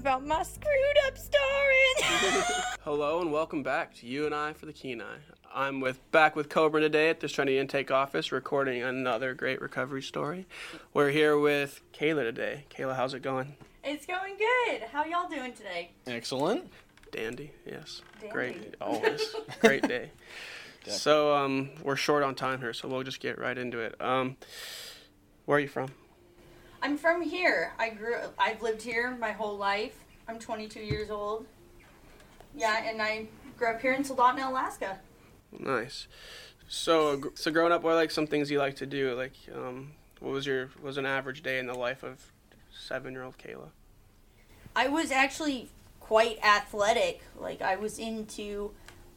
about my screwed up story. Hello and welcome back to You and I for the Kenai. I'm with back with Cobra today at the Trinity Intake Office, recording another great recovery story. We're here with Kayla today. Kayla, how's it going? it's going good. How y'all doing today? Excellent. Dandy, yes. Dandy. Great, always. Great day. So um, we're short on time here, so we'll just get right into it. Um, where are you from? I'm from here. I grew. I've lived here my whole life. I'm 22 years old. Yeah, and I grew up here in Soldotna, Alaska. Nice. So, so growing up, what are like some things you like to do? Like, um, what was your what was an average day in the life of seven-year-old Kayla? I was actually quite athletic. Like I was into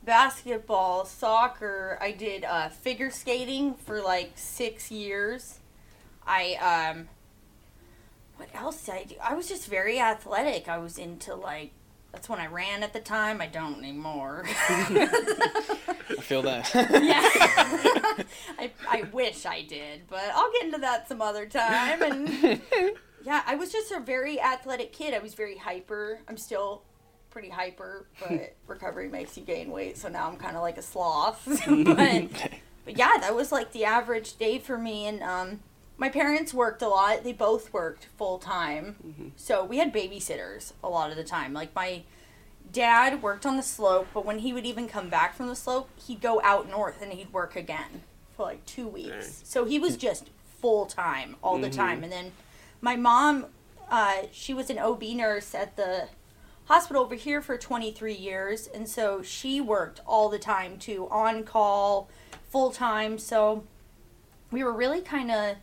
basketball, soccer. I did uh, figure skating for like six years. I um, what else did I do? I was just very athletic. I was into like that's when I ran at the time. I don't anymore. I feel that. yeah, I I wish I did, but I'll get into that some other time. And yeah, I was just a very athletic kid. I was very hyper. I'm still pretty hyper, but recovery makes you gain weight, so now I'm kind of like a sloth. but, but yeah, that was like the average day for me. And um, my parents worked a lot. They both worked full time, so we had babysitters a lot of the time. Like my dad worked on the slope, but when he would even come back from the slope, he'd go out north and he'd work again for like two weeks. Dang. So he was just full time all the time. And then my mom, uh, she was an OB nurse at the hospital over here for 23 years, and so she worked all the time too, on call, full time. So we were really kind of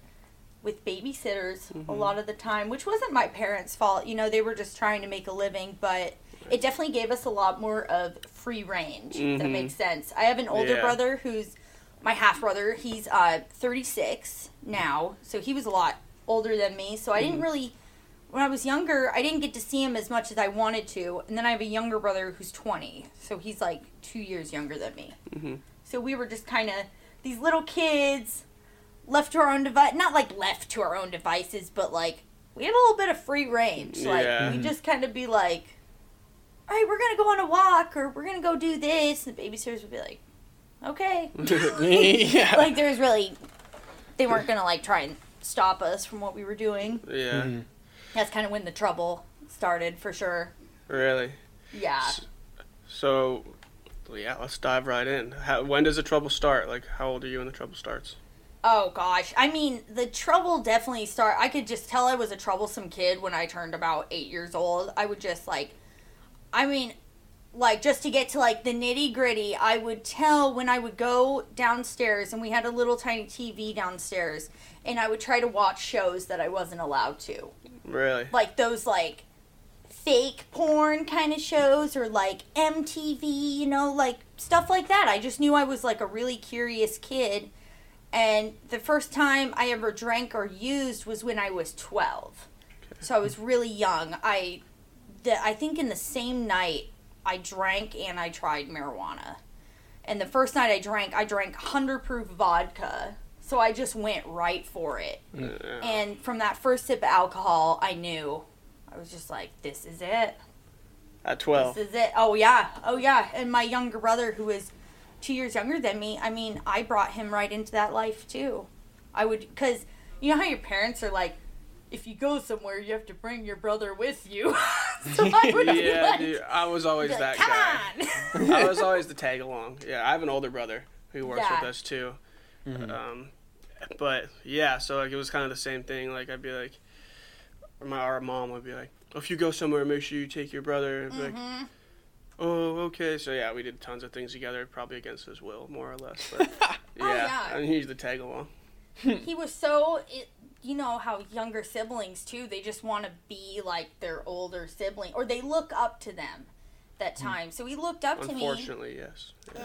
with babysitters a lot of the time, which wasn't my parents' fault. You know, they were just trying to make a living, but it definitely gave us a lot more of free range. if That makes sense. I have an older Yeah. brother who's my half brother. He's uh, 36 now, so he was a lot older than me. So I didn't really, when I was younger, I didn't get to see him as much as I wanted to. And then I have a younger brother who's 20, so he's like two years younger than me. Mhm. So we were just kind of these little kids left to our own device. Not like left to our own devices, but like we had a little bit of free range. Like Yeah. we just kind of be like, all right, we're gonna go on a walk or we're gonna go do this. And the babysitters would be like, okay. yeah. like there was really, they weren't gonna like try and stop us from what we were doing. Yeah, Mhm. That's kind of when the trouble started for sure. really. Yeah. So, well, yeah, let's dive right in. How, when does the trouble start? Like, how old are you when the trouble starts? Oh gosh, I mean the trouble definitely start. I could just tell I was a troublesome kid when I turned about eight years old. I would just like, I mean, like just to get to like the nitty gritty, I would tell when I would go downstairs and we had a little tiny TV downstairs, and I would try to watch shows that I wasn't allowed to, Really? like those like fake porn kind of shows or like MTV, you know, like stuff like that. I just knew I was like a really curious kid. And the first time I ever drank or used was when I was 12. So I was really young. I the, I think in the same night I drank and I tried marijuana. And the first night I drank, I drank 100 proof vodka. So I just went right for it. Yeah. And from that first sip of alcohol, I knew. I was just like, this is it. At 12. This is it. Oh, yeah. Oh, yeah. And my younger brother, who is two years younger than me, I mean, I brought him right into that life, too. I would, because you know how your parents are like, if you go somewhere, you have to bring your brother with you. so I would Yeah, like, dude, I was always be like, that come guy. on. I was always the tag along. Yeah, I have an older brother who works Yeah. with us too. Mhm. Um, but yeah, so like it was kind of the same thing. Like I'd be like, or my our mom would be like, "Oh, if you go somewhere, make sure you take your brother. And I'd like, Mhm. Oh, okay. So yeah, we did tons of things together, probably against his will, more or less. But yeah, Oh, yeah. and he's the tag along. he was so it, you know how younger siblings too they just want to be like their older sibling or they look up to them that hmm. time so he looked up to me Unfortunately, yes.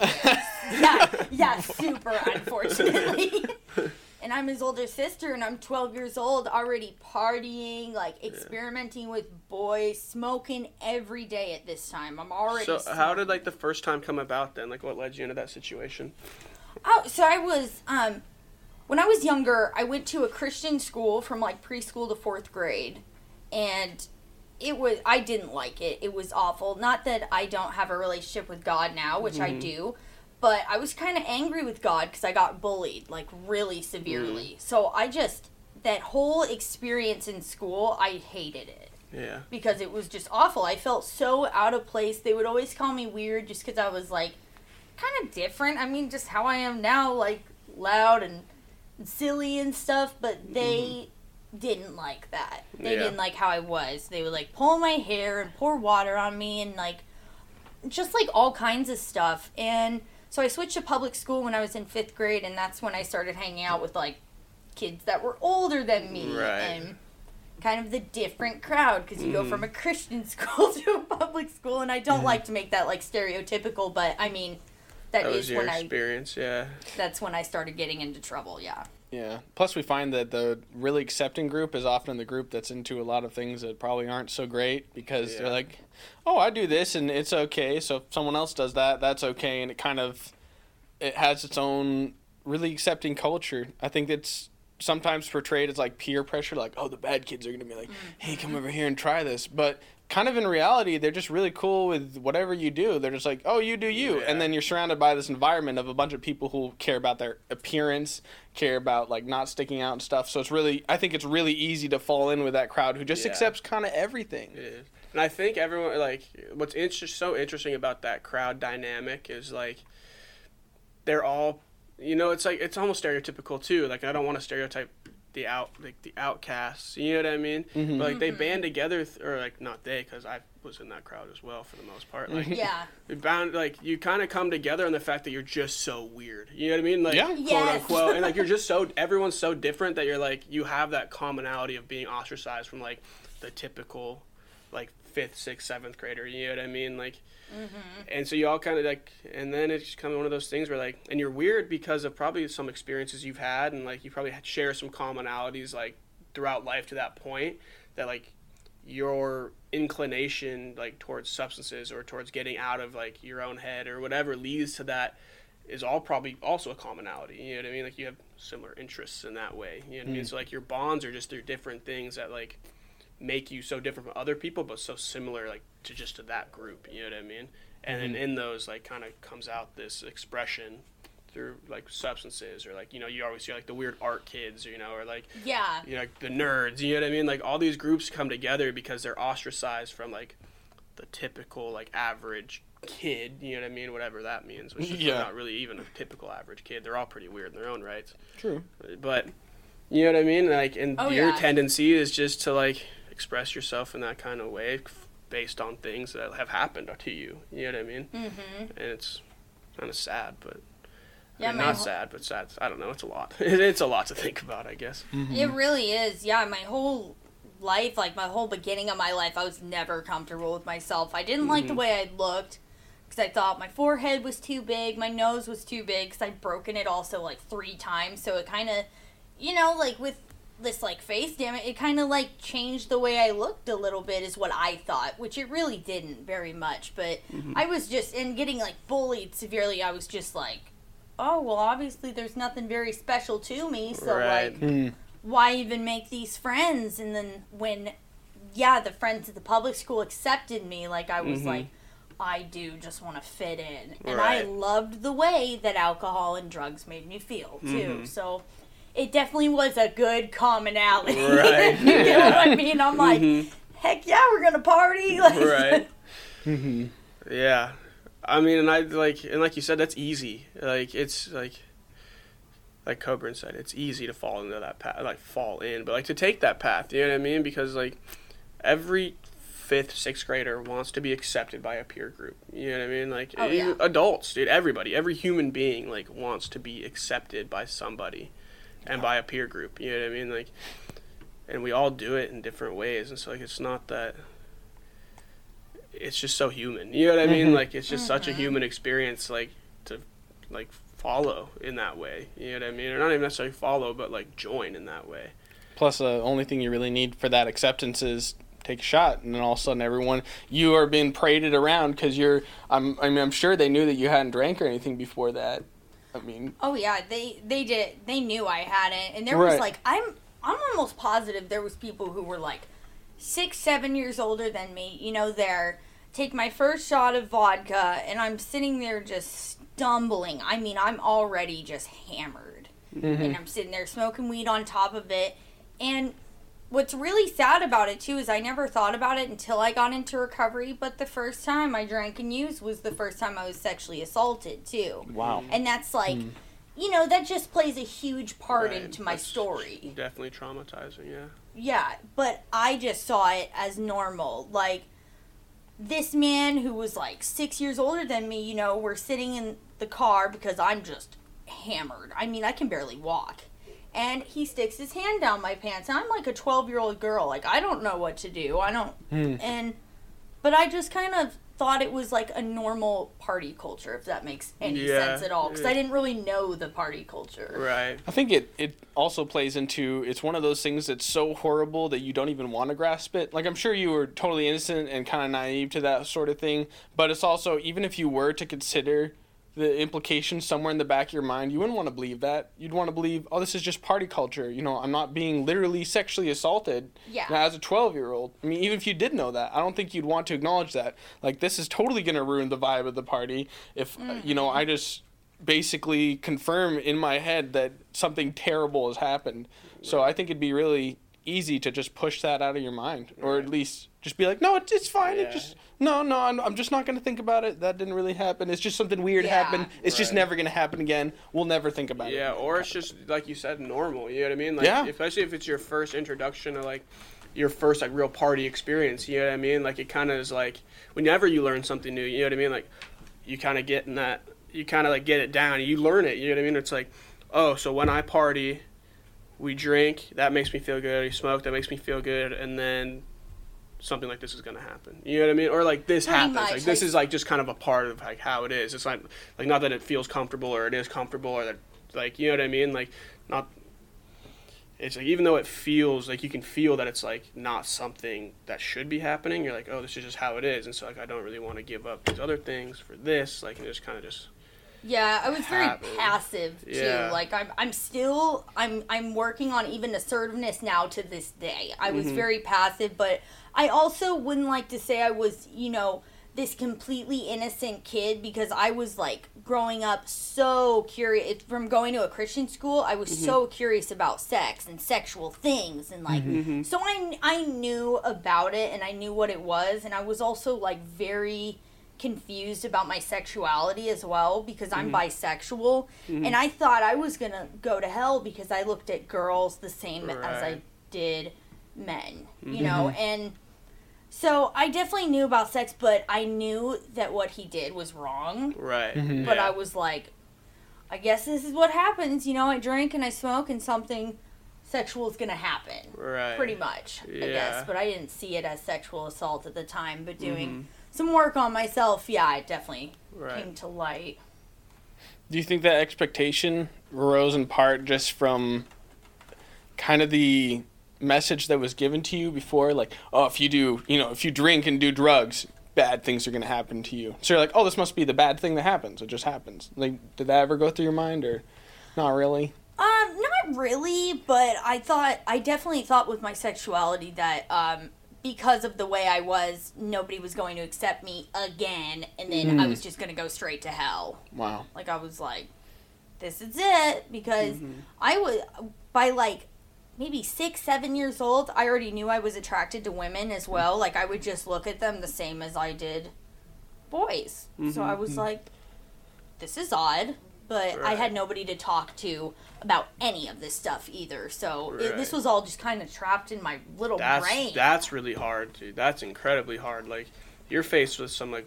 yeah yeah super unfortunately and i'm his older sister and i'm 12 years old already partying like experimenting with boys smoking every day at this time i'm already So how did like the first time come about then? Like what led you into that situation? Oh, so I was um when I was younger, I went to a Christian school from like preschool to 4th grade and it was I didn't like it. It was awful. Not that I don't have a relationship with God now, which I Mhm. do, but I was kind of angry with God because I got bullied like really severely. Mm. So I just that whole experience in school, I hated it Yeah. because it was just awful. I felt so out of place. They would always call me weird just because I was like kind of different. I mean, just how I am now, like loud and silly and stuff. But they mm-hmm. didn't like that. They Yeah. didn't like how I was. They would like pull my hair and pour water on me and like just like all kinds of stuff. And so I switched to public school when I was in fifth grade, and that's when I started hanging out with like kids that were older than me Right. and kind of the different crowd because you go Mhm. from a Christian school to a public school, and I don't Mhm. like to make that like stereotypical, but I mean that That is was your when I experience, yeah. that's when I started getting into trouble. Yeah. Yeah. Plus, we find that the really accepting group is often the group that's into a lot of things that probably aren't so great because Yeah. they're like, "Oh, I do this and it's okay." So if someone else does that, that's okay, and it kind of it has its own really accepting culture. I think it's sometimes portrayed as like peer pressure, like, "Oh, the bad kids are gonna be like, mm. hey, come over here and try this," but kind of in reality, they're just really cool with whatever you do. They're just like, "Oh, you do you," Yeah. and then you're surrounded by this environment of a bunch of people who care about their appearance, care about like not sticking out and stuff. So it's really, I think it's really easy to fall in with that crowd who just Yeah. accepts kind of everything. It is. And I think everyone like what's inter- so interesting about that crowd dynamic is like they're all you know it's like it's almost stereotypical too. Like I don't want to stereotype the out like the outcasts. You know what I mean? Mhm. But like they band together th- or like not they because I was in that crowd as well for the most part. Like Yeah. they bound like you kind of come together on the fact that you're just so weird. You know what I mean? Like Yeah. quote Yes. unquote, and like you're just so everyone's so different that you're like you have that commonality of being ostracized from like the typical like fifth, sixth, seventh grader. You know what I mean? Like, Mm-hmm. and so you all kind of like, and then it's kind of one of those things where like, and you're weird because of probably some experiences you've had, and like you probably share some commonalities like throughout life to that point that like your inclination like towards substances or towards getting out of like your own head or whatever leads to that is all probably also a commonality. You know what I mean? Like you have similar interests in that way. You know what I mean? Hmm. So like your bonds are just through different things that like make you so different from other people, but so similar like to just to that group. You know what I mean? And then mm-hmm. in those like kind of comes out this expression through like substances or like you know you always see like the weird art kids, you know, or like Yeah. you know, like the nerds. You know what I mean? Like all these groups come together because they're ostracized from like the typical like average kid. You know what I mean? Whatever that means. Which is Yeah. not really even a typical average kid. They're all pretty weird in their own rights. True. But you know what I mean? Like, and Oh, your yeah. tendency is just to like express yourself in that kind of way f- based on things that have happened to you. You know what I mean? Mm-hmm. And it's kind of sad, but. Yeah, I mean, not whole- sad, but sad. I don't know. It's a lot. it's a lot to think about, I guess. It really is. Yeah, my whole life, like my whole beginning of my life, I was never comfortable with myself. I didn't like the Mhm. way I looked because I thought my forehead was too big, my nose was too big because I'd broken it also like three times. So it kind of, you know, like with this like face damn it it kind of like changed the way I looked a little bit, is what I thought, which it really didn't very much. But I was just, and getting like bullied severely, I was just like, oh, well, obviously there's nothing very special to me. So, Right. like, Mm. why even make these friends? And then when, yeah, the friends at the public school accepted me, like I was Mhm. like, I do just want to fit in. And I loved the way that alcohol and drugs made me feel, too. Mhm. So it definitely was a good commonality. Right. you know what I mean? I'm like, Mhm. heck yeah, we're going to party. Like, Right. Mm-hmm. Yeah, I mean, and I like, and like you said, that's easy. Like it's like, like Coburn said, it's easy to fall into that path, like fall in, but like to take that path. You know what I mean? Because like every fifth, sixth grader wants to be accepted by a peer group. You know what I mean? Like Oh, yeah. adults, dude. Everybody, every human being, like wants to be accepted by somebody, and by a peer group. You know what I mean? Like, and we all do it in different ways, and so like it's not that it's just so human. You know what I mean? Mhm. Like it's just such a Mhm. human experience like to like follow in that way. You know what I mean? Or not even necessarily follow, but like join in that way. Plus, the only thing you really need for that acceptance is take a shot, and then all of a sudden, everyone you are being paraded around because you're. I'm. I mean, I'm sure they knew that you hadn't drank or anything before that. I mean, Oh yeah, they they did. They knew I had it, and there was like I'm I'm almost positive there was people who were like, six, seven years older than me, you know, there, take my first shot of vodka, and I'm sitting there just stumbling. I mean, I'm already just hammered. Mm-hmm. And I'm sitting there smoking weed on top of it. And what's really sad about it, too, is I never thought about it until I got into recovery. But the first time I drank and used was the first time I was sexually assaulted, too. Wow. And that's like, hmm. you know, that just plays a huge part Right, into my that's story. Definitely traumatizing. Yeah. Yeah, but I just saw it as normal. Like, this man who was like six years older than me, you know, we're sitting in the car because I'm just hammered. I mean, I can barely walk. And he sticks his hand down my pants. And I'm like a 12 year old girl. Like, I don't know what to do. I don't. Hmm. And, but I just kind of thought it was like a normal party culture, if that makes any Yeah, sense at all. Because yeah. I didn't really know the party culture. Right. I think it, it also plays into it's one of those things that's so horrible that you don't even want to grasp it. Like I'm sure you were totally innocent and kind of naive to that sort of thing, but it's also even if you were to consider the implications somewhere in the back of your mind, you wouldn't want to believe that. You'd want to believe, oh, this is just party culture. You know, I'm not being literally sexually assaulted Yeah. as a 12 year old. I mean, even if you did know that, I don't think you'd want to acknowledge that. Like, this is totally going to ruin the vibe of the party if, uh, you know, I just basically confirm in my head that something terrible has happened. So I think it'd be really easy to just push that out of your mind, or at least just be like, no, it's, it's fine. It just no, no, I'm, I'm just not gonna think about it. That didn't really happen. It's just something weird Yeah. happened. It's just never gonna happen again. We'll never think about it. Yeah, or it's of just like you said, normal. You know what I mean? Like, Yeah. Especially if it's your first introduction to like your first like real party experience. You know what I mean? Like it kind of is like whenever you learn something new. You know what I mean? Like you kind of get in that. You kind of like get it down. You learn it. You know what I mean? It's like, oh, so when I party, we drink. That makes me feel good. We smoke. That makes me feel good. And then something like this is gonna happen. You know what I mean? Or like this Pretty happens. much, Like this is like just kind of a part of like how it is. It's like like not that it feels comfortable or it is comfortable or that like you know what I mean? Like not it's like even though it feels like you can feel that it's like not something that should be happening, you're like, oh, this is just how it is, and so like I don't really want to give up these other things for this, like and just kind of just Yeah, I was very passive too. Yeah. Like I'm I'm still I'm I'm working on even assertiveness now to this day. I was Mm-hmm. very passive, but I also wouldn't like to say I was, you know, this completely innocent kid because I was like growing up so curious from going to a Christian school. I was so curious about sex and sexual things and like so I I knew about it and I knew what it was and I was also like very confused about my sexuality as well because I'm mm-hmm. bisexual mm-hmm. and I thought I was going to go to hell because I looked at girls the same as I did men, you know, mm-hmm. and so I definitely knew about sex, but I knew that what he did was wrong. right. But yeah. I was like, I guess this is what happens, you know, I drink and I smoke and something sexual is going to happen. right. Pretty much, I guess. But I didn't see it as sexual assault at the time. But doing Mm-hmm. Some work on myself, yeah, it definitely Right. came to light. Do you think that expectation arose in part just from kind of the message that was given to you before? Like, oh, if you do, you know, if you drink and do drugs, bad things are going to happen to you. So you're like, oh, this must be the bad thing that happens. It just happens. Like, did that ever go through your mind or not really? Um, not really, but I thought I definitely thought with my sexuality that um because of the way I was, nobody was going to accept me again, and then I mm-hmm. was just going to go straight to hell. Wow. Like I was like, this is it because mm-hmm. I was by like maybe six, seven years old. I already knew I was attracted to women as well. Mm-hmm. Like I would just look at them the same as I did boys. So I was like, this is odd. But I had nobody to talk to about any of this stuff either. So it, this was all just kind of trapped in my little That's brain. that's really hard, dude. That's incredibly hard. Like you're faced with some like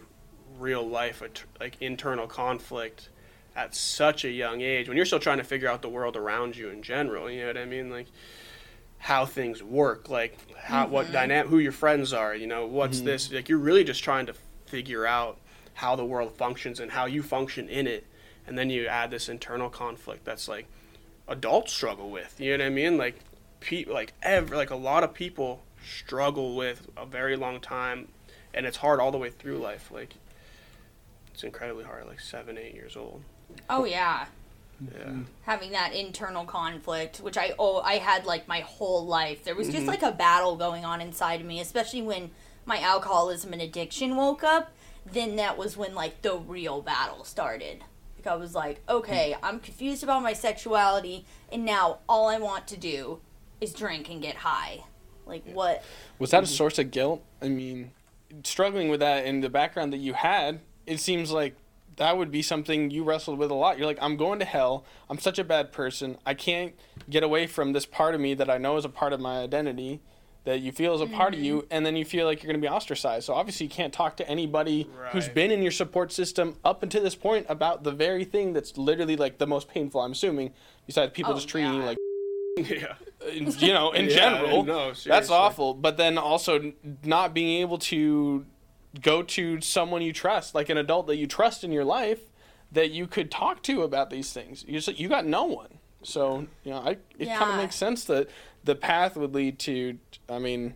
real life like internal conflict at such a young age when you're still trying to figure out the world around you in general. You know what I mean? Like how things work, like how what mm-hmm. dynamic, who your friends are. You know, what's mm-hmm. this? Like you're really just trying to figure out how the world functions and how you function in it, and then you add this internal conflict that's like adults struggle with. You know what I mean? Like, pe- like ever, like a lot of people struggle with a very long time, and it's hard all the way through life. Like, it's incredibly hard. Like seven, eight years old. oh yeah. Yeah. having that internal conflict, which I oh I had like my whole life. There was just Mm-hmm. like a battle going on inside of me, especially when my alcoholism and addiction woke up. Then that was when like the real battle started. Like I was like, okay, hmm. I'm confused about my sexuality, and now all I want to do is drink and get high. Like what? Was that a hmm. source of guilt? I mean, struggling with that in the background that you had, it seems like that would be something you wrestled with a lot. You're like, I'm going to hell. I'm such a bad person. I can't get away from this part of me that I know is a part of my identity, that you feel is a part of you, mm-hmm. and then you feel like you're going to be ostracized. So obviously, you can't talk to anybody who's been in your support system up until this point about the very thing that's literally like the most painful. I'm assuming, besides people Oh, just treating you like yeah. you know, in Yeah, general. no, that's awful. But then also not being able to go to someone you trust, like an adult that you trust in your life, that you could talk to about these things. You just you got no one. So you know, I it kind of makes sense that the path would lead to. I mean.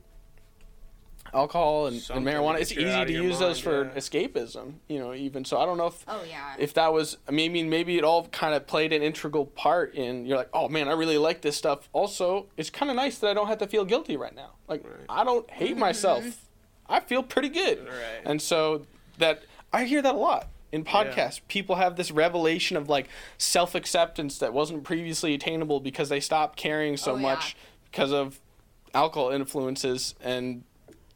Alcohol and, and marijuana. It's easy to your use those for yeah. escapism, you know. Even so, I don't know if Oh yeah. if that was I mean maybe it all kind of played an integral part in you're like oh man I really like this stuff also it's kind of nice that I don't have to feel guilty right now like Right. I don't hate mm-hmm. myself I feel pretty good Right. and so that I hear that a lot in podcasts people have this revelation of like self-acceptance that wasn't previously attainable because they stopped caring so Oh, yeah. much because of alcohol influences and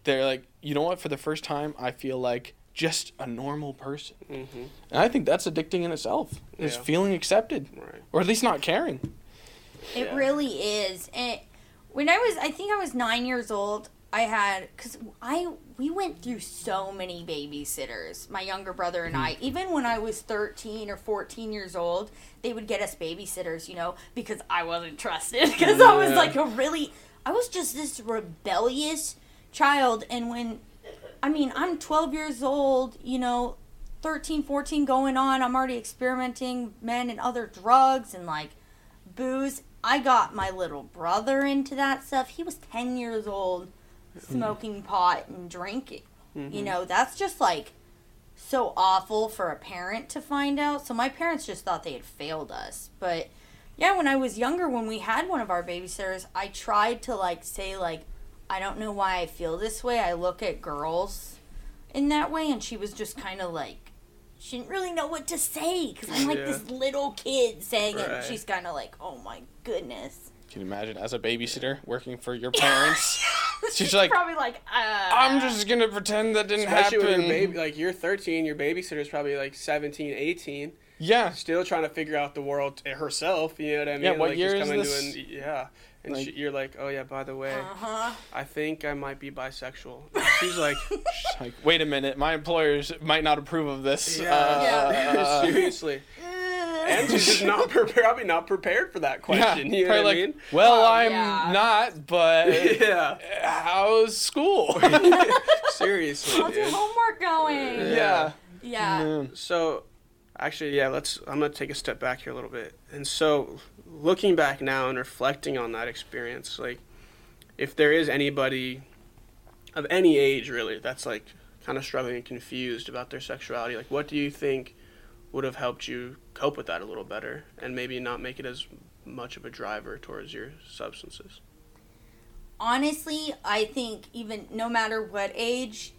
they're like you know what for the first time I feel like just a normal person Mm-hmm. and I think that's addicting in itself. Is feeling accepted, Right. or at least not caring. It Yeah. really is. And when I was, I think I was nine years old. I had because I we went through so many babysitters. My younger brother and I. Hmm. Even when I was thirteen or fourteen years old, they would get us babysitters. You know, because I wasn't trusted. Because I was like a really, I was just this rebellious child. And when, I mean, I'm twelve years old. You know, 13, 14 going on. I'm already experimenting men and other drugs and like booze. I got my little brother into that stuff. He was 10 years old smoking pot and drinking. You mm-hmm. know, that's just like so awful for a parent to find out. So my parents just thought they had failed us. But yeah, when I was younger, when we had one of our babysitters, I tried to like say like, I don't know why I feel this way. I look at girls in that way, and she was just kind of like, she didn't really know what to say because I'm like Yeah. this little kid saying it. And she's kind of like, oh my goodness. Can you imagine as a babysitter working for your parents? She's like, probably like, uh, I'm just gonna pretend that didn't Especially happen. when your baby, like you're 13, your babysitter's probably like 17, 18, yeah, still trying to figure out the world herself. You know what I mean? Yeah, what like, year just is this? To an, yeah, and Like- she, you're like, oh yeah, by the way, Uh huh. I think I might be bisexual. She's like, She's like, wait a minute, my employers might not approve of this. yeah, Uh, seriously. And she's just not prepared, probably not prepared for that yeah, question. you know what like, I mean? well, Oh, I'm yeah. not, but yeah, how's school? seriously, How's your homework going? yeah. Yeah. Man. So, actually, yeah, let's. I'm gonna take a step back here a little bit. And so, looking back now and reflecting on that experience, like, if there is anybody of any age really that's like kind of struggling and confused about their sexuality, like, what do you think would have helped you cope with that a little better and maybe not make it as much of a driver towards your substances? honestly, I think even no matter what age,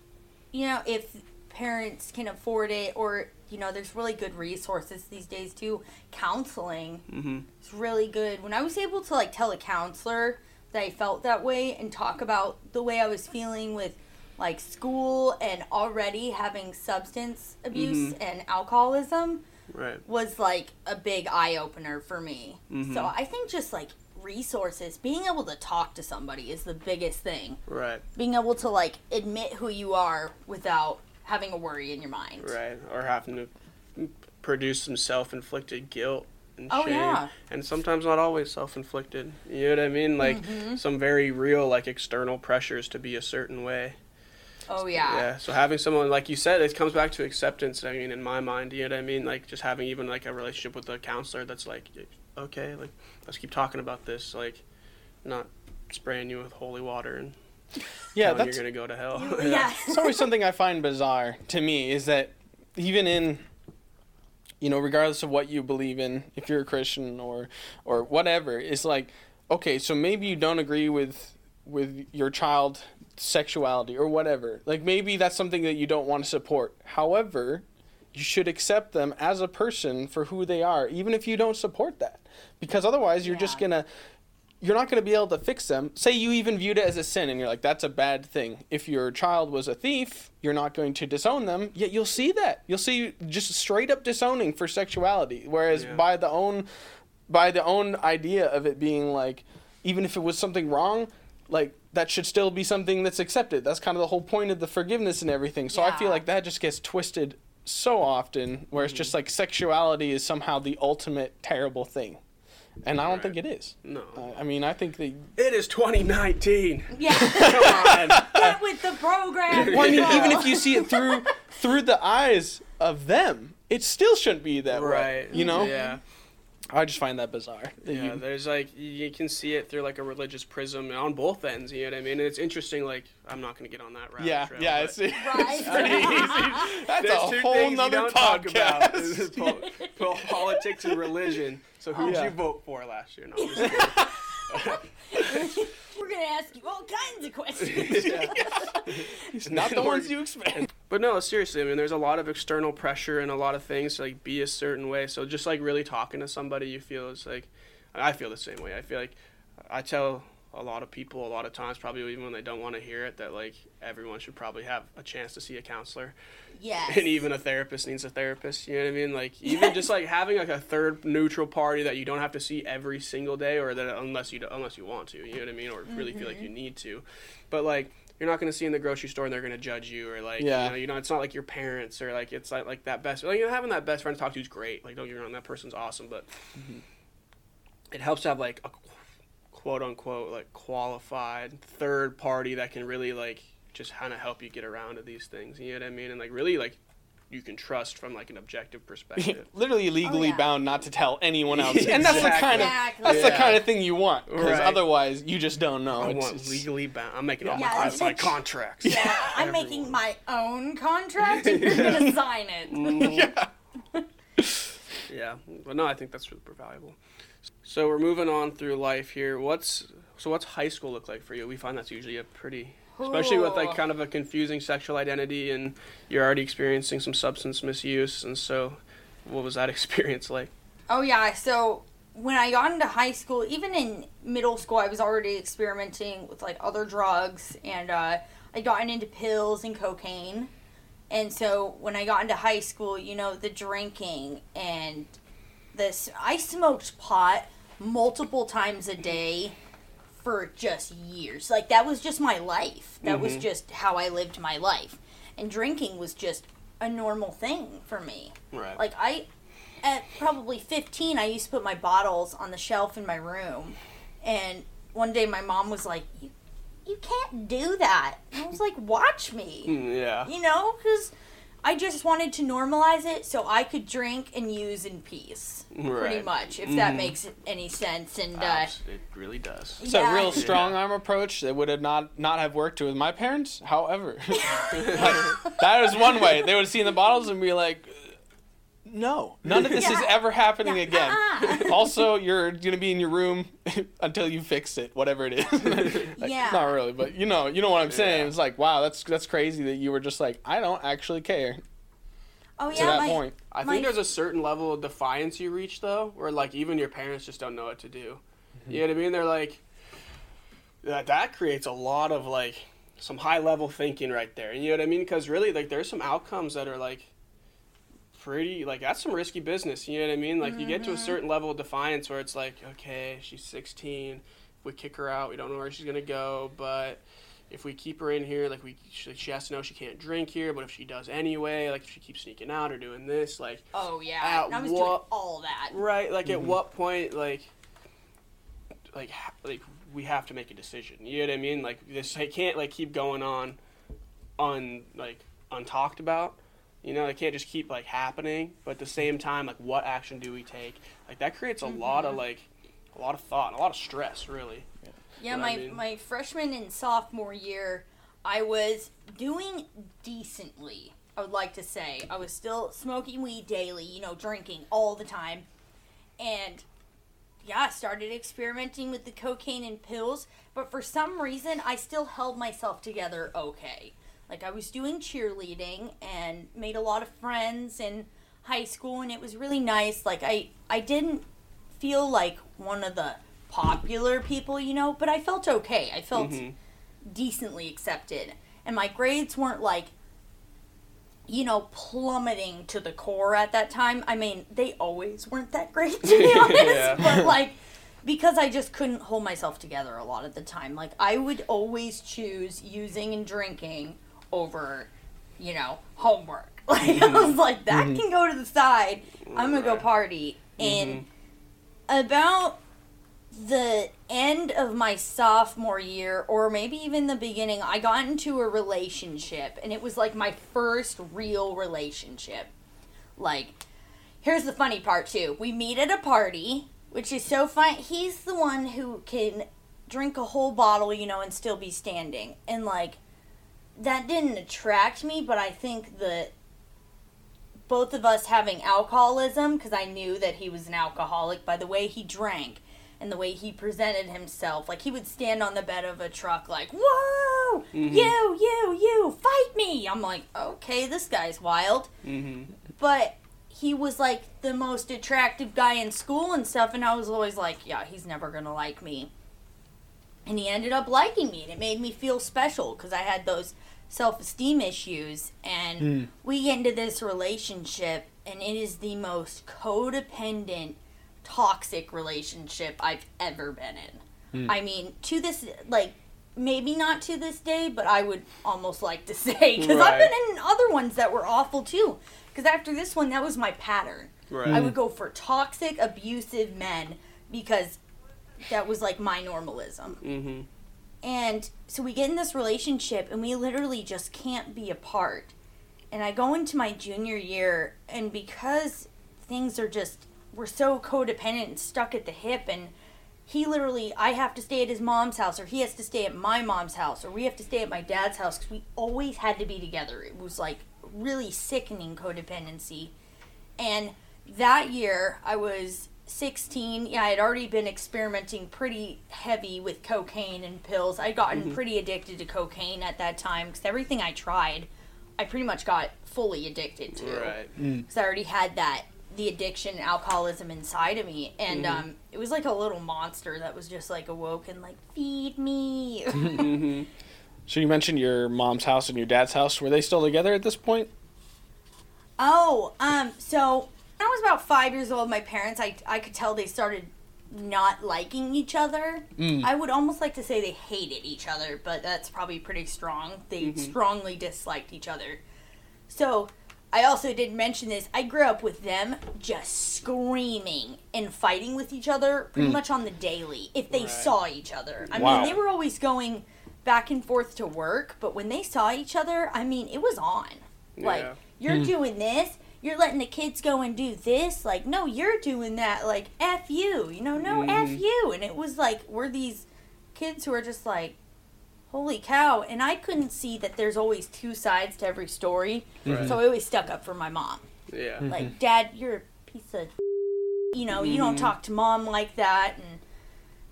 you know, if parents can afford it or you know, there's really good resources these days too. Counseling Mm-hmm. is really good. When I was able to like tell a counselor that I felt that way and talk about the way I was feeling with like school and already having substance abuse and alcoholism Right. was like a big eye opener for me. Mhm. So I think just like resources, being able to talk to somebody is the biggest thing. Right. Being able to like admit who you are without having a worry in your mind. Right. Or having to produce some self-inflicted guilt and Oh, shame. yeah. And sometimes not always self-inflicted. You know what I mean? Like Mm-hmm. some very real like external pressures to be a certain way. Oh yeah. Yeah. So having someone like you said, it comes back to acceptance. I mean, in my mind, you know what I mean? Like just having even like a relationship with a counselor that's like, okay, like let's keep talking about this. Like, not spraying you with holy water and Yeah, telling that's you're gonna go to hell. Yeah. it's always something I find bizarre to me is that even in you know, regardless of what you believe in, if you're a Christian or or whatever, it's like, okay, so maybe you don't agree with with your child sexuality or whatever. Like maybe that's something that you don't want to support. However, you should accept them as a person for who they are, even if you don't support that. Because otherwise you're just gonna you're not going to be able to fix them. Say you even viewed it as a sin and you're like, that's a bad thing. If your child was a thief, you're not going to disown them, yet you'll see that. You'll see just straight up disowning for sexuality. Whereas Yeah. by the own by the own idea of it being like even if it was something wrong, like that should still be something that's accepted. That's kind of the whole point of the forgiveness and everything. So I feel like that just gets twisted so often where it's just like sexuality is somehow the ultimate terrible thing. And I don't Right. think it is. No. Uh, I mean, I think that It is 2019. Yeah. Come on. Get with the program. Well, I mean, people. even if you see it through through the eyes of them, it still shouldn't be that way. right. You know? Yeah. I just find that bizarre. that Yeah, you- there's like you can see it through like a religious prism on both ends. You know what I mean? And it's interesting. Like I'm not gonna get on that route. yeah, trail, yeah, it's, it's pretty easy. That's there's a whole nother don't talk about. Podcast. po- po- politics and religion. So who'd Yeah. you vote for last year? No, I'm just kidding. We're gonna ask you all kinds of questions. It's not the ones you expect. But no, seriously, I mean, there's a lot of external pressure and a lot of things to like be a certain way. So just like really talking to somebody, you feel it's like, I feel the same way. I feel like I tell a lot of people a lot of times, probably even when they don't want to hear it, that like everyone should probably have a chance to see a counselor, yes. and even a therapist needs a therapist. You know what I mean? Like even just like having like a third neutral party that you don't have to see every single day, or that unless you unless you want to. You know what I mean? Or really feel like you mm-hmm. need to, but like you're not going to see in the grocery store and they're going to judge you or like Yeah. you know, you know it's not like your parents or like it's like like that best like you know having that best friend to talk to is great like don't get me wrong that person's awesome but mm-hmm. it helps to have like a quote unquote like qualified third party that can really like just kind of help you get around to these things you know what I mean and like really like you can trust from like an objective perspective Literally oh, legally yeah. bound not to tell anyone else, and that's the kind of Exactly. that's the kind of thing you want. Because Right. otherwise, you just don't know. I It's- want it's- legally bound I'm making all Yeah, my that's classified contracts Yeah, I'm making my own contract and you're gonna sign it. Mm-hmm. yeah. Yeah, but no, I think that's super valuable. So we're moving on through life here. What's so what's high school look like for you? We find that's usually a pretty, especially with like kind of a confusing sexual identity, and you're already experiencing some substance misuse. And so, what was that experience like? Oh yeah, so when I got into high school, even in middle school, I was already experimenting with like other drugs, and uh, I gotten into pills and cocaine. And so when I got into high school, you know, the drinking and this, I smoked pot multiple times a day for just years. Like that was just my life. That was Mhm. just how I lived my life. And drinking was just a normal thing for me. Right. Like I, at probably 15, I used to put my bottles on the shelf in my room, and one day my mom was like, "You, you can't do that." And I was like, "Watch me," yeah. you know, because I just wanted to normalize it so I could drink and use in peace, pretty much, if that Mhm. makes any sense. And uh, it really does. It's a real strong arm approach that would have not not have worked with my parents. However, like, that is one way they would have seen the bottles and be like, "No, none of this is ever happening Yeah, again." uh-uh. also, you're gonna be in your room until you fix it, whatever it is. Like, Yeah. not really, but you know, you know what I'm saying. Yeah. It's like, wow, that's that's crazy that you were just like, I don't actually care oh yeah. to that my, point. I My- think there's a certain level of defiance you reach though, where like even your parents just don't know what to do. Mm-hmm. You know what I mean? They're like that. That creates a lot of like some high level thinking right there. You know what I mean? Because really, like there's some outcomes that are like pretty like that's some risky business. You know what I mean? Like you get to a mm-hmm. certain level of defiance where it's like, okay, she's 16. If we kick her out, we don't know where she's gonna go, but if we keep her in here, like we, she, she has to know she can't drink here. But if she does anyway, like if she keeps sneaking out or doing this, like oh yeah, At I was doing all that. right, like at mm-hmm. what point, like, like, like we have to make a decision. You know what I mean? Like this, I can't like keep going on, on like untalked about. You know, it can't just keep like happening. But at the same time, like, what action do we take? Like that creates a mm-hmm. lot of like, a lot of thought, and a lot of stress, really. Yeah, what my I mean. my freshman and sophomore year, I was doing decently I would like to say. I was still smoking weed daily, you know, drinking all the time. And yeah, I started experimenting with the cocaine and pills, but for some reason I still held myself together okay. Like I was doing cheerleading and made a lot of friends in high school and it was really nice. Like I I didn't feel like one of the popular people, you know, but I felt okay. I felt Mhm. decently accepted. And my grades weren't like you know, plummeting to the core at that time. I mean, they always weren't that great to be honest, Yeah. but like because I just couldn't hold myself together a lot of the time. Like I would always choose using and drinking over, you know, homework. Like I was mm-hmm. like that mm-hmm. can go to the side. I'm going to go Right. party. And mm-hmm. about the end of my sophomore year or maybe even the beginning i got into a relationship and it was like my first real relationship like here's the funny part too we meet at a party which is so fun he's the one who can drink a whole bottle you know and still be standing and like that didn't attract me but i think that both of us having alcoholism because i knew that he was an alcoholic by the way he drank and the way he presented himself. Like he would stand on the bed of a truck, like, "Whoa, Mhm. you, you, you, fight me!" I'm like, "Okay, this guy's wild," Mm-hmm. but he was like the most attractive guy in school and stuff, and I was always like, "Yeah, he's never gonna like me." And he ended up liking me, and it made me feel special because I had those self-esteem issues, and Hmm. we get into this relationship, and it is the most codependent toxic relationship I've ever been in. Hmm. I mean, to this, like, maybe not to this day, but I would almost like to say, because I've been in other ones that were awful too. Because after this one, that was my pattern. Right. I would go for toxic, abusive men because that was like my normalism. Mm-hmm. And so we get in this relationship and we literally just can't be apart. And I go into my junior year and because things are just we're so codependent and stuck at the hip and he literally I have to stay at his mom's house or he has to stay at my mom's house or we have to stay at my dad's house cuz we always had to be together. It was like really sickening codependency. And that year I was 16. Yeah, I had already been experimenting pretty heavy with cocaine and pills. I'd gotten pretty addicted to cocaine at that time because everything I tried, I pretty much got fully addicted to. Right. Because I already had that, the addiction, alcoholism inside of me. And Mhm. um, it was like a little monster that was just like awoke and like, feed me. Mm-hmm. So you mentioned your mom's house and your dad's house. Were they still together at this point? Oh, um, so when I was about five years old, my parents, I, I could tell they started not liking each other. Mm. I would almost like to say they hated each other, but that's probably pretty strong. They Mhm. strongly disliked each other. So, I also did mention this. I grew up with them just screaming and fighting with each other pretty Mm. much on the daily if they Right. saw each other. I Wow. mean, they were always going back and forth to work, but when they saw each other, I mean, it was on. Like, you're Hmm. doing this, you're letting the kids go and do this. Like, no, you're doing that. Like, F you. You know, no, F Mhm. you. And it was like, we're these kids who are just like, holy cow. And I couldn't see that there's always two sides to every story. Right. So I always stuck up for my mom. Yeah. Like, Dad, you're a piece of. You know, you don't Mhm. talk to mom like that. And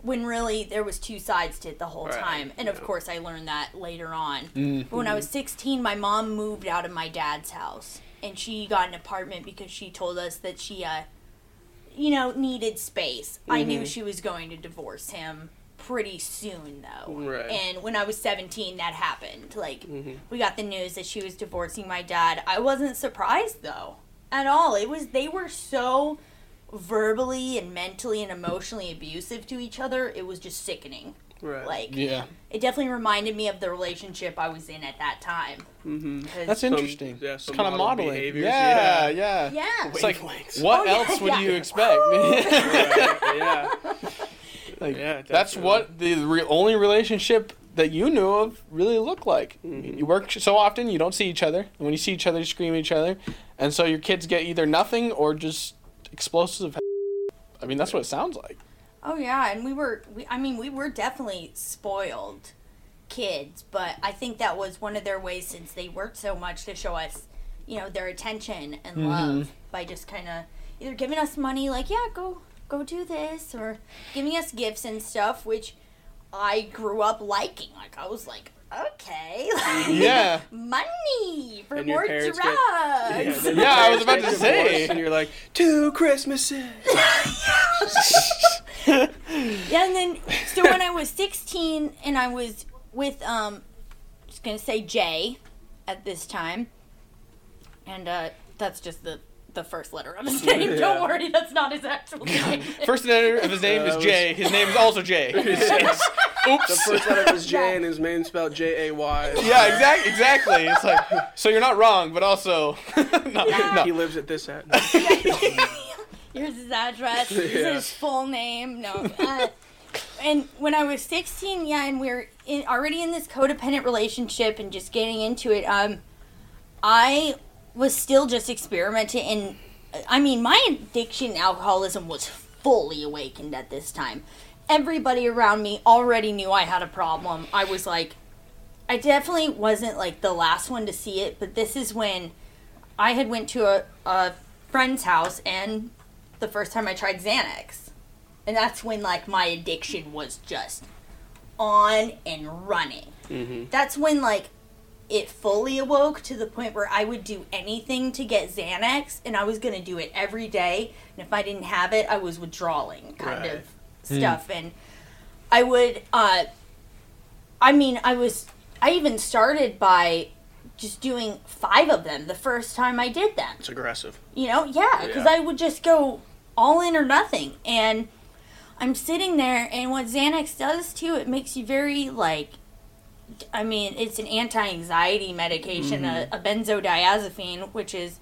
when really there was two sides to it the whole Right, time. And of course, I learned that later on. Mm. But when I was 16, my mom moved out of my dad's house. And she got an apartment because she told us that she, uh, you know, needed space. I knew Mhm. she was going to divorce him pretty soon, though. Right. And when I was 17, that happened. Like, Mhm. we got the news that she was divorcing my dad. I wasn't surprised, though, at all. It was, they were so verbally and mentally and emotionally abusive to each other. It was just sickening. Right. Like, Yeah, it definitely reminded me of the relationship I was in at that time. Mm-hmm. 'Cause- that's Some- interesting. yeah, it's some kind of modeling. Yeah, yeah. yeah, yeah. It's like, Wavelengths. what Oh, yeah, else would yeah. you expect? Right, yeah. like, Yeah, that's what the re- only relationship that you knew of really looked like. Mhm. You work so often, you don't see each other. And when you see each other, you scream at each other. And so your kids get either nothing or just explosive. I mean, that's what it sounds like. Oh yeah, and we were we I mean, we were definitely spoiled kids, but I think that was one of their ways since they worked so much to show us you know, their attention and Mm-hmm. love by just kind of either giving us money, like, yeah, go go do this, or giving us gifts and stuff, which I grew up liking. Like, I was like, okay, like, Yeah. money for And more parents drugs. get- then your Yeah, I was about to say. and you're like two Christmases. Yeah, and then so when I was 16 and I was with um just going to say Jay at this time. And uh that's just the the first letter of his name. Yeah. Don't worry, that's not his actual name. First letter of his name Uh, is was- Jay. His name is also Jay. The Oops. first letter was J and his name spelled J A Y. Yeah, exactly. Exactly. It's like so you're not wrong, but also no, He no. lives at this at. Here's his address. Here's Yeah. his full name. No. Uh, and when I was 16, yeah, and we are in, already in this codependent relationship and just getting into it, um, I was still just experimenting. And I mean, my addiction to alcoholism was fully awakened at this time. Everybody around me already knew I had a problem. I was like, I definitely wasn't like the last one to see it, but this is when I had went to a, a friend's house and the first time I tried Xanax. And that's when like my addiction was just on and running. hmm That's when like it fully awoke to the point where I would do anything to get Xanax and I was going to do it every day. And if I didn't have it, I was withdrawing kind Right. of stuff and I would uh I mean, I was I even started by just doing 5 of them the first time I did them. It's aggressive. You know, yeah, because Yeah. I would just go all in or nothing. And I'm sitting there, and what Xanax does too, it makes you very like. I mean, it's an anti-anxiety medication, a, a benzodiazepine, which is,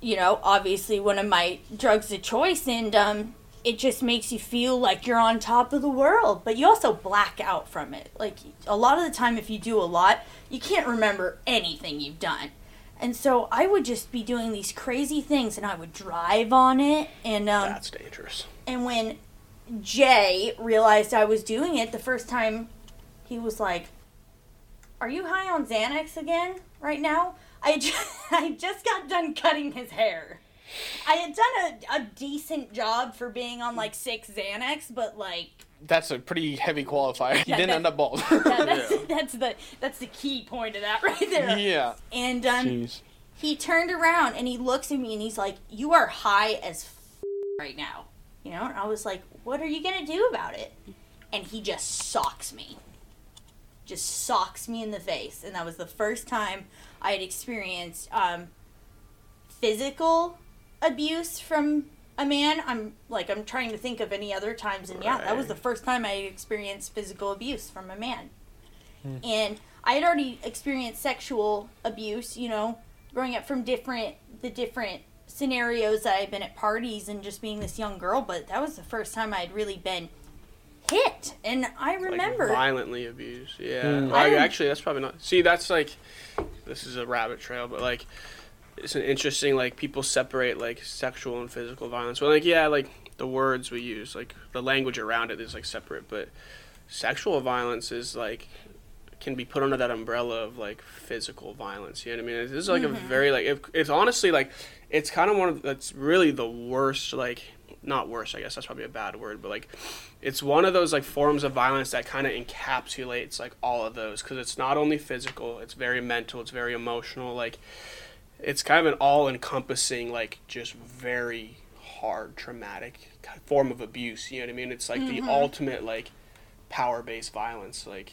you know, obviously one of my drugs of choice, and um, it just makes you feel like you're on top of the world. But you also black out from it. Like a lot of the time, if you do a lot, you can't remember anything you've done. And so I would just be doing these crazy things, and I would drive on it. And um, That's dangerous. and when Jay realized I was doing it the first time, he was like, "Are you high on Xanax again right now?" I just, I just got done cutting his hair. I had done a, a decent job for being on like six Xanax, but like That's a pretty heavy qualifier. You Yeah, didn't end up bald. that, that's, Yeah. that's the that's the key point of that right there. yeah. And um, Jeez. he turned around and he looks at me and he's like, "You are high as f- right now," you know. And I was like, "What are you gonna do about it?" And he just socks me, just socks me in the face, and that was the first time I had experienced um, physical abuse from a man. I'm like, I'm trying to think of any other times, and yeah, that was the first time I had experienced physical abuse from a man. And I had already experienced sexual abuse, you know, growing up from different the different scenarios that I've been at parties and just being this young girl, but that was the first time I'd really been hit. And I remember Like violently abused. Yeah. Mm. I actually, that's probably not. See, that's like, this is a rabbit trail, but like, it's an interesting like people separate like sexual and physical violence. Well, like yeah, like the words we use, like the language around it is like separate, but sexual violence is like can be put under that umbrella of like physical violence. You know what I mean? This is like a very like it, it's honestly like it's kind of one of that's really the worst like not worse I guess that's probably a bad word but like it's one of those like forms of violence that kind of encapsulates like all of those because it's not only physical it's very mental it's very emotional like it's kind of an all encompassing like just very hard traumatic form of abuse you know what I mean? It's like the mm-hmm. ultimate like power based violence like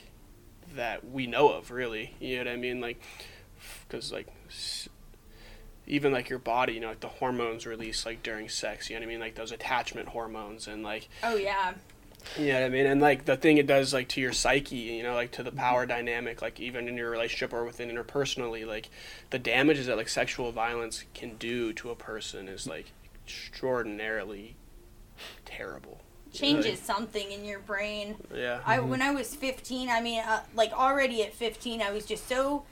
that we know of really you know what i mean? Like because like even like your body you know like the hormones released like during sex you know what i mean? Like those attachment hormones and like Oh yeah. you know what i mean? And like the thing it does like to your psyche you know like to the power dynamic like even in your relationship or within interpersonally like the damages that like sexual violence can do to a person is like extraordinarily terrible. Changes something in your brain. yeah. I when I was 15, I mean, uh, like already at 15, I was just so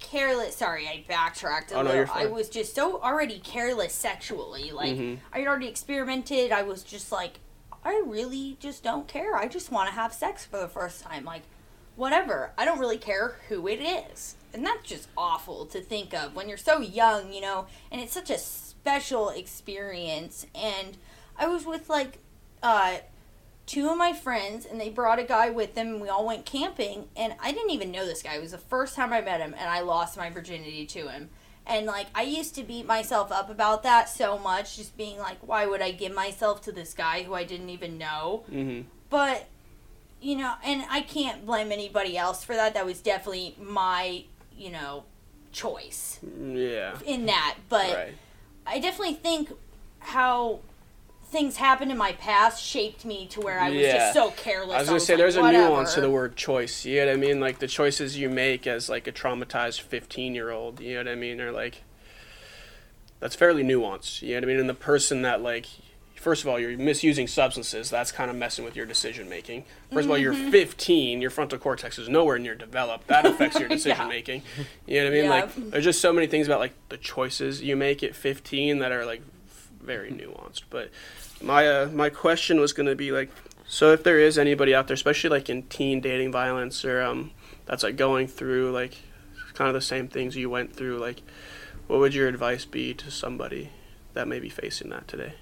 careless. Sorry, I backtracked a Oh, no, little. you're I was just so already careless sexually. Like Mhm. I had already experimented. I was just like, I really just don't care. I just want to have sex for the first time. Like, whatever. I don't really care who it is. And that's just awful to think of when you're so young, you know, and it's such a special experience. And I was with like uh, two of my friends, and they brought a guy with them, and we all went camping. And I didn't even know this guy. It was the first time I met him, and I lost my virginity to him. And like, I used to beat myself up about that so much, just being like, why would I give myself to this guy who I didn't even know? Mm-hmm. But you know, and I can't blame anybody else for that. That was definitely my, you know, choice Yeah. in that. But Right. I definitely think how things happened in my past shaped me to where I was Yeah. just so careless. I was gonna say like, there's a "Whatever." nuance to the word choice. You know what I mean? Like the choices you make as like a traumatized 15 year old. You know what I mean? Or like that's fairly nuanced. You know what I mean? And the person that like, first of all, you're misusing substances. That's kind of messing with your decision making. 1st of all, you're Mm-hmm. 15. Your frontal cortex is nowhere near developed. That affects your decision making. You know what I mean? Yeah. Like there's just so many things about like the choices you make at 15 that are like very nuanced. But my uh, my question was going to be like, so if there is anybody out there, especially like in teen dating violence or um, that's like going through like kind of the same things you went through, like, what would your advice be to somebody that may be facing that today?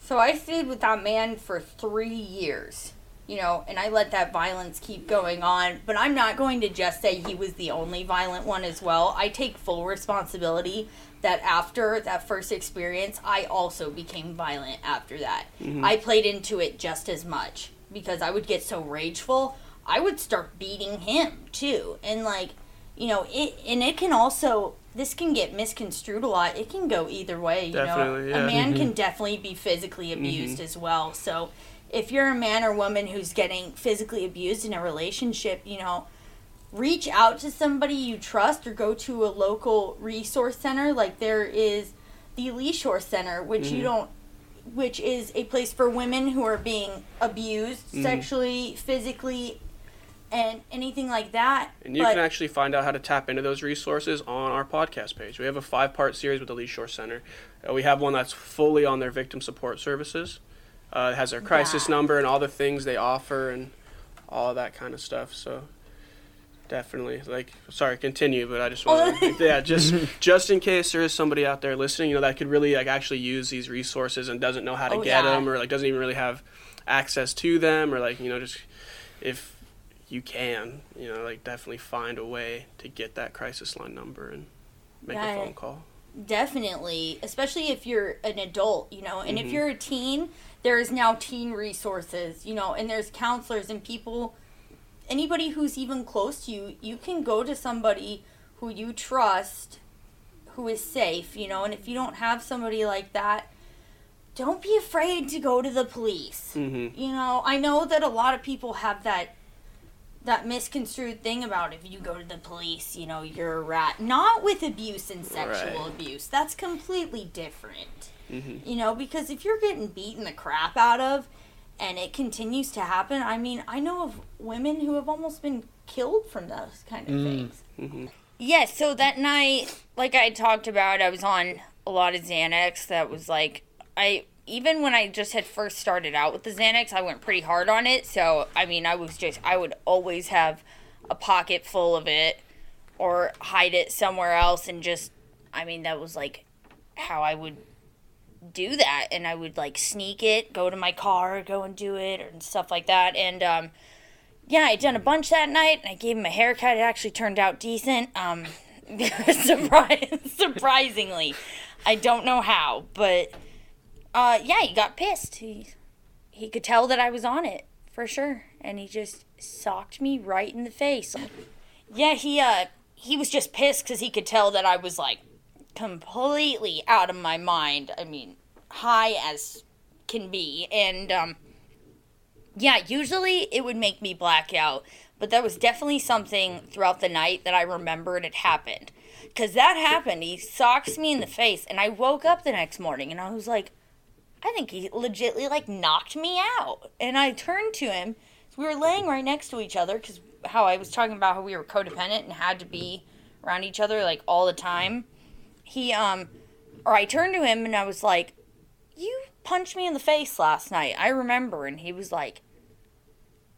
So I stayed with that man for three years, you know, and I let that violence keep going on. But I'm not going to just say he was the only violent one as well. I take full responsibility that after that first experience, I also became violent after that. Mm-hmm. I played into it just as much because I would get so rageful. I would start beating him too. And like, you know, it and it can also this can get misconstrued a lot. It can go either way, you Definitely, know. yeah. A man can mm-hmm. definitely be physically mm-hmm. abused as well. So if you're a man or woman who's getting physically abused in a relationship, you know, reach out to somebody you trust or go to a local resource center like there is the Lee Shore Center, which you don't which is a place for women who are being abused sexually, physically, and anything like that. And you But- can actually find out how to tap into those resources on our podcast page. We have a five part series with the Lee Shore Center. Uh, we have one that's fully on their victim support services. Uh, it has their crisis That. number and all the things they offer and all that kind of stuff. So definitely, like, sorry, continue, but I just want to, yeah, just just in case there is somebody out there listening, you know, that could really like actually use these resources and doesn't know how to Oh, get yeah. them or like doesn't even really have access to them or like you know just if you can, you know, like definitely find a way to get that crisis line number and make Yeah. a phone call. Definitely, especially if you're an adult, you know, and if Mhm. you're a teen, there is now teen resources, you know, and there's counselors and people, anybody who's even close to you, you can go to somebody who you trust, who is safe, you know, and if you don't have somebody like that, don't be afraid to go to the police. Mm-hmm. You know, I know that a lot of people have that that misconstrued thing about if you go to the police, you know, you're a rat. Not with abuse and sexual Right. abuse. That's completely different. Mm-hmm. You know, because if you're getting beaten the crap out of and it continues to happen, I mean, I know of women who have almost been killed from those kind of things. Mm-hmm. Yeah, so that night, like I talked about, I was on a lot of Xanax. That was like, I even when I just had first started out with the Xanax, I went pretty hard on it. So, I mean, I was just, I would always have a pocket full of it or hide it somewhere else. And just, I mean, that was like how I would do that. And I would like sneak it, go to my car, go and do it, and stuff like that. And, um, yeah, I done a bunch that night, and I gave him a haircut. It actually turned out decent. Um, surprisingly, I don't know how, but uh, yeah, he got pissed. He he could tell that I was on it for sure, and he just socked me right in the face. Yeah, he uh he was just pissed because he could tell that I was like completely out of my mind. I mean, high as can be, and um yeah, usually it would make me black out, but there was definitely something throughout the night that I remembered it happened. Because that happened. He socks me in the face, and I woke up the next morning and I was like, I think he legitly like knocked me out. And I turned to him. We were laying right next to each other because how I was talking about how we were codependent and had to be around each other like all the time. He, um, or I turned to him and I was like, You punched me in the face last night. I remember. And he was like,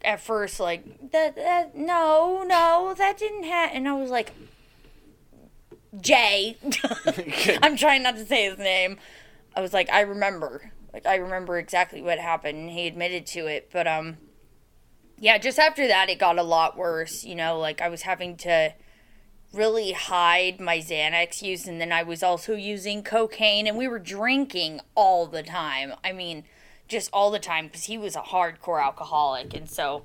at first like that that no no that didn't happen and i was like jay i'm trying not to say his name i was like i remember like i remember exactly what happened and he admitted to it but um yeah just after that it got a lot worse you know like i was having to really hide my xanax use and then i was also using cocaine and we were drinking all the time. I mean just all the time because he was a hardcore alcoholic and so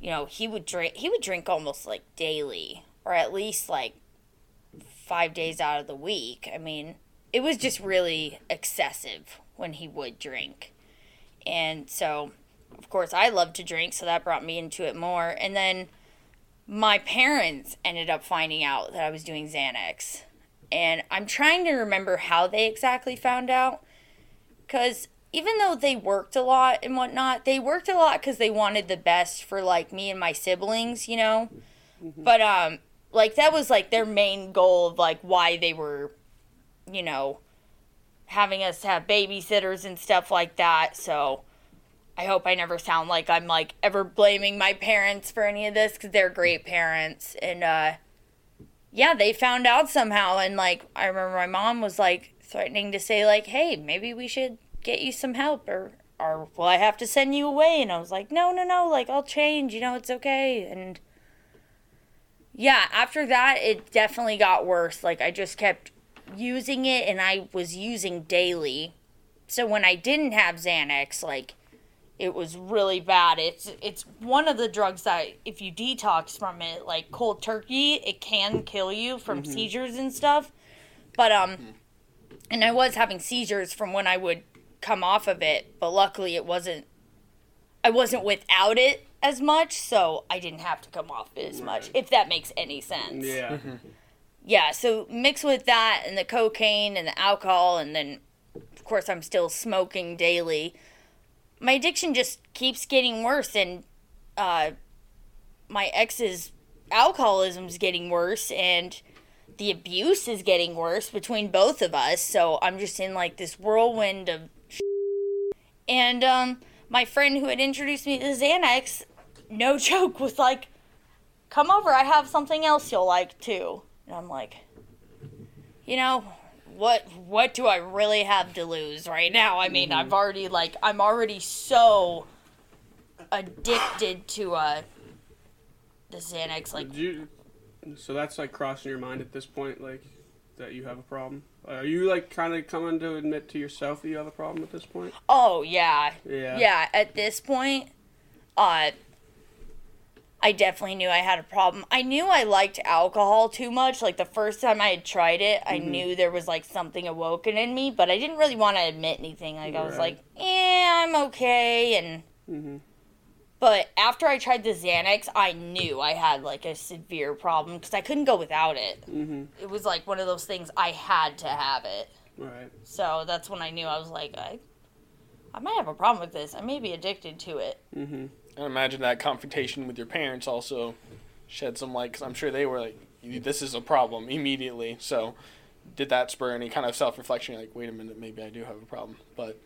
you know he would drink he would drink almost like daily or at least like five days out of the week. I mean it was just really excessive when he would drink. And so of course i love to drink so that brought me into it more. And then my parents ended up finding out that i was doing xanax and i'm trying to remember how they exactly found out because even though they worked a lot and whatnot, they worked a lot because they wanted the best for like me and my siblings, you know. Mm-hmm. But um, like that was like their main goal of like why they were, you know, having us have babysitters and stuff like that. So I hope I never sound like I'm like ever blaming my parents for any of this because they're great parents and uh, yeah, they found out somehow and like I remember my mom was like threatening to say like, hey, maybe we should get you some help or or will I have to send you away? And I was like, no, no, no, like I'll change, you know, it's okay. And yeah, after that, it definitely got worse. Like I just kept using it and I was using daily. So when I didn't have Xanax, like it was really bad. It's it's one of the drugs that if you detox from it, like cold turkey, it can kill you from mm-hmm. seizures and stuff. But um mm-hmm. and I was having seizures from when I would come off of it, but luckily it wasn't I wasn't without it as much, so I didn't have to come off it as much, if that makes any sense. Yeah. Mm-hmm. yeah, so mix with that and the cocaine and the alcohol and then of course I'm still smoking daily. My addiction just keeps getting worse and uh my ex's alcoholism's getting worse and the abuse is getting worse between both of us. So I'm just in like this whirlwind of and um, my friend who had introduced me to Xanax, no joke, was like, "Come over, I have something else you'll like too." And I'm like, you know, what what do I really have to lose right now? I mean, mm-hmm. I've already like I'm already so addicted to uh the Xanax like you, so that's like crossing your mind at this point like that you have a problem? Are you like kind of coming to admit to yourself that you have a problem at this point? Oh yeah. Yeah. Yeah. At this point, uh, I definitely knew I had a problem. I knew I liked alcohol too much. Like the first time I had tried it, I mm-hmm. knew there was like something awoken in me, but I didn't really want to admit anything. Like I was like, "Yeah, I'm okay," and. Mm-hmm. But after I tried the Xanax, I knew I had like a severe problem because I couldn't go without it. Mm-hmm. It was like one of those things I had to have it. Right. So that's when I knew I was like, I, I might have a problem with this. I may be addicted to it. Mm-hmm. I imagine that confrontation with your parents also shed some light because I'm sure they were like, "This is a problem" immediately. So, did that spur any kind of self reflection? Like, wait a minute, maybe I do have a problem, but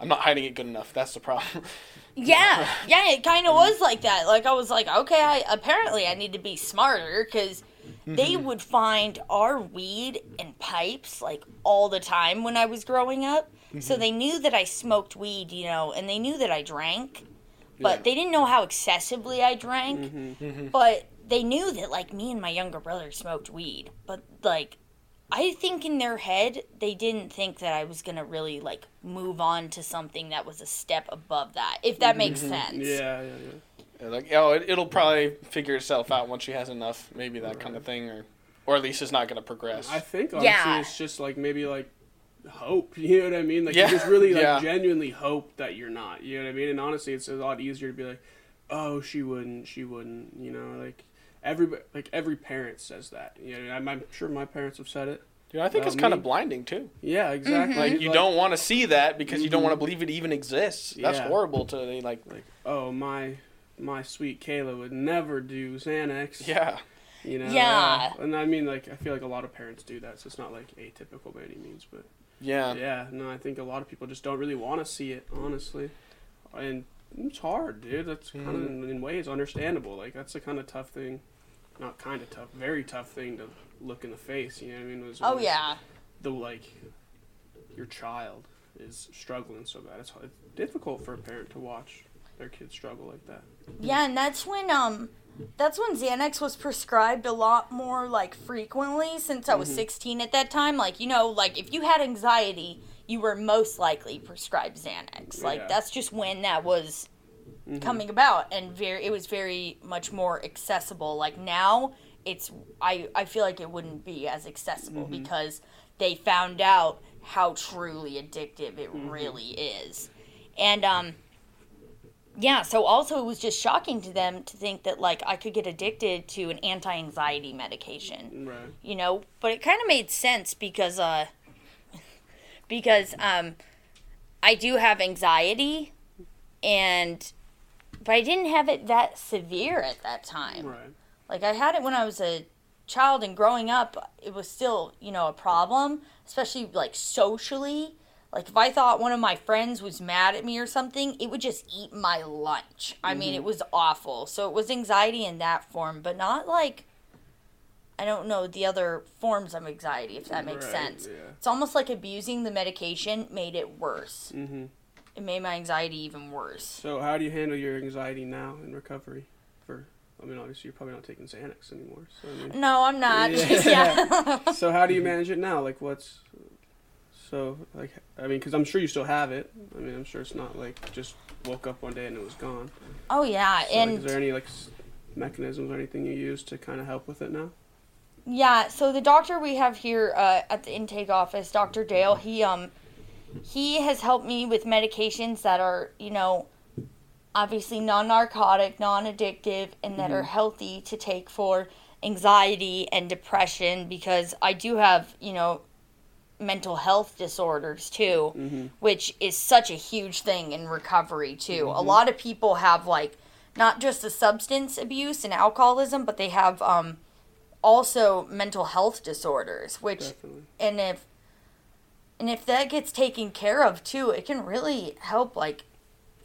I'm not hiding it good enough. That's the problem. yeah, yeah, it kind of was like that. Like I was like, okay, I apparently I need to be smarter because mm-hmm. they would find our weed and pipes like all the time when I was growing up. Mm-hmm. So they knew that I smoked weed, you know, and they knew that I drank, but yeah. they didn't know how excessively I drank. Mm-hmm. mm-hmm. But they knew that like me and my younger brother smoked weed, but like I think in their head they didn't think that I was gonna really like move on to something that was a step above that, if that makes mm-hmm. sense. Yeah, yeah, yeah. yeah like oh, it, will probably figure itself out once she has enough, maybe that right. kind of thing, or or at least it's not gonna progress. I think honestly yeah. it's just like maybe like hope. You know what I mean? Like yeah. you just really like yeah. genuinely hope that you're not. You know what I mean? And honestly, it's a lot easier to be like, oh, she wouldn't, she wouldn't. You know, like every like every parent says that. You know, I'm, I'm sure my parents have said it. Yeah, I think it's kind of blinding too. Yeah, exactly. Mm-hmm. Like you like, don't want to see that because mm-hmm. you don't want to believe it even exists. That's yeah. horrible to like. Like oh my, my sweet Kayla would never do Xanax. Yeah. You know. Yeah. Uh, and I mean, like I feel like a lot of parents do that, so it's not like atypical by any means, but. Yeah. Yeah. No, I think a lot of people just don't really want to see it, honestly, and it's hard, dude. That's kind of in ways understandable. Like that's a kind of tough thing, not kind of tough, very tough thing to look in the face. You know what I mean? Was Oh yeah. the like your child is struggling so bad. It's, it's difficult for a parent to watch their kids struggle like that. Yeah, and that's when um that's when Xanax was prescribed a lot more like frequently since I was Mhm. 16 at that time. Like, you know, like if you had anxiety, you were most likely prescribed Xanax. Like Yeah. that's just when that was Mhm. coming about and very it was very much more accessible. Like now it's I I feel like it wouldn't be as accessible Mhm. because they found out how truly addictive it Mhm. really is. And um yeah, so also it was just shocking to them to think that like I could get addicted to an anti-anxiety medication Right. you know but it kind of made sense because uh because um i do have anxiety and but i didn't have it that severe at that time Right. like i had it when i was a child and growing up it was still you know a problem especially like socially like if i thought one of my friends was mad at me or something it would just eat my lunch i mean Mhm. it was awful so it was anxiety in that form but not like i don't know the other forms of anxiety if that makes Right, sense Yeah. it's almost like abusing the medication made it worse Mm-hmm. it made my anxiety even worse So how do you handle your anxiety now in recovery? For I mean, obviously you're probably not taking Xanax anymore. So I mean, no i'm not Yeah. yeah, so how do you manage it now? Like what's so like I mean, because I'm sure you still have it. I mean, I'm sure it's not like just woke up one day and it was gone. oh yeah So, like, and is there any like s- mechanisms or anything you use to kind of help with it now? Yeah, so the doctor we have here uh, at the intake office, Dr. Dale, he um he has helped me with medications that are, you know, obviously non-narcotic, non-addictive and that are Mhm. healthy to take for anxiety and depression because I do have, you know, mental health disorders too Mm-hmm. which is such a huge thing in recovery too. A Mhm. lot of people have like not just the substance abuse and alcoholism, but they have um also mental health disorders, which Definitely. and if and if that gets taken care of too, it can really help like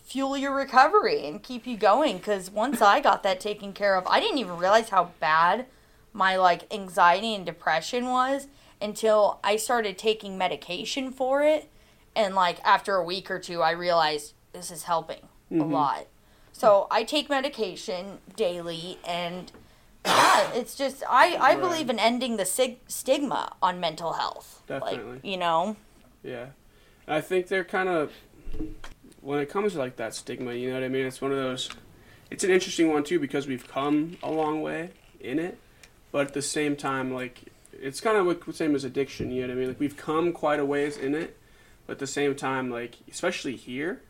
fuel your recovery and keep you going cuz once I got that taken care of, I didn't even realize how bad my like anxiety and depression was until I started taking medication for it and like after a week or two I realized this is helping a Mhm. lot. So I take medication daily and yeah, it's just I I Right. believe in ending the sig- stigma on mental health. Definitely. Like, you know. Yeah, I think they're kind of when it comes to like that stigma. You know what I mean? It's one of those. It's an interesting one too because we've come a long way in it, but at the same time, like it's kind of like the same as addiction. You know what I mean? Like we've come quite a ways in it, but at the same time, like especially here,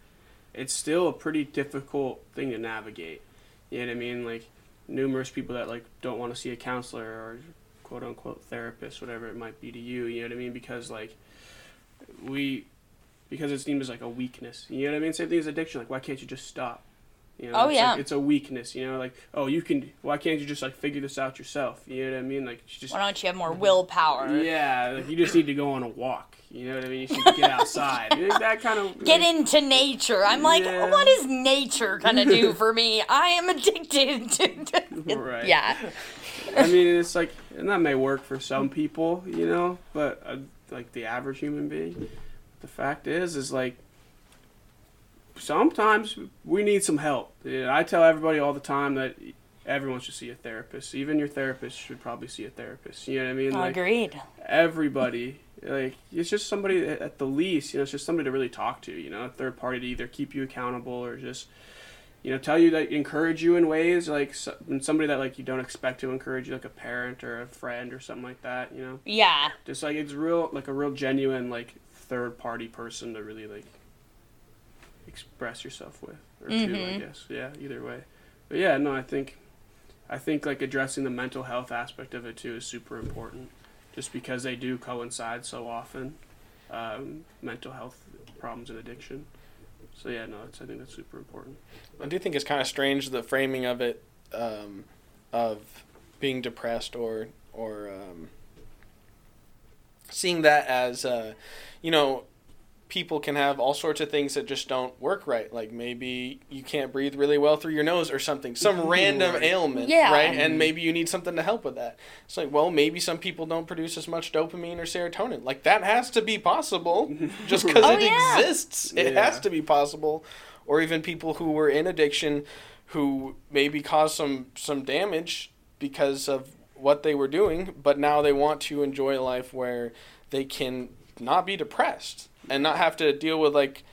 it's still a pretty difficult thing to navigate. You know what I mean? Like numerous people that like don't want to see a counselor or quote unquote therapist, whatever it might be to you. You know what I mean? Because like we because it's deemed as like a weakness. You know what I mean? Same thing as addiction. Like, why can't you just stop? You know, Oh, it's yeah. like, it's a weakness. You know, like oh, you can. Why can't you just like figure this out yourself? You know what I mean? Like, just Why don't you have more willpower? yeah, like, you just need to go on a walk. You know what I mean? You to get outside. That kind of Get into nature. I'm like, Yeah. what is nature gonna do for me? I am addicted to. Right. Yeah. I mean, it's like, and that may work for some people, you know, but uh, like the average human being, the fact is, is like, sometimes we need some help. I tell everybody all the time that everyone should see a therapist. Even your therapist should probably see a therapist. You know what I mean? Like Agreed. everybody, like it's just somebody at the least, you know, it's just somebody to really talk to. You know, a third party to either keep you accountable or just you know, tell you that encourage you in ways like so- somebody that like you don't expect to encourage you, like a parent or a friend or something like that. You know, Yeah. just like it's real, like a real genuine like third party person to really like express yourself with or to, I Mhm. guess. Yeah, either way. But yeah, no, I think I think like addressing the mental health aspect of it too is super important, just because they do coincide so often. Um, mental health problems and addiction. So yeah, no, it's, I think that's super important. I do think it's kind of strange the framing of it, um, of being depressed or or um, seeing that as, uh, you know, people can have all sorts of things that just don't work right. Like maybe you can't breathe really well through your nose or something, some random Right. ailment, Yeah. right? And maybe you need something to help with that. It's like, well, maybe some people don't produce as much dopamine or serotonin. Like that has to be possible just because Oh, it yeah. exists. It Yeah. has to be possible. Or even people who were in addiction who maybe caused some some damage because of what they were doing, but now they want to enjoy a life where they can not be depressed and not have to deal with like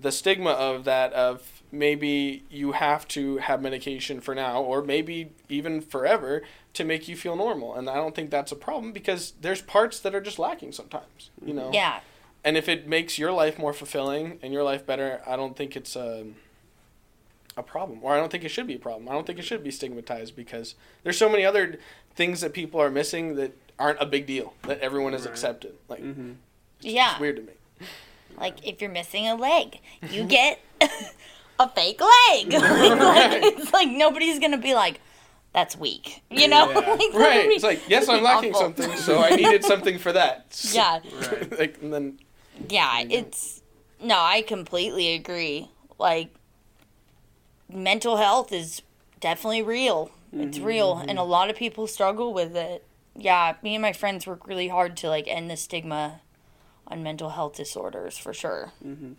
the stigma of that of maybe you have to have medication for now or maybe even forever to make you feel normal. And i don't think that's a problem because there's parts that are just lacking sometimes you know? Yeah. and if it makes your life more fulfilling and your life better i don't think it's a, a problem. Or i don't think it should be a problem. I don't think it should be stigmatized because there's so many other things that people are missing that aren't a big deal that everyone has Right. accepted. Like hmm it's Yeah. just weird to me Like if you're missing a leg, you get a fake leg. like, it's like nobody's gonna be like, "That's weak," you know? Yeah. Like, right be it's like yes i'm lacking awful. something so i needed something for that Yeah, Right. like and then yeah. It's no, I completely agree. Like mental health is definitely real. It's mm-hmm, real, mm-hmm. and a lot of people struggle with it. Yeah, me and my friends work really hard to like end the stigma on mental health disorders for sure. Mm-hmm.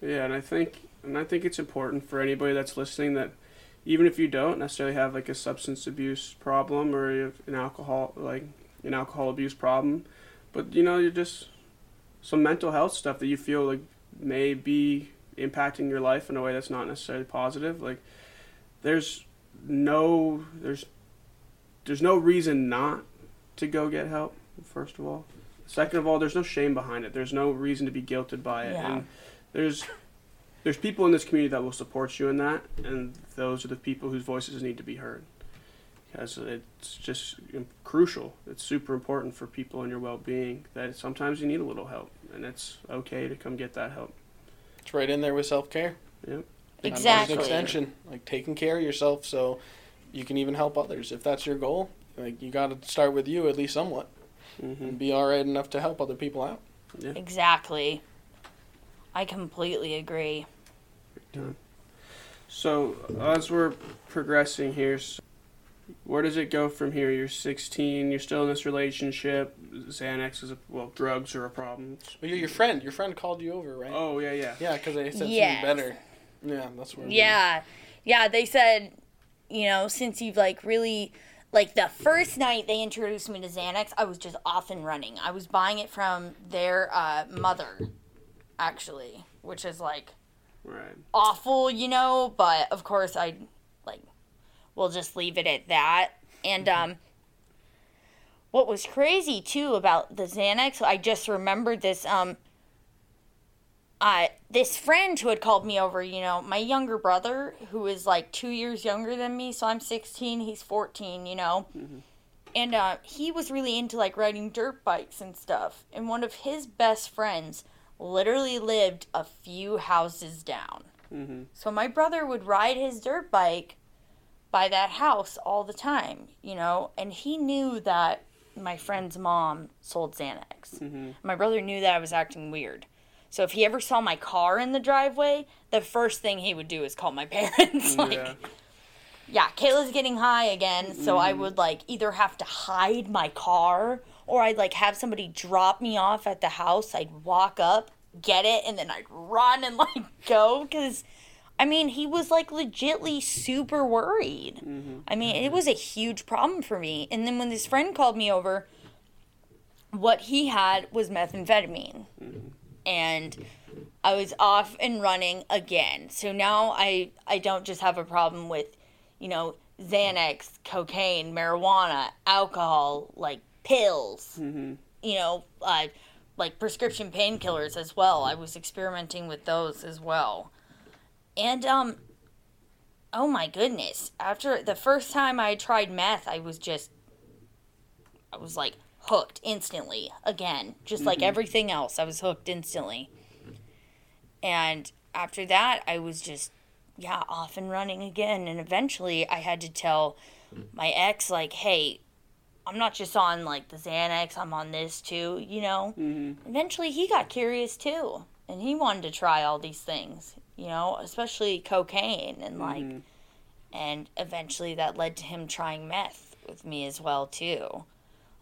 Yeah, and I think and I think it's important for anybody that's listening that even if you don't necessarily have like a substance abuse problem or an alcohol like an alcohol abuse problem, but you know you're just some mental health stuff that you feel like may be impacting your life in a way that's not necessarily positive. Like there's no there's there's no reason not to go get help. First of all, second of all, there's no shame behind it. There's no reason to be guilted by it, Yeah. and there's there's people in this community that will support you in that, and those are the people whose voices need to be heard. Because it's just crucial. It's super important for people and your well-being that sometimes you need a little help, and it's okay to come get that help. it's right in there with self-care Yep. Exactly. an extension like taking care of yourself so you can even help others if that's your goal like you got to start with you at least somewhat hmm and be all right enough to help other people out Exactly. I completely agree. So as we're progressing here, s where does it go from here? You're 16. You're still in this relationship. Xanax is a, well, drugs are a problem. well, your, your friend your friend called you over right Oh yeah, yeah. yeah because they said Yes. something better yeah that's what Yeah. Yeah, they said, you know, since you've like really like the first night they introduced me to Xanax, I was just off and running. I was buying it from their uh, mother, actually, which is like Right. awful, you know, but of course I like we'll just leave it at that. And um what was crazy too about the Xanax, I just remembered this um uh this friend who had called me over, you know, my younger brother who is like 2 years younger than me, so I'm 16, he's 14, you know. And uh he was really into like riding dirt bikes and stuff. And one of his best friends literally lived a few houses down. Mm-hmm. So my brother would ride his dirt bike by that house all the time, you know, and he knew that my friend's mom sold Xanax. Mm-hmm. My brother knew that I was acting weird. So if he ever saw my car in the driveway, the first thing he would do is call my parents. like, yeah. yeah, Kayla's getting high again, so I mm. would like either have to hide my car or I'd like have somebody drop me off at the house. I'd walk up, get it, and then I'd run and like go because I mean, he was like legitly super worried. Mm-hmm. I mean, it mm-hmm. was a huge problem for me. And then when this friend called me over, what he had was methamphetamine. Mm-hmm. And I was off and running again. So now I I don't just have a problem with, you know, Xanax, cocaine, marijuana, alcohol, like pills. Mm-hmm. You know, uh, like prescription painkillers as well. I was experimenting with those as well. And um oh my goodness, after the first time I tried meth, I was just I was like hooked instantly again, just like everything else. I was hooked instantly. And after that, I was just yeah, off and running again and eventually I had to tell my ex like, "Hey, I'm not just on like the Xanax, I'm on this too, you know?" Mm-hmm. Eventually he got curious too. and he wanted to try all these things, you know, especially cocaine and like Mhm. and eventually that led to him trying meth with me as well too.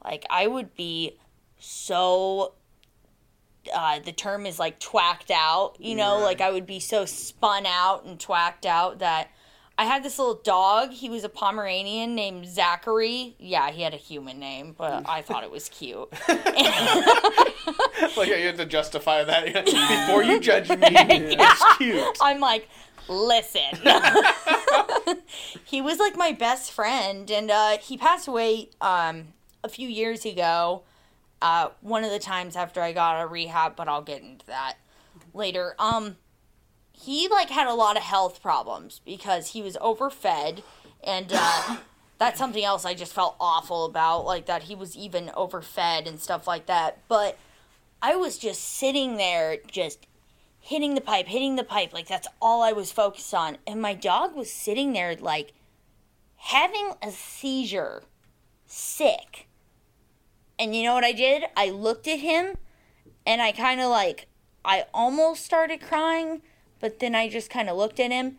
Like I would be so uh, the term is like twacked out, you know, Right. like I would be so spun out and twacked out that I had this little dog. He was a Pomeranian named Zachary. Yeah, he had a human name, but I thought it was cute. like you have to justify that before you judge me. It's cute. I'm like, listen. he was like my best friend, and uh, he passed away um, a few years ago. Uh, one of the times after I got a rehab, but I'll get into that later. Um, he like had a lot of health problems because he was overfed, and uh, that's something else I just felt awful about, like that he was even overfed and stuff like that. But I was just sitting there, just hitting the pipe, hitting the pipe. Like that's all I was focused on. And my dog was sitting there like having a seizure, sick. And you know what I did? I looked at him and I kind of like, I almost started crying, but then I just kind of looked at him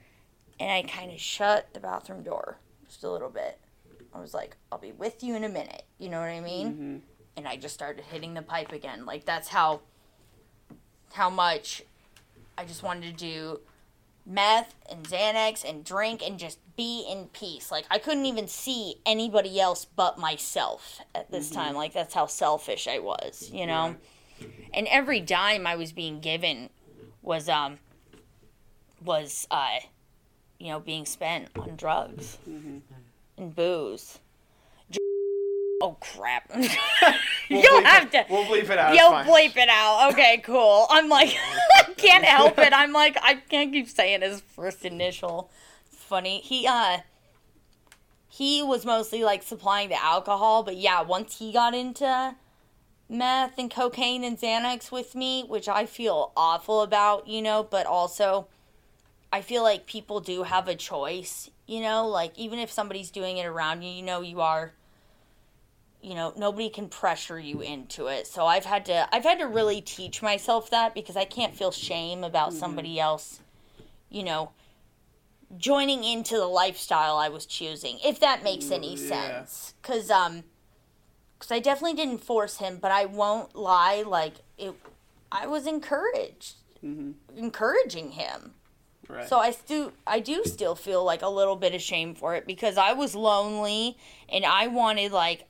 and I kind of shut the bathroom door just a little bit. I was like, I'll be with you in a minute. You know what I mean? Mhm. And I just started hitting the pipe again. Like that's how how much I just wanted to do meth and Xanax and drink and just be in peace. Like I couldn't even see anybody else but myself at this time. Like that's how selfish I was, you know. And every dime I was being given was um was uh you know being spent on drugs and booze. Oh crap! We'll You'll have it. to. We'll bleep it out. You'll bleep it out. Okay, cool. I'm like, I can't help it. I'm like, I can't keep saying his first initial. It's funny. He uh, he was mostly like supplying the alcohol, but yeah, once he got into meth and cocaine and Xanax with me, which I feel awful about, you know, but also I feel like people do have a choice, you know, like even if somebody's doing it around you, you know, you are you know nobody can pressure you into it so i've had to i've had to really teach myself that because i can't feel shame about somebody else you know joining into the lifestyle i was choosing if that makes any Yeah. sense because um because i definitely didn't force him but i won't lie like it i was encouraged Mhm. encouraging him Right. so I still I do still feel like a little bit of shame for it because I was lonely and I wanted like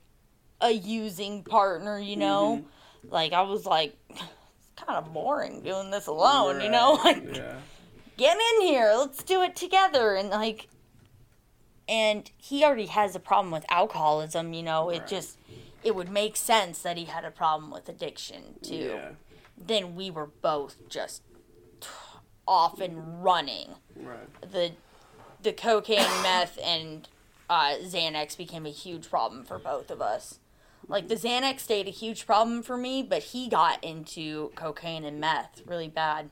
a using partner, you know? Like I was like it's kind of boring doing this alone, you know? Like yeah. get in here, let's do it together and like and he already has a problem with alcoholism, you know? It just it would make sense that he had a problem with addiction too. Yeah. Then we were both just off and running Right. the the cocaine, meth, and uh, Xanax became a huge problem for both of us. Like the Xanax stayed a huge problem for me, but he got into cocaine and meth really bad.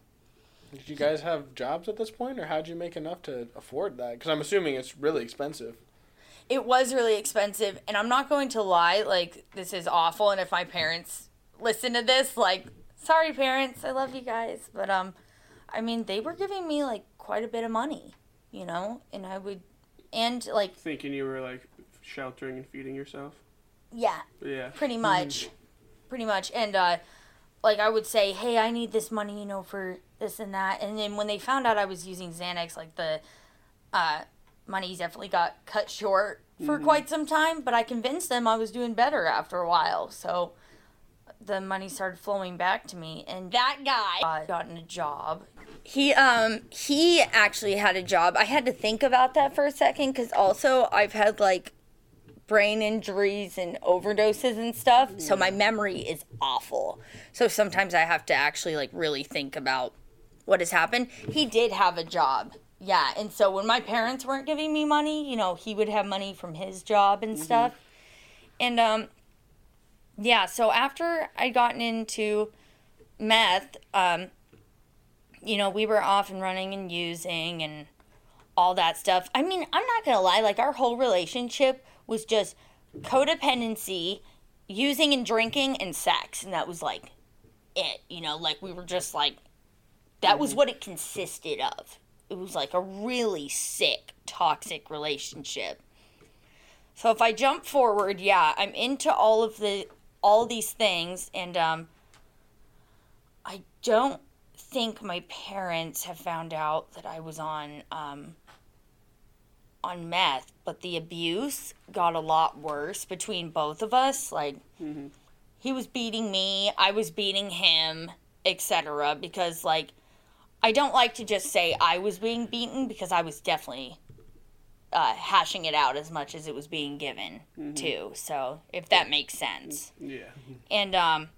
Did you guys have jobs at this point, or how'd you make enough to afford that? Because I'm assuming it's really expensive. It was really expensive, and I'm not going to lie, like this is awful. And if my parents listen to this, like, sorry parents, I love you guys, but um, I mean they were giving me like quite a bit of money, you know, and I would, and like Thinking you were like sheltering and feeding yourself. Yeah, Yeah. pretty much. Pretty much. And uh like i would say hey i need this money you know for this and that. And then when they found out i was using xanax like the uh money definitely got cut short for quite some time but i convinced them i was doing better after a while. So the money started flowing back to me. And that guy uh, gotten a job. He um he actually had a job. I had to think about that for a second because also i've had like brain injuries and overdoses and stuff. So my memory is awful. So sometimes I have to actually like really think about what has happened. He did have a job. Yeah, and so when my parents weren't giving me money, you know, he would have money from his job and stuff. And um yeah, so after I'd gotten into meth, um you know, we were off and running and using and all that stuff. I mean, I'm not gonna lie, like our whole relationship was just codependency, using and drinking, and sex, and that was like it. You know, like we were just like That was what it consisted of. It was like a really sick, toxic relationship. So if I jump forward, yeah, I'm into all of the all these things and um I don't think my parents have found out that I was on um on meth, but the abuse got a lot worse between both of us. Like he was beating me, I was beating him, etc. Because like I don't like to just say I was being beaten because I was definitely uh, hashing it out as much as it was being given too. So if that makes sense. Yeah. And um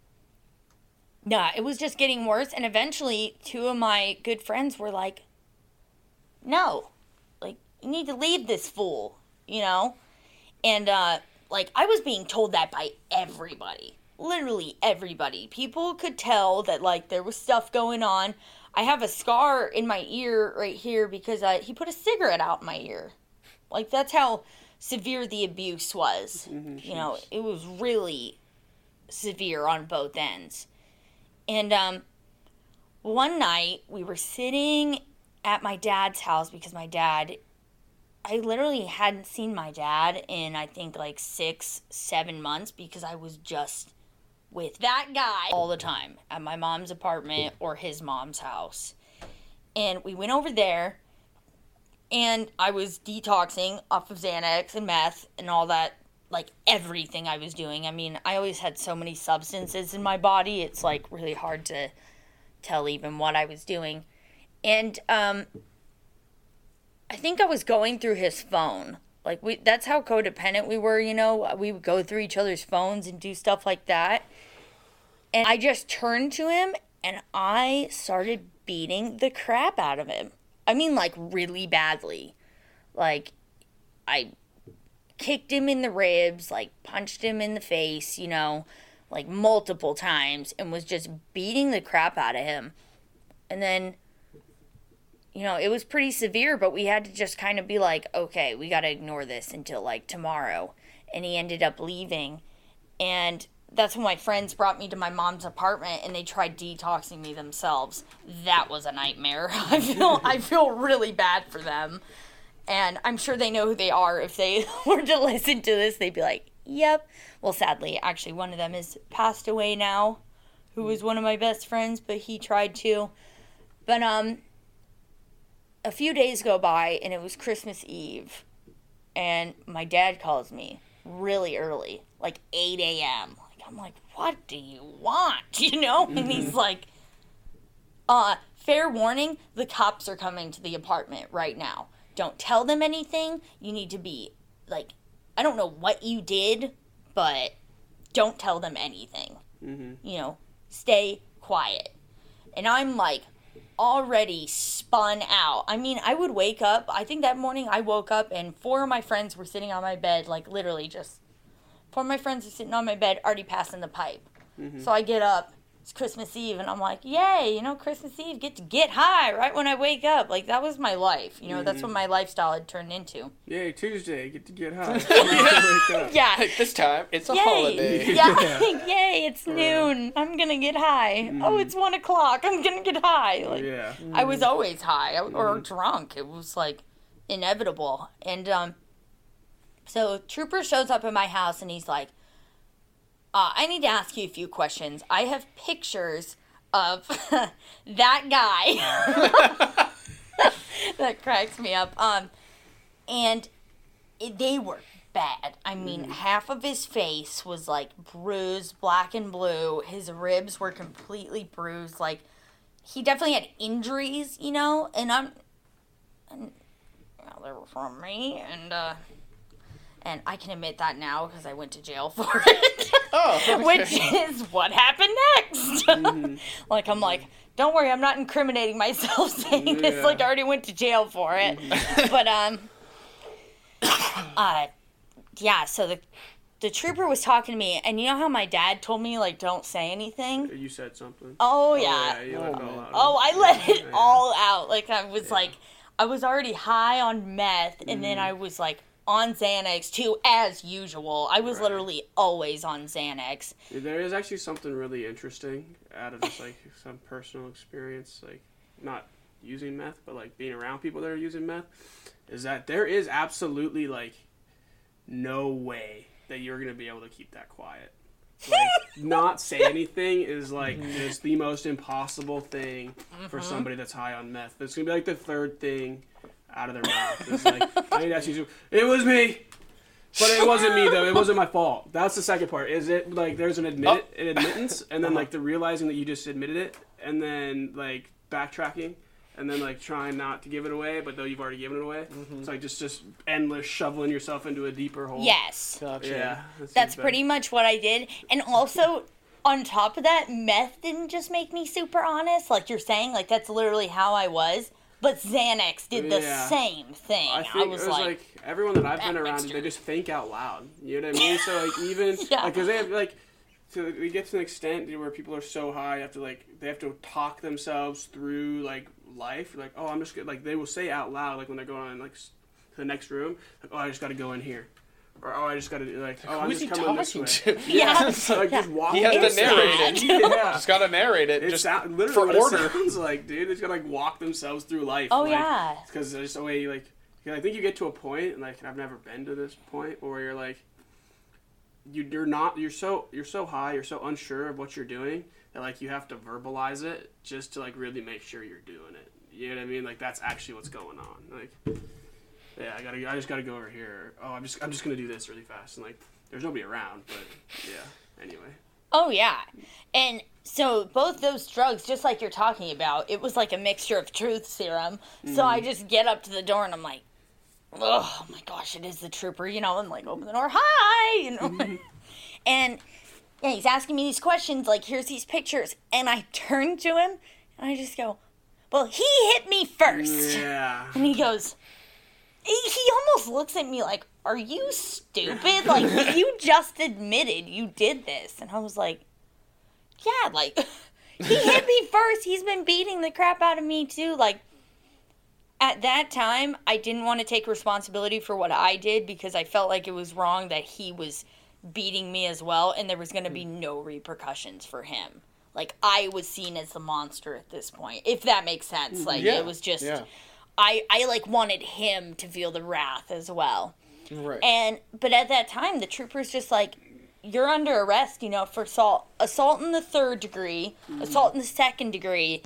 yeah, it was just getting worse and eventually two of my good friends were like no. You need to leave this fool, you know? And uh like I was being told that by everybody. Literally everybody. People could tell that like there was stuff going on. I have a scar in my ear right here because uh, he put a cigarette out in my ear. Like that's how severe the abuse was. You know, it was really severe on both ends. And um one night we were sitting at my dad's house because my dad I literally hadn't seen my dad in I think like 6 7 months because I was just with that guy all the time at my mom's apartment or his mom's house. And we went over there and I was detoxing off of Xanax and meth and all that, like everything I was doing. I mean, I always had so many substances in my body, it's like really hard to tell even what I was doing. And um, I think I was going through his phone. Like we that's how codependent we were, you know. We would go through each other's phones and do stuff like that. And I just turned to him and I started beating the crap out of him. I mean like really badly. Like I kicked him in the ribs, like punched him in the face, you know, like multiple times and was just beating the crap out of him. And then you know, it was pretty severe, but we had to just kind of be like, okay, we got to ignore this until like tomorrow. And he ended up leaving. And that's when my friends brought me to my mom's apartment and they tried detoxing me themselves. That was a nightmare. I feel I feel really bad for them. And I'm sure they know who they are. If they were to listen to this, they'd be like, "Yep." Well, sadly, actually one of them has passed away now, who was one of my best friends, but he tried to. But um a few days go by and it was Christmas Eve, and my dad calls me really early, like 8 a.m. Like, I'm like, what do you want? You know? And he's like, uh, fair warning, the cops are coming to the apartment right now. Don't tell them anything. You need to be, like, I don't know what you did, but don't tell them anything. You know, stay quiet. And I'm like, already spun out. I mean, I would wake up. I think that morning I woke up and four of my friends were sitting on my bed, like literally just four of my friends are sitting on my bed, already passing the pipe. Mm-hmm. So I get up. It's Christmas Eve, and I'm like, "Yay! You know, Christmas Eve, get to get high right when I wake up." Like that was my life. You know, that's what mm-hmm. my lifestyle had turned into. Yay, Tuesday, get to get high. Wake up. Yeah. this time it's a Yay! holiday. Yeah. Yay! It's noon. I'm gonna get high. Mm-hmm. Oh, it's one o'clock. I'm gonna get high. Like Yeah. I was mm-hmm. always high or drunk. It was like inevitable. And um, so Trooper shows up at my house and he's like, uh, "I need to ask you a few questions. I have pictures of that guy." that cracks me up. Um, and it, they were bad. I mean, half of his face was like bruised, black and blue. His ribs were completely bruised. Like he definitely had injuries, you know. And I'm, and know, they were from me, and uh, and I can admit that now because I went to jail for it. Oh, okay. Which is what happened next. like I'm like, don't worry, I'm not incriminating myself saying this. Like I already went to jail for it. but um, uh, yeah. So the the trooper was talking to me, and you know how my dad told me like don't say anything. You said something. Oh yeah. you let it. Oh, I let it Yeah. all out. Like I was like, I was already high on meth, and then Mm-hmm. I was like on Xanax too, as usual. I was Right. literally always on Xanax. There is actually something really interesting out of this, like some personal experience. Like not using meth, but like being around people that are using meth, is that there is absolutely like no way that you're gonna be able to keep that quiet. Like not say anything is like mm-hmm. just the most impossible thing for mm-hmm. somebody that's high on meth. It's gonna be like the third thing out of their mouth. It's like I need to ask you. It was me. But it wasn't me though. It wasn't my fault. That's the second part. Is it like there's an admit oh. an admittance, and then like the uh-huh. realizing that you just admitted it, and then like backtracking, and then like trying not to give it away, but though you've already given it away, mm-hmm. it's like just just endless shoveling yourself into a deeper hole. Yes. Gotcha. Yeah. that That's pretty much what I did. And also, on top of that, meth didn't just make me super honest, like you're saying. Like that's literally how I was. But Xanax did the Yeah. same thing. I I, think was, it was like, like, everyone that I've been around, mixture. they just think out loud. You know what I mean? So like even Yeah. like because they have like to we get to an extent where people are so high, have to like they have to talk themselves through like life. Like oh, I'm just gonna, like they will say out loud like when they're going like s- to the next room, like oh I just got to go in here, or oh I just got to like oh I'm Who's just he coming this talking way. to? Yeah. so, like just walk. He has It's to narrate sad. it. Yeah. Just gotta narrate it. It just sound, literally for what order. it sounds like, dude. It's gonna like walk themselves through life. oh like, yeah. because there's just a way you like I think you get to a point and like I've never been to this point where you're like you you're not you're so you're so high you're so unsure of what you're doing that like you have to verbalize it just to like really make sure you're doing it you know what I mean like that's actually what's going on like yeah I gotta I just gotta go over here oh I'm just I'm just gonna do this really fast and like there's nobody around but yeah anyway Oh yeah. And so both those drugs, just like you're talking about, it was like a mixture of truth serum. So I mm-hmm. just get up to the door and I'm like, oh my gosh, it is the trooper, you know, and like open the door, hi, you know. Mm-hmm. and yeah, he's asking me these questions, like here's these pictures, and I turn to him and I just go, well, he hit me first. yeah And he goes, he, almost looks at me like, Are you stupid? Like, you just admitted you did this. And I was like, Yeah, like, he hit me first. He's been beating the crap out of me, too. Like, at that time, I didn't want to take responsibility for what I did because I felt like it was wrong that he was beating me as well, and there was going to be mm. no repercussions for him. Like, I was seen as the monster at this point, if that makes sense. Mm, like, Yeah, it was just. yeah. I I like wanted him to feel the wrath as well. right. And but at that time the trooper's just like you're under arrest, you know, for assault assault in the third degree, assault in the second degree.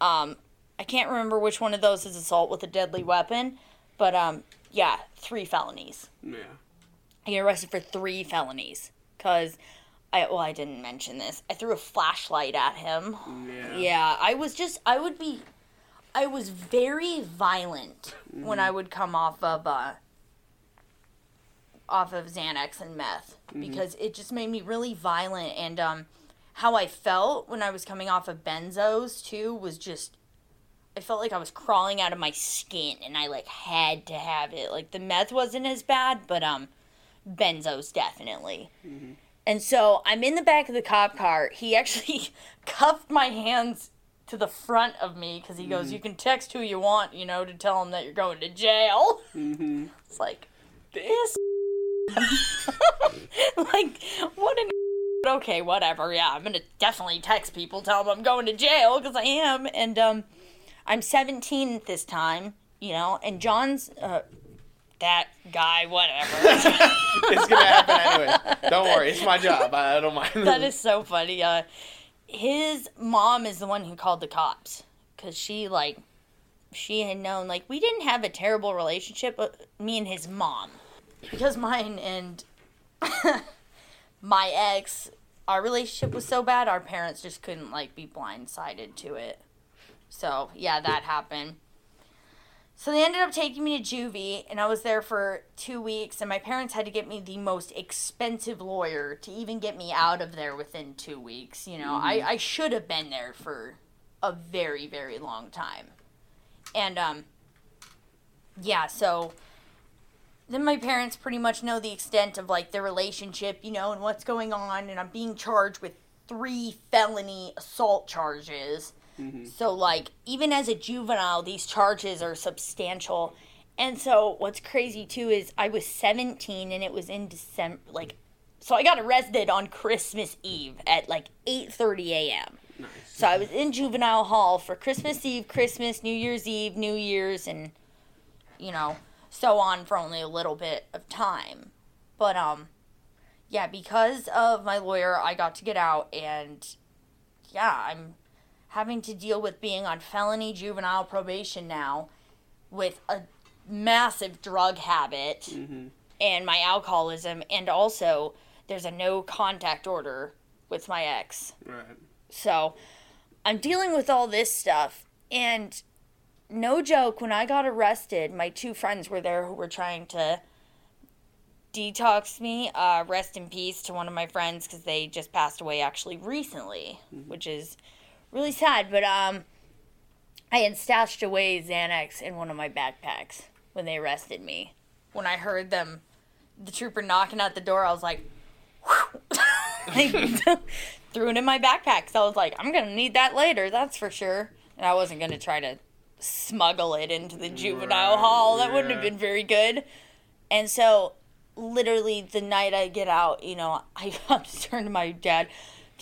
Um I can't remember which one of those is assault with a deadly weapon, but um yeah, three felonies. yeah I get arrested for three felonies cuz I well I didn't mention this. I threw a flashlight at him. yeah Yeah, I was just I would be I was very violent when I would come off of uh off of Xanax and meth because it just made me really violent and um how I felt when I was coming off of benzos too was just I felt like I was crawling out of my skin and I like had to have it. Like the meth wasn't as bad, but um benzos definitely. And so I'm in the back of the cop car. He actually cuffed my hands to the front of me because he goes, "You can text who you want, you know, to tell him that you're going to jail." mm-hmm. It's like this, like what an. Okay, whatever. Yeah, I'm gonna definitely text people, tell them I'm going to jail because I am, and um, I'm 17 at this time, you know, and John's uh, that guy, whatever. it's gonna happen anyway. Don't worry, it's my job. I, I don't mind. that is so funny. Uh, his mom is the one who called the cops because she like she had known like we didn't have a terrible relationship, but me and his mom. Because mine and my ex our relationship was so bad our parents just couldn't like be blindsided to it. So yeah that happened so they ended up taking me to juvie and i was there for two weeks and my parents had to get me the most expensive lawyer to even get me out of there within two weeks you know? I, I should have been there for a very very long time. And um yeah so then my parents pretty much know the extent of like the relationship, you know, and what's going on, and I'm being charged with three felony assault charges. So like even as a juvenile, these charges are substantial. And so what's crazy too is I was 17 and it was in December like so I got arrested on Christmas Eve at like 8:30 a.m. So I was in juvenile hall for Christmas Eve, Christmas, New Year's Eve, New Year's, and you know, so on for only a little bit of time. But um, yeah, because of my lawyer, I got to get out, and yeah, I'm having to deal with being on felony juvenile probation now, with a massive drug habit and my alcoholism, and also there's a no contact order with my ex. Right. So I'm dealing with all this stuff. And no joke, when I got arrested, my two friends were there who were trying to detox me. Uh, rest in peace to one of my friends because they just passed away actually recently, which is really sad. But um, I had stashed away Xanax in one of my backpacks when they arrested me. When I heard them, the trooper knocking at the door, I was like, threw it in my backpack. So I was like, I'm gonna need that later, that's for sure. And I wasn't gonna try to smuggle it into the juvenile Right, hall. That wouldn't have been very good. And so, literally, the night I get out, you know, I, turning to my dad,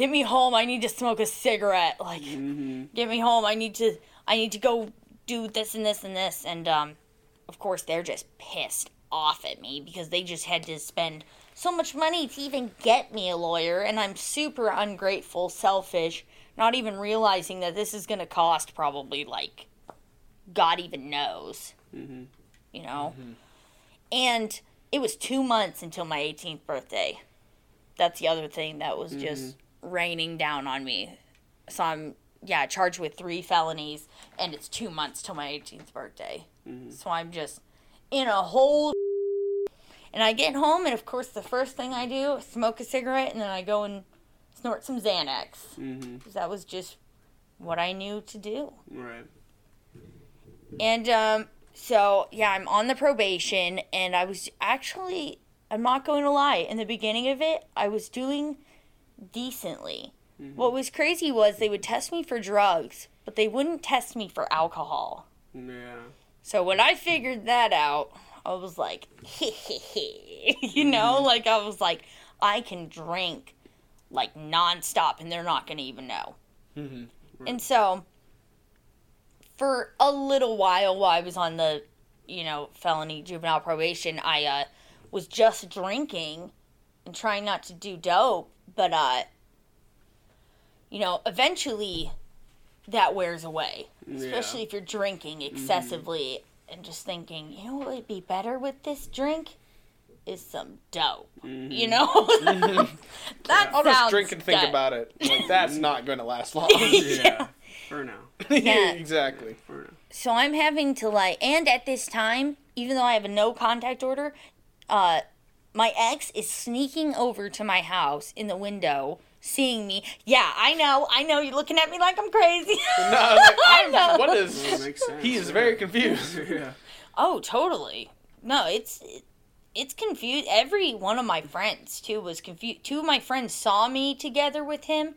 "Get me home. I need to smoke a cigarette. Like, mm-hmm. get me home. I need to. I need to go do this and this and this." And um, of course, they're just pissed off at me because they just had to spend so much money to even get me a lawyer, and I'm super ungrateful, selfish, not even realizing that this is going to cost probably like God even knows. Mm-hmm. You know? Mm-hmm. And it was two months until my 18th birthday. That's the other thing that was just raining down on me. So I'm, yeah, charged with three felonies, and it's two months till my 18th birthday. So I'm just in a whole. And I get home, and of course, the first thing I do is smoke a cigarette, and then I go and snort some Xanax. Mm-hmm. Because that was just what I knew to do. Right. And um, so, yeah, I'm on the probation, and I was actually, I'm not going to lie, in the beginning of it, I was doing decently. What was crazy was they would test me for drugs, but they wouldn't test me for alcohol. Yeah. So when I figured that out, I was like, you know, like I was like, I can drink like nonstop and they're not going to even know. Mm-hmm. And so for a little while while I was on the, you know, felony juvenile probation, I uh, was just drinking and trying not to do dope, but uh, you know, eventually that wears away, especially if you're drinking excessively and just thinking, you know what would be better with this drink is some dope. You know, that I'll just drink and think good. about it. Like that's not going to last long. Yeah. For now. Yeah. exactly. For now. So I'm having to like, and at this time, even though I have a no contact order, uh, my ex is sneaking over to my house in the window, seeing me. Yeah, I know, I know, you're looking at me like I'm crazy. No, I was like, I I'm- know. what That is? makes sense. He is yeah. very confused. yeah. Oh, totally. No, it's it, it's confused. Every one of my friends too was confused. Two of my friends saw me together with him,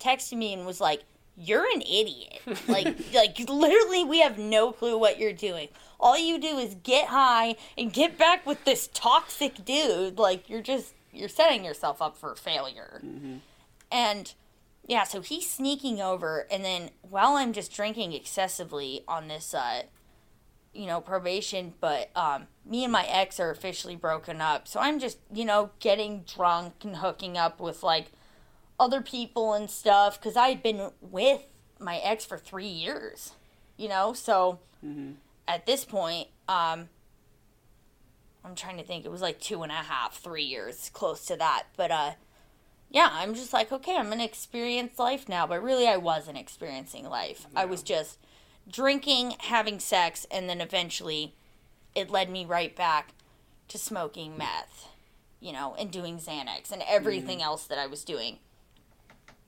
texted me and was like, "You're an idiot." like like literally we have no clue what you're doing. All you do is get high and get back with this toxic dude. Like you're just you're setting yourself up for failure. And yeah, so he's sneaking over and then while I'm just drinking excessively on this uh you know, probation, but um, me and my ex are officially broken up. So I'm just, you know, getting drunk and hooking up with like other people and stuff because I had been with my ex for three years, you know. So at this point, um, I'm trying to think. It was like two and a half, three years, close to that. But uh, yeah, I'm just like, okay, I'm gonna experience life now. But really, I wasn't experiencing life. I was just drinking, having sex, and then eventually it led me right back to smoking meth, you know, and doing Xanax and everything else that I was doing.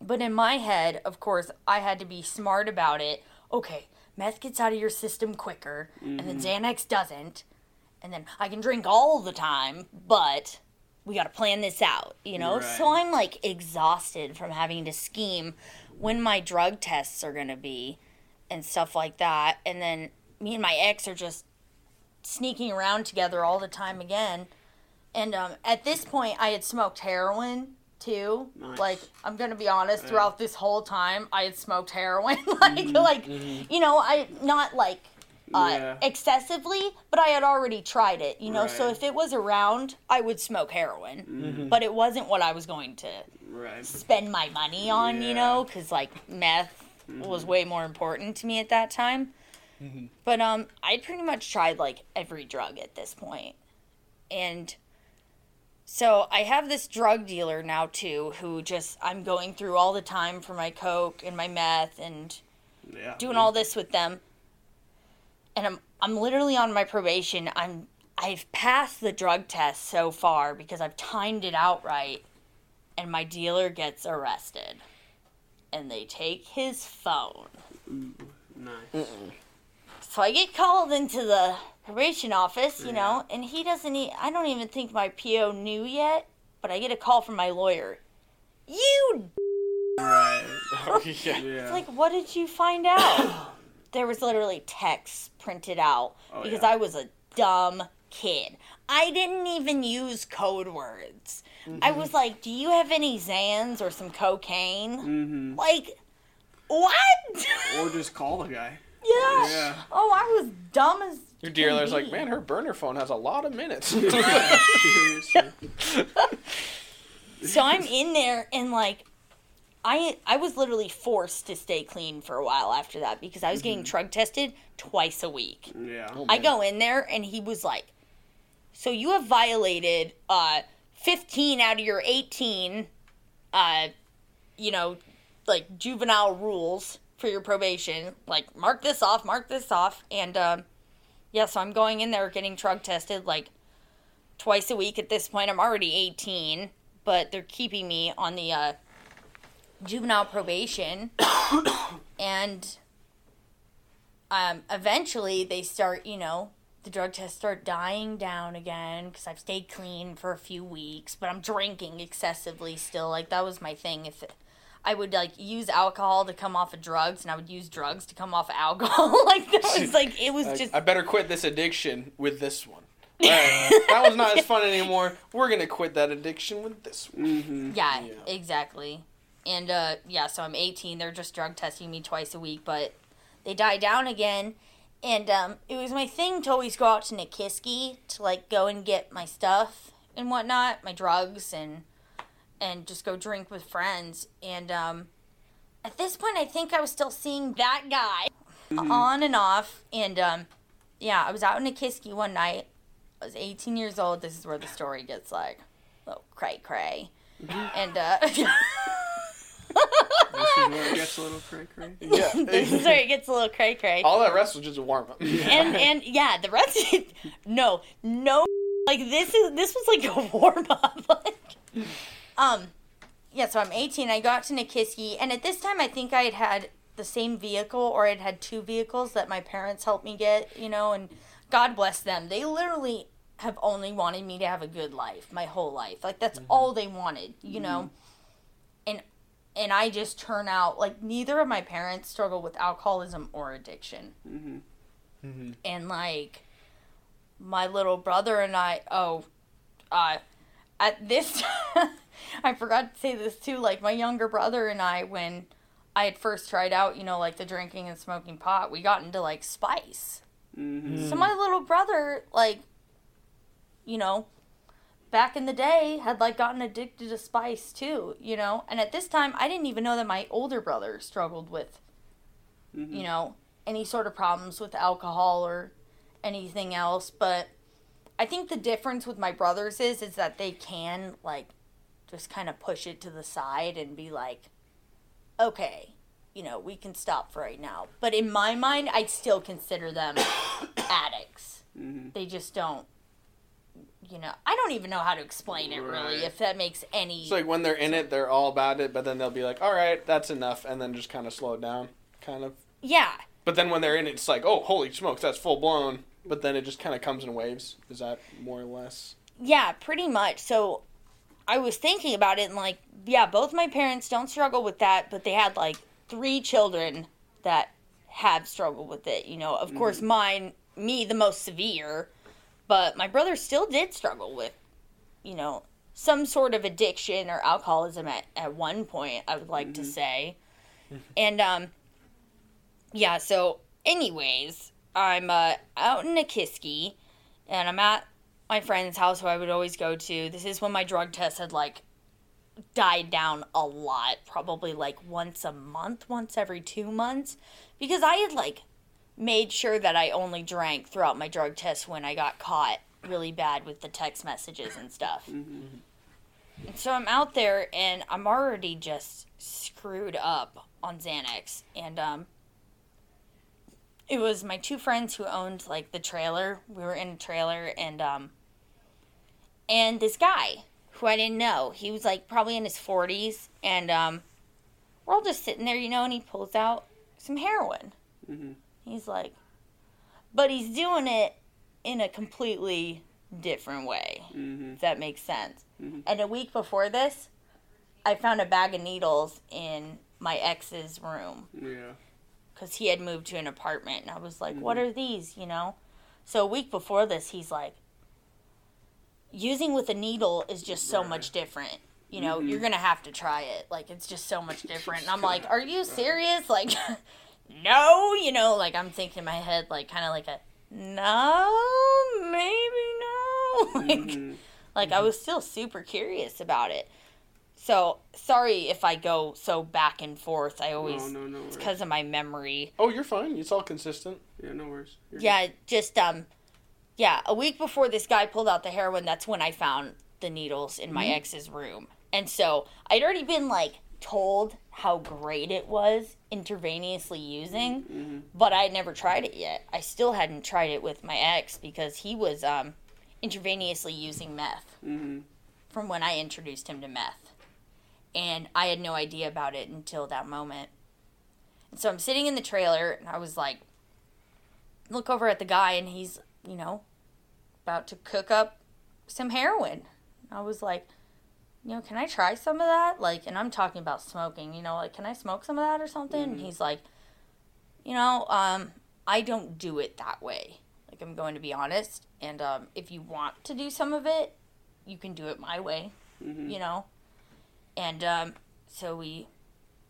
But in my head, of course, I had to be smart about it. Okay, meth gets out of your system quicker, and then Xanax doesn't. And then I can drink all the time, but we got to plan this out, you know? So I'm like exhausted from having to scheme when my drug tests are going to be and stuff like that. And then me and my ex are just sneaking around together all the time again. And um, at this point, I had smoked heroin too. Nice. Like I'm gonna be honest, Yeah. throughout this whole time, I had smoked heroin. like mm-hmm. like mm-hmm. you know, I not like uh, Yeah. excessively, but I had already tried it. You know, so if it was around, I would smoke heroin. Mm-hmm. But it wasn't what I was going to Right. spend my money on. You know, because like meth was way more important to me at that time. But um, I pretty much tried like every drug at this point, and so I have this drug dealer now too, who just I'm going through all the time for my coke and my meth and Yeah. doing all this with them. And I'm I'm literally on my probation. I'm I've passed the drug test so far because I've timed it out right, and my dealer gets arrested, and they take his phone. Nice. So I get called into the probation office, you know, and he doesn't. E- I don't even think my PO knew yet, but I get a call from my lawyer. You Right. yeah. Yeah. It's like, what did you find out? there was literally text printed out Oh, because yeah. I was a dumb kid. I didn't even use code words. I Mm-hmm. was like, "Do you have any Zans or some cocaine?" hmm Like, what? Or just call the guy. Yeah. Yeah. Oh, I was dumb as. Your can dealer's be. like, man, her burner phone has a lot of minutes. So I'm in there and like I I was literally forced to stay clean for a while after that because I was getting drug tested twice a week. Yeah. I go in there and he was like, "So you have violated uh 15 out of your 18 uh you know, like juvenile rules for your probation. Like mark this off, mark this off." And um yeah, so I'm going in there getting drug tested like twice a week at this point. I'm already 18, but they're keeping me on the uh juvenile probation. and um, eventually they start, you know, the drug tests start dying down again because I've stayed clean for a few weeks, but I'm drinking excessively still. Like that was my thing. If I would like use alcohol to come off of drugs, and I would use drugs to come off of alcohol. like that was like it was Like, just I better quit this addiction with this one. All right, that was not as fun anymore. We're gonna quit that addiction with this one. Mm-hmm. Yeah, Yeah. exactly. And uh yeah, so I'm 18. They're just drug testing me twice a week, but they die down again. And um it was my thing to always go out to Nikiski to like go and get my stuff and whatnot, my drugs and and just go drink with friends. And um at this point I think I was still seeing that guy on and off. And um yeah, I was out in Nikiski one night. I was 18 years old. This is where the story gets like a little cray cray. And uh This is where it gets a little cray cray. this is Yeah. where it gets a little cray cray. All that rest was just a warm up. And and yeah, the rest no, no like this is this was like a warm up. like, um yeah, so I'm 18. I got to Nikiski and at this time I think I had had the same vehicle or I'd had two vehicles that my parents helped me get, you know, and God bless them. They literally have only wanted me to have a good life my whole life. Like that's all they wanted, you know. And and I just turn out like neither of my parents struggle with alcoholism or addiction. Mm-hmm. And like my little brother and I, oh, uh, at this, I forgot to say this too. Like my younger brother and I, when I had first tried out, you know, like the drinking and smoking pot, we got into like spice. Mm-hmm. So my little brother, like, you know, back in the day, had like gotten addicted to spice too, you know. And at this time, I didn't even know that my older brother struggled with, Mm-hmm. you know, any sort of problems with alcohol or anything else. But I think the difference with my brothers is is that they can like just kind of push it to the side and be like, okay, you know, we can stop for right now. But in my mind, I still consider them addicts. Mm-hmm. They just don't, you know, I don't even know how to explain it really, Right. if that makes any. It's like when they're in it, they're all about it, but then they'll be like, "All right, that's enough," and then just kind of slow it down, kind of. yeah, But then when they're in it, it's like, "Oh, holy smokes, that's full blown." But then it just kind of comes in waves. Is that more or less? yeah, pretty much. So I was thinking about it and like, yeah, both my parents don't struggle with that, but they had like three children that have struggled with it. You know, of course, mine, me, the most severe, but my brother still did struggle with, you know, some sort of addiction or alcoholism at, at one point, I would like to say. and um yeah, so anyways, I'm uh out in Nikiski and I'm at my friend's house who I would always go to. This is when my drug test had like died down a lot, probably like once a month, once every 2 months because I had like made sure that I only drank throughout my drug test when I got caught really bad with the text messages and stuff. And so I'm out there and I'm already just screwed up on Xanax. And um, it was my two friends who owned like the trailer. We were in a trailer and um, and this guy who I didn't know, he was like probably in his 40s and um, we're all just sitting there, you know, and he pulls out some heroin. Mhm. He's like, but he's doing it in a completely different way, Mm-hmm. if that makes sense. Mhm. And a week before this, I found a bag of needles in my ex's room Yeah. Because he had moved to an apartment. And I was like, what are these, you know? So a week before this, he's like, using with a needle is just so Right. much different. You know, Mhm. you're going to have to try it. Like, it's just so much different. And I'm like, are you serious? Like, no, you know, like I'm thinking in my head, like, kind of like a, no, maybe no. like, Mhm. like I was still super curious about it. So sorry if I go so back and forth. I always No, no, no it's because of my memory. Oh, you're fine. It's all consistent. Yeah, no worries. You're Yeah, just um, yeah. A week before this guy pulled out the heroin, that's when I found the needles in my ex's room, and so I'd already been like told how great it was intravenously using, Mhm. but I had never tried it yet. I still hadn't tried it with my ex because he was um, intravenously using meth Mhm. from when I introduced him to meth. And I had no idea about it until that moment. And so I'm sitting in the trailer and I was like, look over at the guy and he's, you know, about to cook up some heroin. I was like, you know, can I try some of that? Like, and I'm talking about smoking, you know, like, can I smoke some of that or something? And he's like, you know, um, I don't do it that way. Like, I'm going to be honest. And um, if you want to do some of it, you can do it my way, Mhm. you know? And um, so we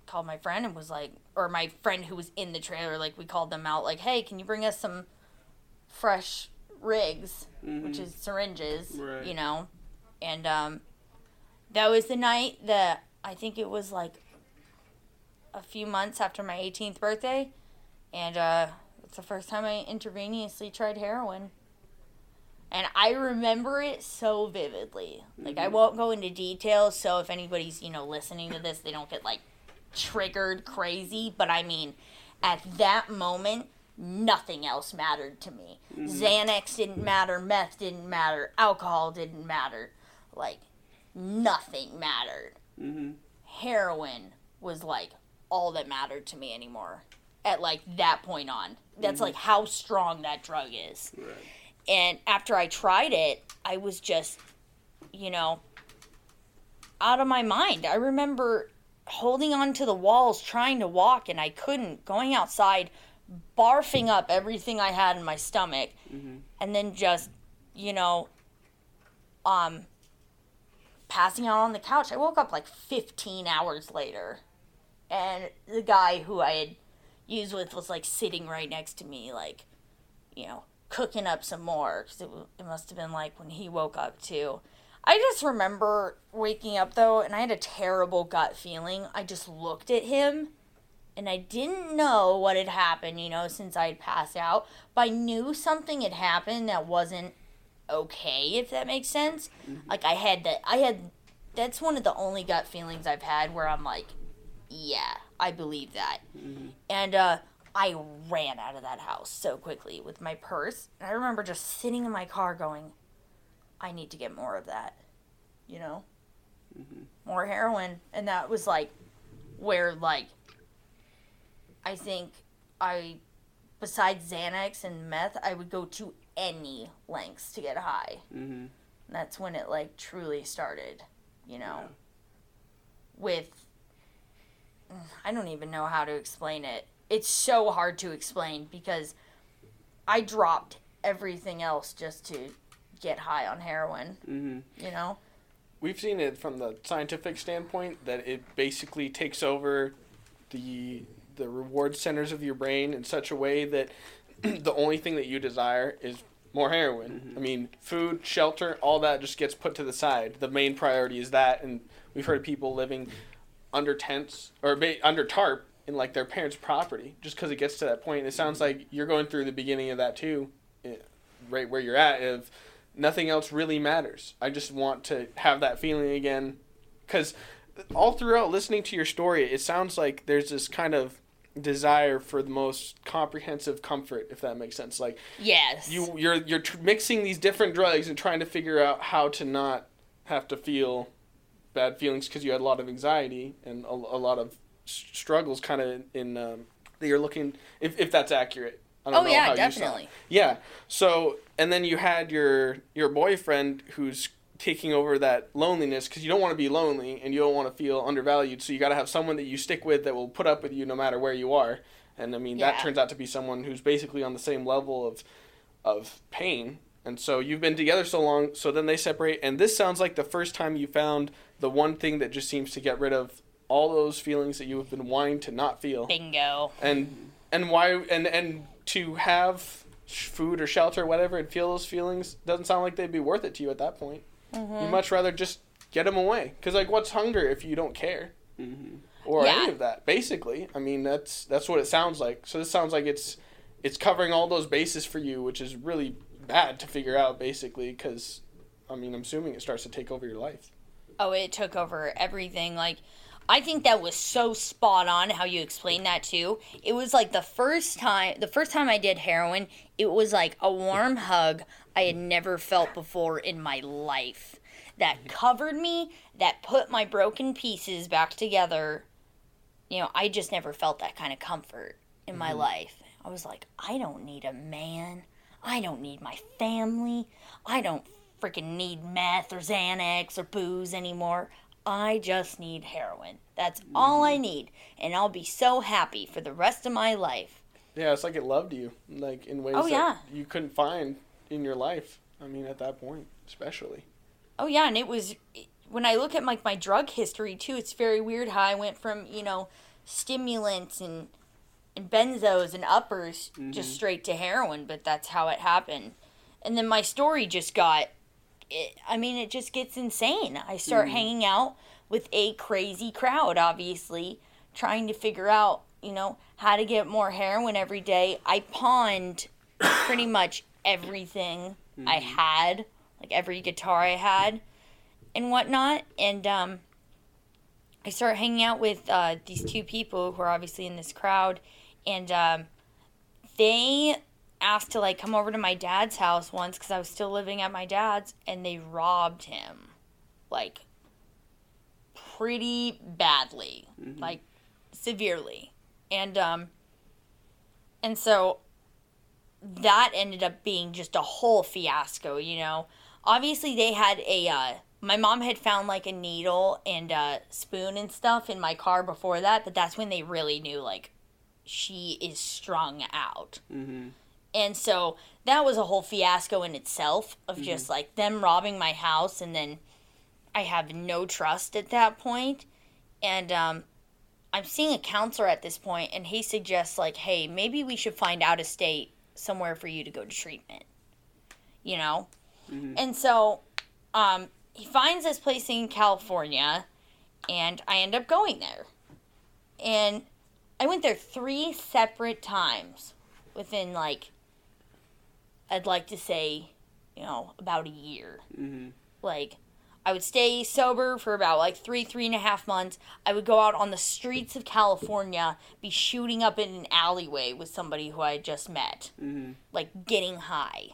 called my friend and was like, or my friend who was in the trailer, like, we called them out, like, hey, can you bring us some fresh rigs, which Mhm. is syringes, Right. you know? And um, that was the night that I think it was like a few months after my 18th birthday. And uh, it's the first time I intravenously tried heroin. And I remember it so vividly. Like, I Mhm. won't go into details, so if anybody's, you know, listening to this, they don't get, like, triggered crazy. But I mean, at that moment, nothing else mattered to me. Xanax didn't matter, meth didn't matter, alcohol didn't matter. Like, nothing mattered. Mhm. Heroin was, like, all that mattered to me anymore. At, like, that point on. That's, like, how strong that drug is. Right. And after I tried it, I was just, you know, out of my mind. I remember holding on to the walls trying to walk and I couldn't, going outside, barfing up everything I had in my stomach, Mhm. and then just, you know, um, passing out on the couch. I woke up like 15 hours later, and the guy who I had used with was like sitting right next to me, like, you know, cooking up some more because it, it must have been like when he woke up too. I just remember waking up though, and I had a terrible gut feeling. I just looked at him, and I didn't know what had happened, you know, since I had passed out, but I knew something had happened that wasn't okay, if that makes sense. Like I had that, I had. That's one of the only gut feelings I've had where I'm like, yeah, I believe that. Mhm. And uh, I ran out of that house so quickly with my purse. And I remember just sitting in my car going, I need to get more of that. You know? Mhm. More heroin. And that was like where, like, I think I, besides Xanax and meth, I would go to any lengths to get high. Mhm. And that's when it, like, truly started, you know? Yeah. with I don't even know how to explain it. It's so hard to explain because I dropped everything else just to get high on heroin, Mhm. you know? we've seen it from the scientific standpoint that it basically takes over the the reward centers of your brain in such a way that the only thing that you desire is more heroin. I mean, food, shelter, all that just gets put to the side. The main priority is that, and we've heard of people living under tents or ba- under tarp in like their parents' property just because it gets to that point. It sounds like you're going through the beginning of that too, eh, right where you're at. Of nothing else really matters. I just want to have that feeling again, because all throughout listening to your story, it sounds like there's this kind of desire for the most comprehensive comfort, if that makes sense. Like Yes. you, you're you're tr- mixing these different drugs and trying to figure out how to not have to feel bad feelings because you had a lot of anxiety and a, a lot of struggles, kind of in um, that you're looking. If if that's accurate. I don't Oh know yeah, how you saw definitely. Yeah. So, and then you had your your boyfriend who's taking over that loneliness because you don't want to be lonely and you don't want to feel undervalued. So you got to have someone that you stick with that will put up with you no matter where you are. And I mean that turns out to be someone who's basically on the same level of of pain. And so you've been together so long, so then they separate. And this sounds like the first time you found the one thing that just seems to get rid of all those feelings that you have been wanting to not feel Bingo. and and why and and to have food or shelter or whatever and feel those feelings doesn't sound like they'd be worth it to you at that point Mm-hmm. you'd much rather just get them away because like what's hunger if you don't care Mm-hmm. or Yeah. any of that basically i mean that's that's what it sounds like so this sounds like it's it's covering all those bases for you which is really bad to figure out basically because i mean i'm assuming it starts to take over your life Oh, it took over everything. Like, I think that was so spot on how you explained that too. It was like the first time, the first time I did heroin, it was like a warm hug I had never felt before in my life. That mm-hmm. covered me, that put my broken pieces back together. You know, I just never felt that kind of comfort in my mm-hmm. life. I was like, I don't need a man. I don't need my family. I don't freaking need meth or Xanax or booze anymore. I just need heroin. That's all I mm. need. And I'll be so happy for the rest of my life. yeah it's like it loved you like in ways Oh, that yeah. you couldn't find in your life i mean at that point especially Oh yeah, and it was when I look at like my drug history too, it's very weird how I went from, you know, stimulants and and benzos and uppers just mm-hmm. straight to heroin, but that's how it happened. And then my story just got it, I mean, it just gets insane. I start hanging out with a crazy crowd, obviously, trying to figure out, you know, how to get more heroin every day. I pawned pretty much everything I had, like every guitar I had and whatnot. And um, I start hanging out with uh, these two people who are obviously in this crowd, and um, they asked to like come over to my dad's house once because I was still living at my dad's, and they robbed him, like pretty badly, like severely, and um, and so that ended up being just a whole fiasco, you know. Obviously, they had a. Uh, my mom had found like a needle and a spoon and stuff in my car before that, but that's when they really knew like she is strung out. Mm-hmm. And so that was a whole fiasco in itself of just like them robbing my house and then I have no trust at that point. And um, I'm seeing a counselor at this point and he suggests like, hey, maybe we should find out a state somewhere for you to go to treatment. You know? And so um, he finds this place in California and I end up going there. And I went there three separate times within like I'd like to say, you know, about a year. Mm-hmm. Like I would stay sober for about like three, three and a half months. I would go out on the streets of California, be shooting up in an alleyway with somebody who I had just met, Mm-hmm. like getting high.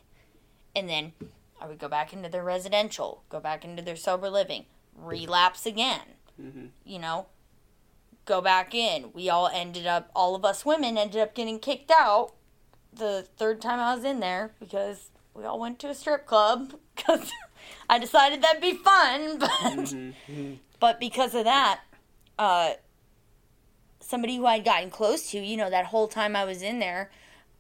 And then I would go back into their residential, go back into their sober living, relapse again. Mm-hmm. You know, go back in. We all ended up, all of us women ended up getting kicked out the third time I was in there because we all went to a strip club because I decided that'd be fun. But Mm-hmm. but because of that, uh, somebody who I'd gotten close to, you know, that whole time I was in there,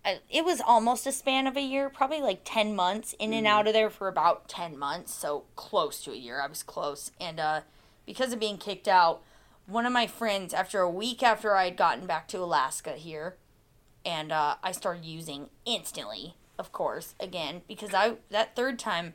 I, it was almost a span of a year, probably like 10 months in and out of there for about 10 months, so close to a year. I was close. And uh, because of being kicked out, one of my friends, after a week after I had gotten back to Alaska here, and uh, I started using instantly, of course, again, because I that third time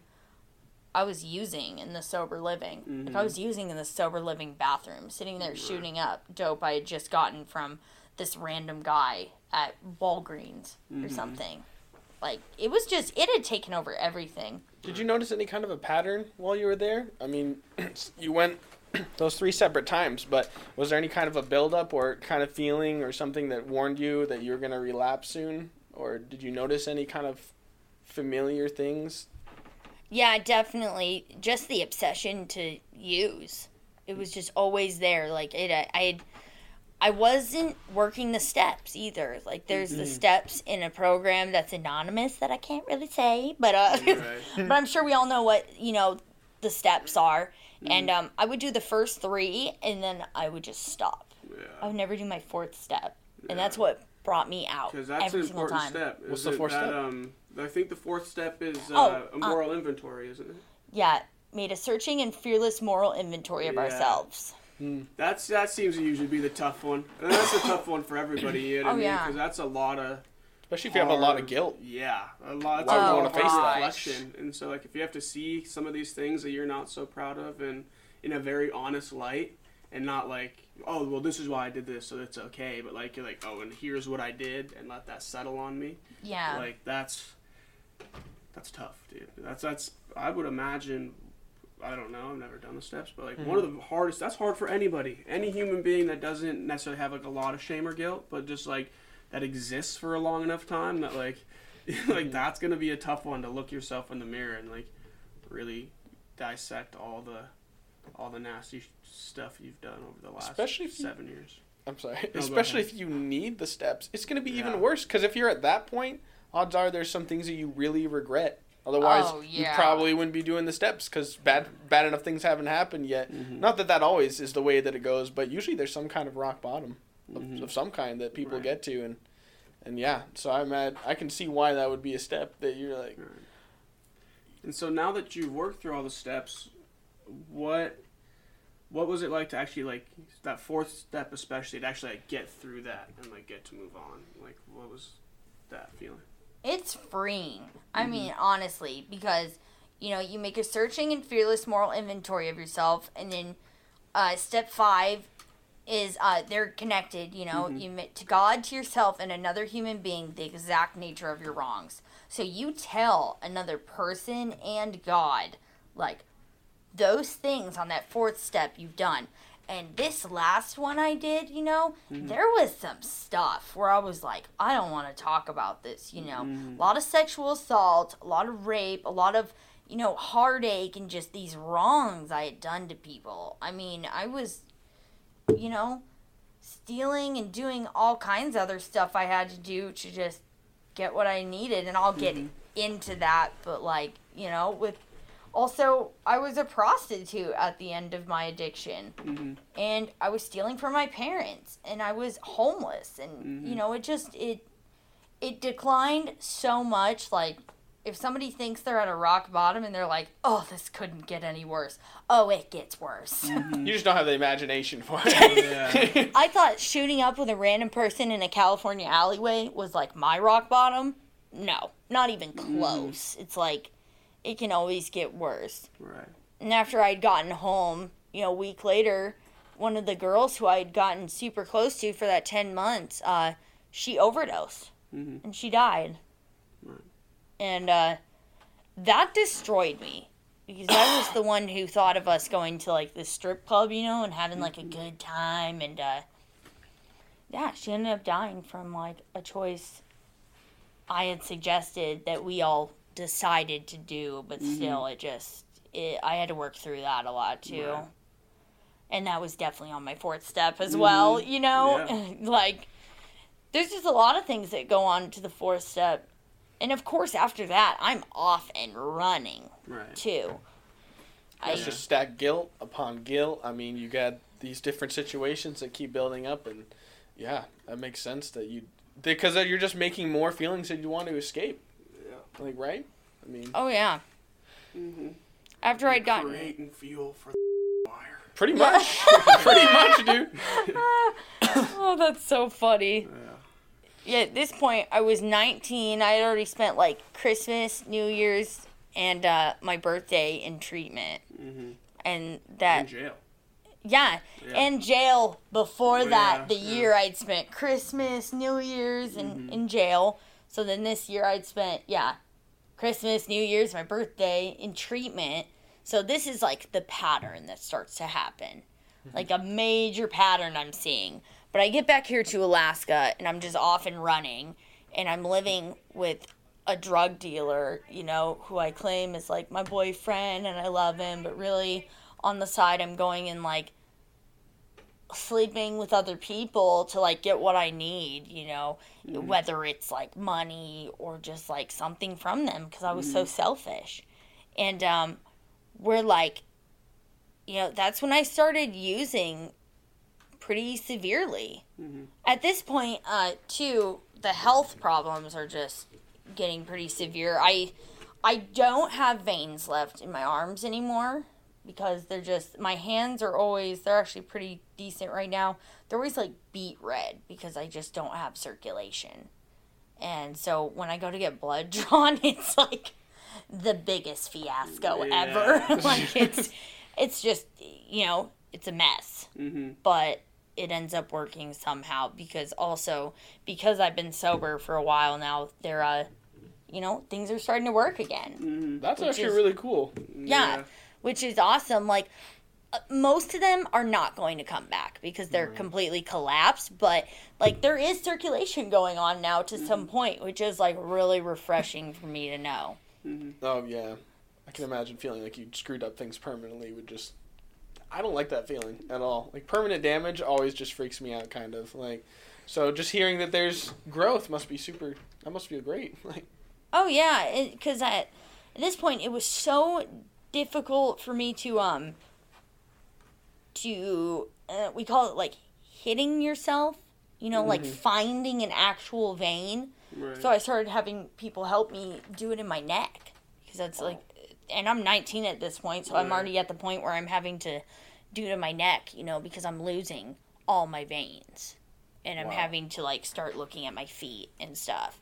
I was using in the sober living. Like I was using in the sober living bathroom, sitting there shooting up dope I had just gotten from this random guy at Walgreens or something. Like it was just it had taken over everything. Did you notice any kind of a pattern while you were there? I mean, you went those three separate times, but was there any kind of a buildup or kind of feeling or something that warned you that you were going to relapse soon? Or did you notice any kind of familiar things? Yeah, definitely. Just the obsession to use. It was just always there. Like it, I, I had, I wasn't working the steps either. Like there's the steps in a program that's anonymous that I can't really say, but uh, Right. but I'm sure we all know what you know the steps are. And um, I would do the first three, and then I would just stop. I would never do my fourth step, and that's what brought me out Because that's every an single important time. step. What's the fourth that, step? Um, I think the fourth step is uh, Oh, a moral inventory, isn't it? Yeah, made a searching and fearless moral inventory of Yeah. ourselves. That's that seems to usually be the tough one. And that's a tough one for everybody. You know Oh, I mean? yeah. Because that's a lot of Especially if you have a lot of guilt. Yeah, a lot. It's Why a would you lot wanna face that? reflection, and so like if you have to see some of these things that you're not so proud of, and in a very honest light, and not like, oh well, this is why I did this, so it's okay, but like you're like, oh, and here's what I did, and let that settle on me. Yeah. Like that's that's tough, dude. That's that's I would imagine. I don't know. I've never done the steps, but like one of mm-hmm. the hardest. That's hard for anybody, any human being that doesn't necessarily have like a lot of shame or guilt, but just like that exists for a long enough time that like like that's gonna be a tough one to look yourself in the mirror and like really dissect all the all the nasty stuff you've done over the last Especially if you- seven years. I'm sorry. go Especially if you need the steps, it's going to be Yeah. even worse. Because if you're at that point, odds are there's some things that you really regret. Otherwise, Oh, you probably wouldn't be doing the steps because bad bad enough things haven't happened yet. Mm-hmm. Not that that always is the way that it goes, but usually there's some kind of rock bottom of, of some kind that people Right. get to, and and yeah. So I'm at. I can see why that would be a step that you're like. And so now that you've worked through all the steps, what what was it like to actually like that fourth step especially to actually like get through that and like get to move on? Like what was that feeling? It's freeing. I mean, honestly, because you know you make a searching and fearless moral inventory of yourself, and then uh, step five is uh, they're connected. You know, mm-hmm. you admit to God, to yourself, and another human being the exact nature of your wrongs. So you tell another person and God, like those things on that fourth step you've done. And this last one I did, you know, mm-hmm. there was some stuff where I was like, I don't want to talk about this, you know. A lot of sexual assault, a lot of rape, a lot of, you know, heartache and just these wrongs I had done to people. I mean, I was, you know, stealing and doing all kinds of other stuff I had to do to just get what I needed. And I'll get into that, but like, you know, with also, I was a prostitute at the end of my addiction, Mm-hmm. and I was stealing from my parents, and I was homeless, and you know, it just it it declined so much. Like, if somebody thinks they're at a rock bottom and they're like, "Oh, this couldn't get any worse," oh, it gets worse. You just don't have the imagination for it. Yeah. I thought shooting up with a random person in a California alleyway was like my rock bottom. No, not even close. It's like it can always get worse. right. And after I'd gotten home, you know, a week later, one of the girls who I had gotten super close to for that 10 months, uh, she overdosed Mhm. and she died. And uh, that destroyed me because I was the one who thought of us going to like this strip club, you know, and having like a good time. And uh, yeah, she ended up dying from like a choice I had suggested that we all decided to do, but still, it just it, I had to work through that a lot too. Right. And that was definitely on my fourth step as well, you know? like, there's just a lot of things that go on to the fourth step. And of course, after that, I'm off and running Right. too. It's I, just stack guilt upon guilt. I mean, you got these different situations that keep building up, and yeah, that makes sense that you because you're just making more feelings that you want to escape. Yeah. Like right? I mean, Oh yeah. Mm-hmm. After I'd gotten Creating fuel for the fire. pretty much, pretty much, dude. Oh, that's so funny. Yeah. Yeah, at this point, I was 19. I had already spent like Christmas, New Year's, and uh, my birthday in treatment. Mm-hmm. And that. In jail. yeah, Yeah. in jail before Oh, that, yeah, the yeah. year I'd spent Christmas, New Year's, and Mhm. in jail. So then this year I'd spent, yeah, Christmas, New Year's, my birthday in treatment. So this is like the pattern that starts to happen. Like a major pattern I'm seeing. But I get back here to Alaska and I'm just off and running and I'm living with a drug dealer, you know, who I claim is like my boyfriend and I love him, but really on the side I'm going and like sleeping with other people to like get what I need, you know, whether it's like money or just like something from them because I was so selfish. And um we're like you know, that's when I started using pretty severely. Mhm. At this point, uh too, the health problems are just getting pretty severe. I I don't have veins left in my arms anymore because they're just my hands are always they're actually pretty decent right now. They're always like beet red because I just don't have circulation. And so when I go to get blood drawn, it's like the biggest fiasco Yeah. ever. like it's it's just you know, it's a mess Mm-hmm. but it ends up working somehow because also because I've been sober for a while now, there uh you know, things are starting to work again. Mm-hmm. That's actually is- really cool. Yeah, which is awesome. Like uh, most of them are not going to come back because they're completely collapsed, but like there is circulation going on now to some point, which is like really refreshing for me to know. Oh yeah, I can imagine feeling like you screwed up things permanently would just. I don't like that feeling at all. Like permanent damage always just freaks me out, kind of like. So just hearing that there's growth must be super. That must feel great. Like Oh yeah, because at at this point it was so difficult for me to um to uh, we call it like hitting yourself, you know, like Mhm. finding an actual vein. Right. So I started having people help me do it in my neck because that's like, and I'm 19 at this point, so I'm already at the point where I'm having to do to my neck, you know, because I'm losing all my veins, and I'm Wow. having to like start looking at my feet and stuff,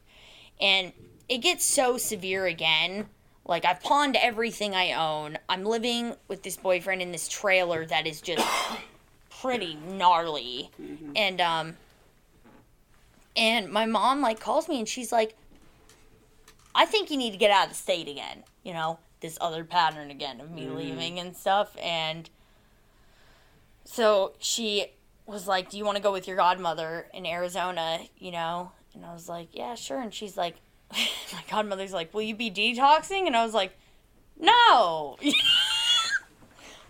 and it gets so severe again. Like I've pawned everything I own. I'm living with this boyfriend in this trailer that is just pretty gnarly, and um and my mom like calls me and she's like i think you need to get out of the state again you know this other pattern again of me mm-hmm. leaving and stuff and so she was like do you want to go with your godmother in arizona you know? And i was like yeah sure. And she's like my godmother's like will you be detoxing? And i was like no.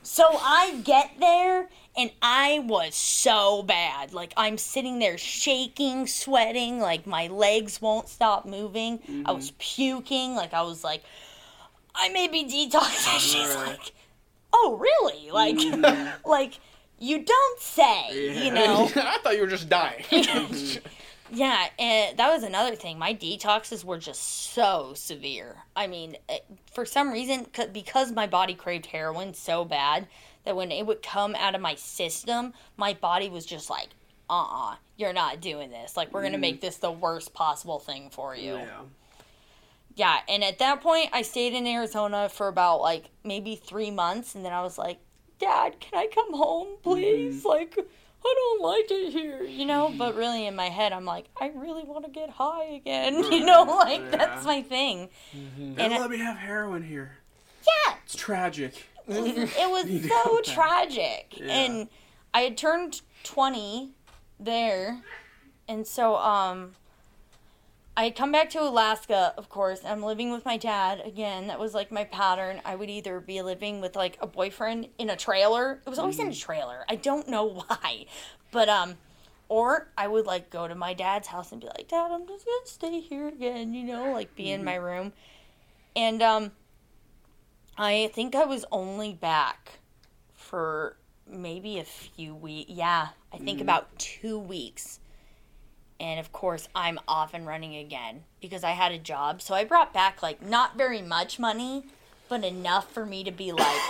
So i get there and I was so bad. Like I'm sitting there shaking, sweating, like my legs won't stop moving. I mm-hmm. was puking, like I was like, I may be detoxing. And she's like, Oh, really? Like, like you don't say, you know? I thought you were just dying. Yeah, and that was another thing. My detoxes were just so severe. I mean, eh, for some reason, because my body craved heroin so bad that when it would come out of my system, my body was just like, uh uh-uh, you're not doing this. Like, we're going to make this the worst possible thing for you. Yeah. Yeah, and at that point, I stayed in Arizona for about like maybe three months, and then I was like, Dad, can I come home, please? Like, I don't like it here, you know? But really, in my head, I'm like, I really want to get high again, you know? Like, Right, that's my thing. They And don't I- let me have heroin here. Yeah, It's tragic. it was so tragic. Yeah. And I had turned 20 there. And so um I come back to Alaska, of course. I'm living with my dad again. That was like my pattern. I would either be living with like a boyfriend in a trailer. It was always in a trailer. I don't know why. But um or I would like go to my dad's house and be like, "Dad, I'm just going to stay here again," you know, like be in my room. And um I think I was only back for maybe a few weeks. Yeah, I think about two weeks. And of course, I'm off and running again because I had a job. So I brought back like not very much money, but enough for me to be like,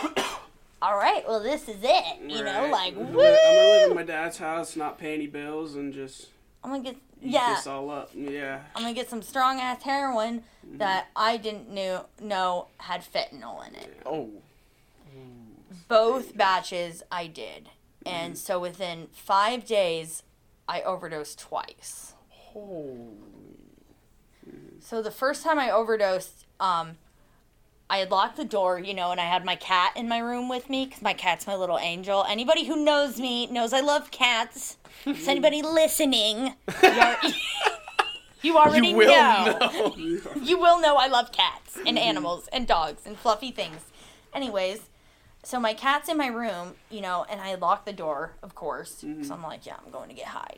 all right, well, this is it. You know, like, I'm gonna! I'm gonna live in my dad's house, not pay any bills, and just I'm gonna get, yeah, this all up. Yeah. I'm gonna get some strong ass heroin Mm-hmm. that I didn't knew, know had fentanyl in it. Oh. Both batches I did. Mm-hmm. And so within five days, I overdosed twice. Holy. So the first time I overdosed, um, I had locked the door, you know, and I had my cat in my room with me because my cat's my little angel. Anybody who knows me knows I love cats. Is anybody listening? You, already You will know. know. you will know I love cats and animals and dogs and fluffy things. Anyways, so my cat's in my room, you know, and I lock the door, of course. So I'm like, yeah, I'm going to get high.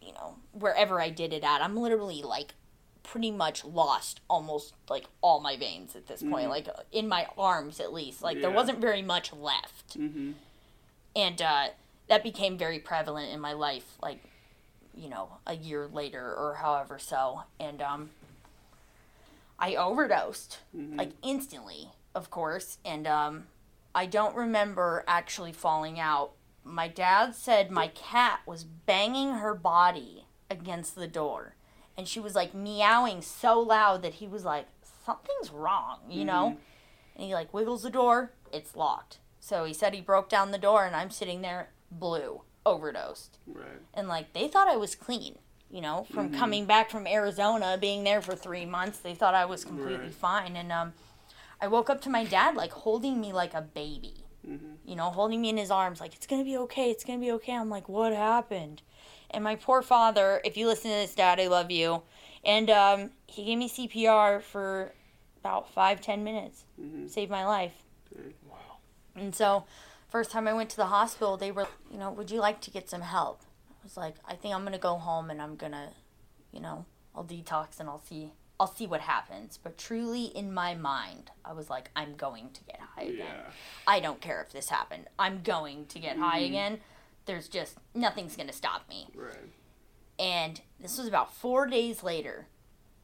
You know, wherever I did it at, I'm literally like pretty much lost almost like all my veins at this point, like in my arms at least. Like there wasn't very much left. Mhm. And uh, that became very prevalent in my life, like, you know, a year later or however so. And um, I overdosed, like instantly, of course. And um, I don't remember actually falling out. My dad said my cat was banging her body against the door. And she was like meowing so loud that he was like, something's wrong, you know? And he like wiggles the door, it's locked. So he said he broke down the door, and I'm sitting there, blue, overdosed. Right. And like they thought I was clean, you know, from coming back from Arizona, being there for three months. They thought I was completely Right. fine. And um, I woke up to my dad like holding me like a baby, mm-hmm. you know, holding me in his arms, like it's gonna be okay, it's gonna be okay. I'm like, what happened? And my poor father, if you listen to this, Dad, I love you. And um, he gave me CPR for about five, ten minutes, mm-hmm. saved my life. Mm. Wow. And so, first time I went to the hospital, they were, you know, would you like to get some help? I was like, I think I'm gonna go home and I'm gonna, you know, I'll detox and I'll see, I'll see what happens. But truly, in my mind, I was like, I'm going to get high again. Yeah. I don't care if this happened. I'm going to get high again. There's just nothing's gonna stop me. Right. And this was about four days later.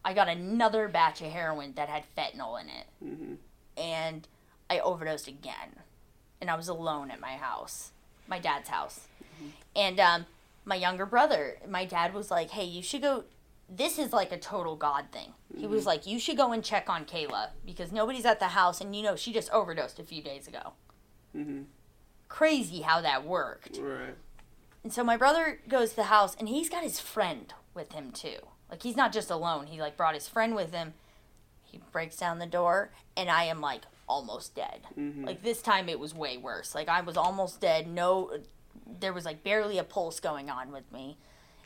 I got another batch of heroin that had fentanyl in it. Mhm. And I overdosed again. And I was alone at my house, my dad's house. And um, my younger brother, my dad was like, hey, you should go. This is like a total God thing. He was like, you should go and check on Kayla because nobody's at the house. And you know, she just overdosed a few days ago. Mhm. Crazy how that worked. Right. And so my brother goes to the house and he's got his friend with him too. Like he's not just alone. He like brought his friend with him. He breaks down the door and I am like almost dead. Mhm. Like this time it was way worse. Like I was almost dead. No there was like barely a pulse going on with me.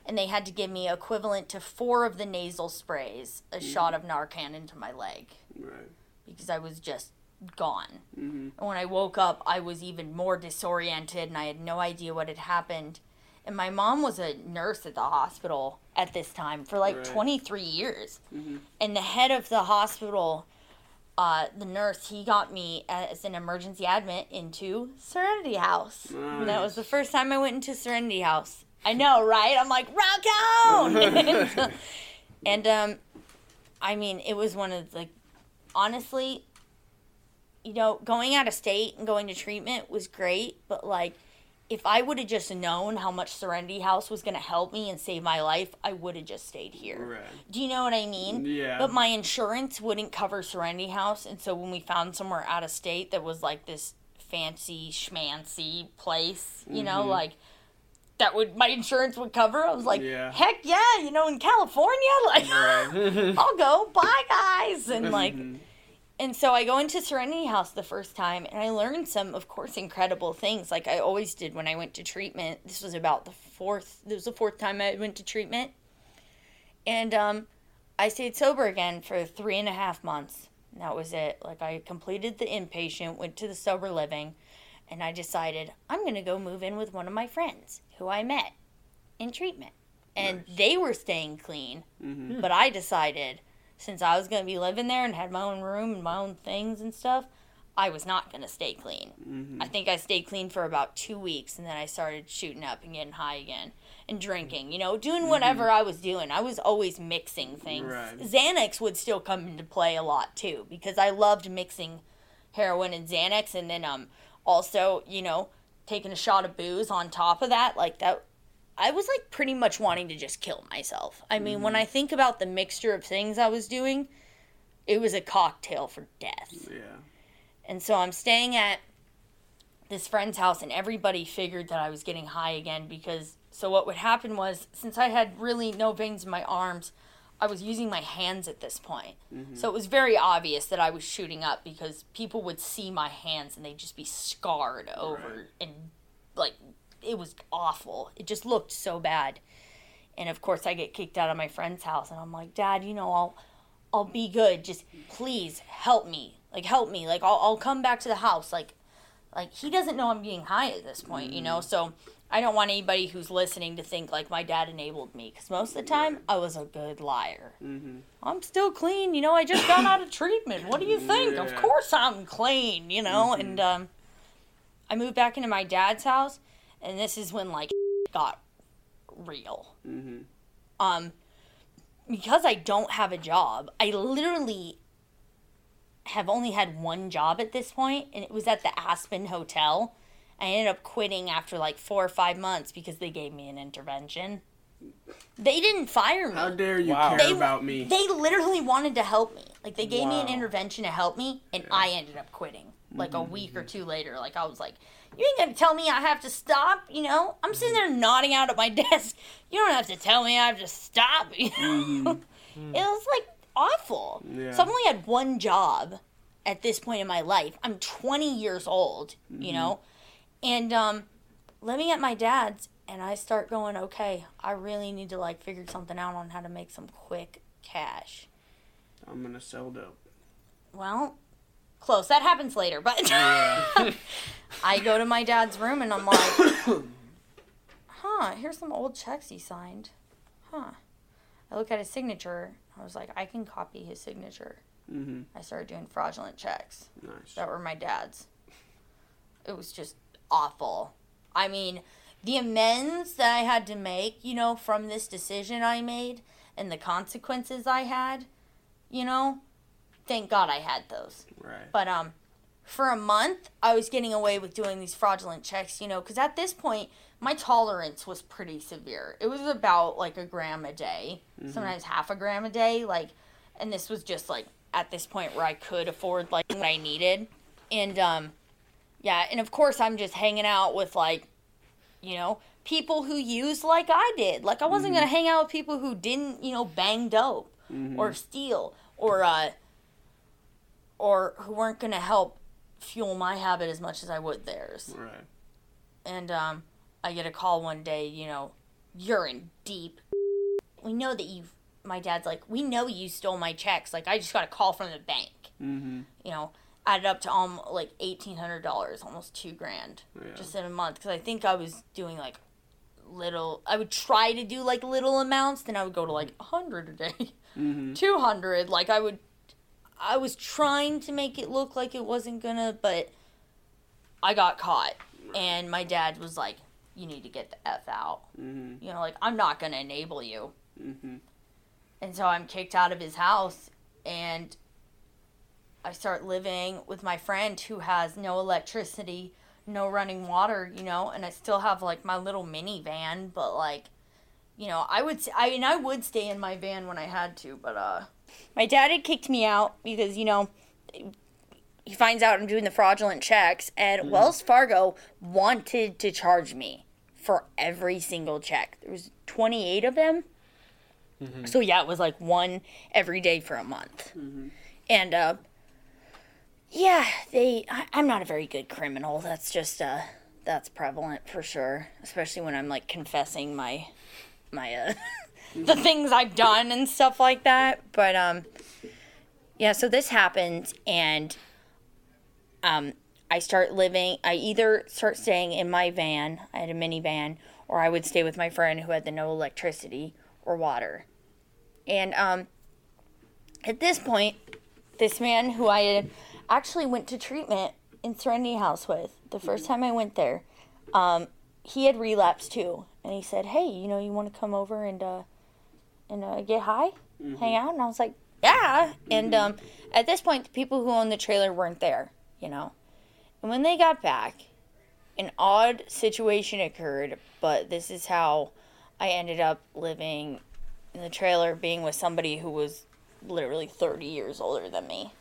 And they had to give me equivalent to 4 of the nasal sprays, a shot of Narcan into my leg Right. because I was just gone. Mhm. And when I woke up, I was even more disoriented and I had no idea what had happened. And my mom was a nurse at the hospital at this time for like Right. 23 years. Mhm. And the head of the hospital, uh, the nurse, he got me as an emergency admit into Serenity House. And that was the first time I went into Serenity House. I know, right? I'm like, rock on! and um, I mean, it was one of the, honestly, you know, going out of state and going to treatment was great, but like, if I would have just known how much Serenity House was going to help me and save my life, I would have just stayed here. Right. Do you know what I mean? Yeah. But my insurance wouldn't cover Serenity House, and so when we found somewhere out of state that was like this fancy schmancy place, you know, Mhm. like that would my insurance would cover. I was like, Yeah. heck yeah, you know, in California, like Right. I'll go. Bye guys, and like Mhm. and so I go into Serenity House the first time and I learned some, of course, incredible things like I always did when I went to treatment. This was about the fourth, this was the fourth time I went to treatment. And um, I stayed sober again for three and a half months. And that was it. Like I completed the inpatient, went to the sober living, and I decided I'm going to go move in with one of my friends who I met in treatment. And they were staying clean, Mhm. but I decided since I was going to be living there and had my own room and my own things and stuff, I was not going to stay clean. Mhm. I think I stayed clean for about two weeks and then I started shooting up and getting high again. and drinking, you know, doing whatever I was doing. I was always mixing things. Right. Xanax would still come into play a lot too because I loved mixing heroin and Xanax and then um also, you know, taking a shot of booze on top of that, like that I was like pretty much wanting to just kill myself. I mean, when mm-hmm. I think about the mixture of things I was doing, it was a cocktail for death. Yeah. And so I'm staying at this friend's house, and everybody figured that I was getting high again because. So what would happen was, since I had really no veins in my arms, I was using my hands at this point. Mm-hmm. So it was very obvious that I was shooting up because people would see my hands and they'd just be scarred over Right. and like it was awful. It just looked so bad. And of course I get kicked out of my friend's house and I'm like, "Dad, you know, I'll I'll be good. Just please help me. Like help me. Like I'll I'll come back to the house. Like like he doesn't know I'm getting high at this point, you know. Mm-hmm. So I don't want anybody who's listening to think like my dad enabled me because most of the time I was a good liar. Mm-hmm. I'm still clean, you know. I just got out of treatment. What do you think? Of course I'm clean, you know. And um, I moved back into my dad's house, and this is when like got real Mm-hmm. um because I don't have a job, I literally have only had one job at this point, and it was at the Aspen Hotel. I ended up quitting after like four or five months because they gave me an intervention. They didn't fire me. How dare you Wow. care They- about me? They literally wanted to help me. Like they gave me an intervention to help me, and I ended up quitting. Like a week Mm-hmm. or two later, like I was like, "You ain't gonna tell me I have to stop." You know, I'm sitting there nodding out at my desk. You don't have to tell me I have to stop. You know? it was like awful. Mm-hmm. Yeah. So I've only had one job at this point in my life. I'm 20 years old. Mm-hmm. You know, and um, living at my dad's, and I start going, okay, I really need to like figure something out on how to make some quick cash. I'm gonna sell dope. Well, close. That happens later, but I go to my dad's room and I'm like, huh, here's some old checks he signed. Huh. I look at his signature. I was like, I can copy his signature. Mm-hmm. I started doing fraudulent checks Nice. that were my dad's. It was just awful. I mean, the amends that I had to make, you know, from this decision I made and the consequences I had, you know, thank God I had those. Right. But um, for a month, I was getting away with doing these fraudulent checks, you know, because at this point, my tolerance was pretty severe. It was about like a gram a day, sometimes half a gram a day, like, and this was just like at this point where I could afford like what I needed, and um, yeah, and of course I'm just hanging out with like, you know, people who use like I did. Like I wasn't gonna hang out with people who didn't, you know, bang dope or steal or uh or who weren't going to help fuel my habit as much as I would theirs. Right. And um, I get a call one day, you know, you're in deep. We know that you've. My dad's like, we know you stole my checks. Like, I just got a call from the bank. Mm-hmm. You know, added up to almost like eighteen hundred dollars, almost two grand, Yeah. just in a month. Because I think I was doing like little. I would try to do like little amounts, then I would go to like a hundred a day. Mm-hmm. 200 like i would i was trying to make it look like it wasn't gonna but i got caught and my dad was like you need to get the f out Mm-hmm. you know like i'm not gonna enable you Mm-hmm. and so i'm kicked out of his house and i start living with my friend who has no electricity no running water you know and i still have like my little minivan but like you know i would i mean i would stay in my van when i had to but uh my dad had kicked me out because you know he finds out i'm doing the fraudulent checks and wells fargo wanted to charge me for every single check. There was 28 of them. So yeah it was like one every day for a month. And uh yeah they I, i'm not a very good criminal. That's just uh that's prevalent for sure especially when i'm like confessing my my uh the things i've done and stuff like that. But um yeah so this happened and um i start living i either start staying in my van i had a minivan or i would stay with my friend who had the no electricity or water. And um at this point this man who i had actually went to treatment in serenity house with the first time i went there um he had relapsed too and he said, "Hey, you know, you want to come over and uh, and uh, get high, hang out?" And I was like, "Yeah." And um, at this point, the people who owned the trailer weren't there, you know. And when they got back, an odd situation occurred, but this is how I ended up living in the trailer, being with somebody who was literally 30 years older than me.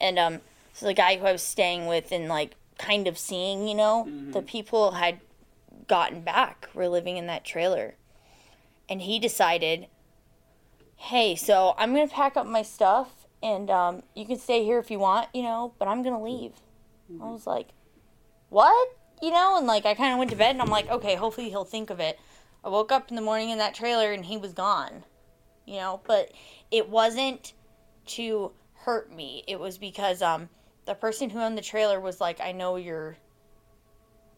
And um, so the guy who I was staying with and like kind of seeing, you know, the people had gotten back, were living in that trailer. And he decided, hey, so I'm going to pack up my stuff and um, you can stay here if you want, you know, but I'm going to leave. I was like, what? You know, and like I kind of went to bed and I'm like, okay, hopefully he'll think of it. I woke up in the morning in that trailer and he was gone. You know, but it wasn't to hurt me. It was because um the person who owned the trailer was like, I know you're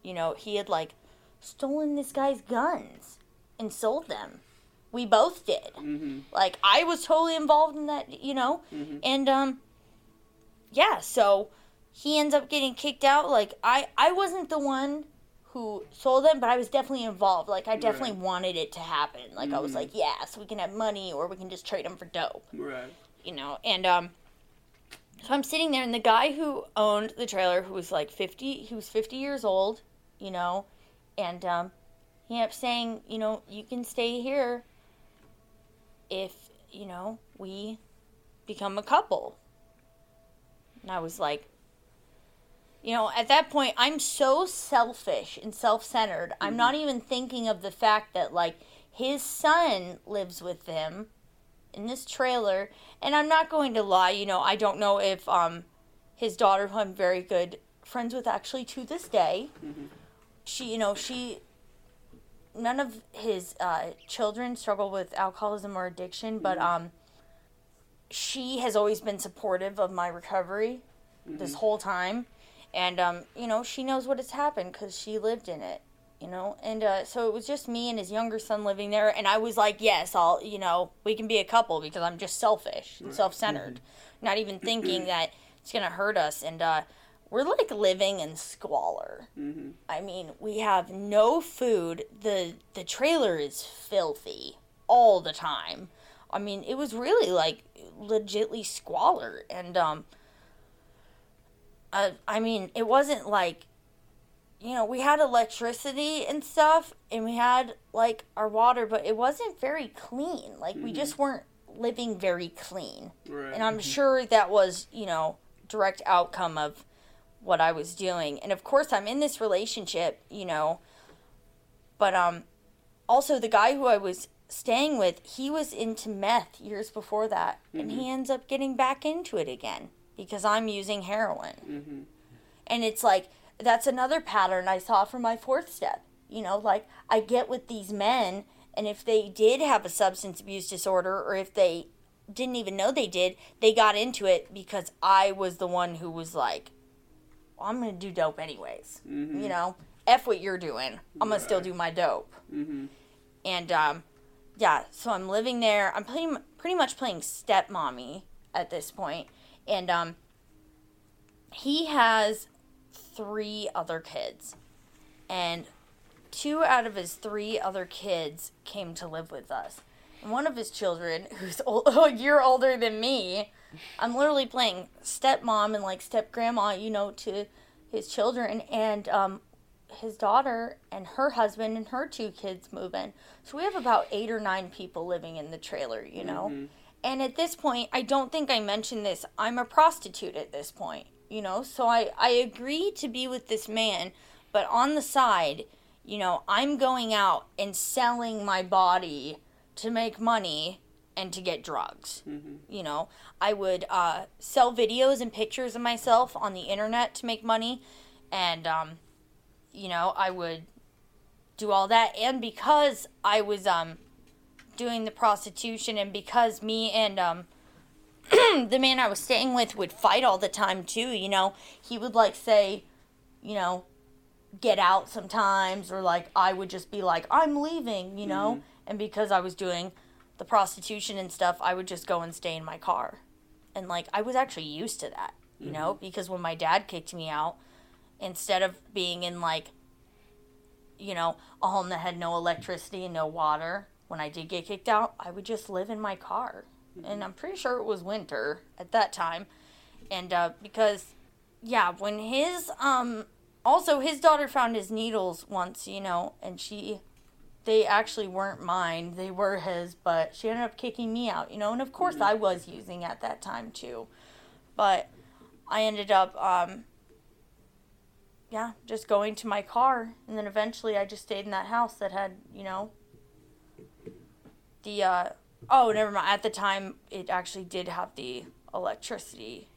you know, he had like stolen this guy's guns and sold them. We both did. Mm-hmm. Like I was totally involved in that, you know? Mhm. And um yeah, so he ends up getting kicked out. Like I I wasn't the one who sold them, but I was definitely involved. Like I definitely Right. wanted it to happen. Like I was Mhm. like, yeah, so we can have money or we can just trade them for dope, Right. you know. And um so I'm sitting there and the guy who owned the trailer who was like 50, he was 50 years old, you know, and um he kept saying, you know, you can stay here if, you know, we become a couple. And I was like, you know, at that point, I'm so selfish and self centered. I'm not even thinking of the fact that, like, his son lives with them in this trailer. And I'm not going to lie, you know, I don't know if um, his daughter, who I'm very good friends with actually to this day, she, you know, she. None of his uh, children struggle with alcoholism or addiction, but um, she has always been supportive of my recovery this whole time and um, you know she knows what has happened because she lived in it you know and uh, so it was just me and his younger son living there and i was like yes i'll you know we can be a couple because i'm just selfish and self-centered not even thinking that it's gonna hurt us and uh, we're like living in squalor Mm-hmm. I mean, we have no food. The the trailer is filthy all the time. I mean, it was really like legitly squalor and um uh, I mean, it wasn't like you know, we had electricity and stuff and we had like our water, but it wasn't very clean. Like we just weren't living very clean. Right. And I'm sure that was, you know, direct outcome of what I was doing. And of course, I'm in this relationship, you know, but um also the guy who I was staying with, he was into meth years before that, and he ends up getting back into it again because I'm using heroin. Mm-hmm. And it's like that's another pattern I saw from my fourth step. You know, like I get with these men, and if they did have a substance abuse disorder, or if they didn't even know they did, they got into it because I was the one who was like, well, I'm going to do dope anyways. Mm-hmm. You know, F what you're doing. I'm going to still do my dope. Mm-hmm. And, um, yeah, so I'm living there. I'm pretty, pretty much playing stepmommy at this point. And, um, he has three other kids. And two out of his three other kids came to live with us. And one of his children, who's ol- a year older than me, I'm literally playing stepmom and like step grandma, you know, to his children. And um, his daughter and her husband and her two kids move in. So we have about eight or nine people living in the trailer, you know. And at this point, I don't think I mentioned this. I'm a prostitute at this point, you know. So I I agree to be with this man, but on the side, you know, I'm going out and selling my body to make money and to get drugs. You know, I would uh, sell videos and pictures of myself on the internet to make money, and um, you know, I would do all that. And because I was um, doing the prostitution, and because me and um, the man I was staying with would fight all the time too, you know, he would like say, you know, get out sometimes, or like I would just be like, I'm leaving, you know, mm-hmm. and because I was doing the prostitution and stuff, I would just go and stay in my car. And like I was actually used to that, you mm-hmm. know, because when my dad kicked me out, instead of being in like you know, a home that had no electricity and no water. When I did get kicked out, I would just live in my car. And I'm pretty sure it was winter at that time. And uh, because, yeah, when his, um, also his daughter found his needles once, you know, and she, they actually weren't mine. They were his, but she ended up kicking me out, you know, and of course I was using at that time too. But I ended up, um, yeah, just going to my car, and then eventually I just stayed in that house that had, you know, the uh, oh, never mind. At the time, it actually did have the electricity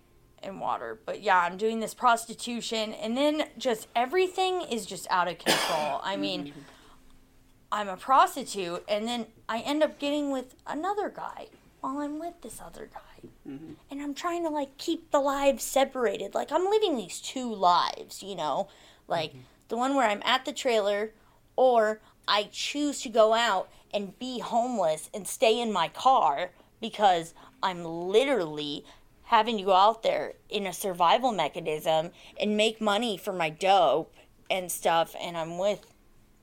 and water, but yeah, I'm doing this prostitution, and then just everything is just out of control. I mean, mm-hmm. I'm a prostitute, and then I end up getting with another guy while I'm with this other guy. Mm-hmm. And I'm trying to like keep the lives separated. Like I'm living these two lives, you know? Like mm-hmm. the one where I'm at the trailer or I choose to go out and be homeless and stay in my car because I'm literally having to go out there in a survival mechanism and make money for my dope and stuff and I'm with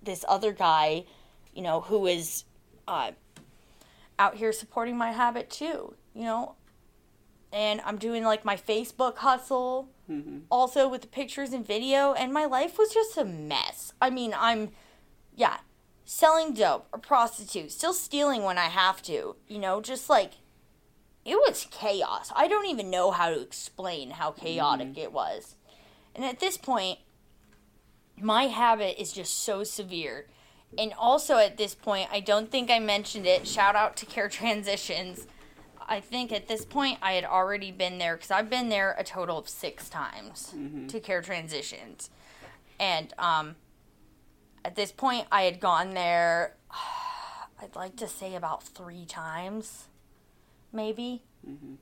this other guy, you know, who is uh, out here supporting my habit too, you know. And I'm doing like my Facebook hustle also with the pictures and video, and my life was just a mess. I mean, I'm, yeah, selling dope, or prostitute, still stealing when I have to, you know, just like, it was chaos. I don't even know how to explain how chaotic it was. And at this point, my habit is just so severe. And also at this point, I don't think I mentioned it. Shout out to Care Transitions. I think at this point I had already been there because I've been there a total of six times to Care Transitions. And um, at this point, I had gone there, I'd like to say about three times, maybe.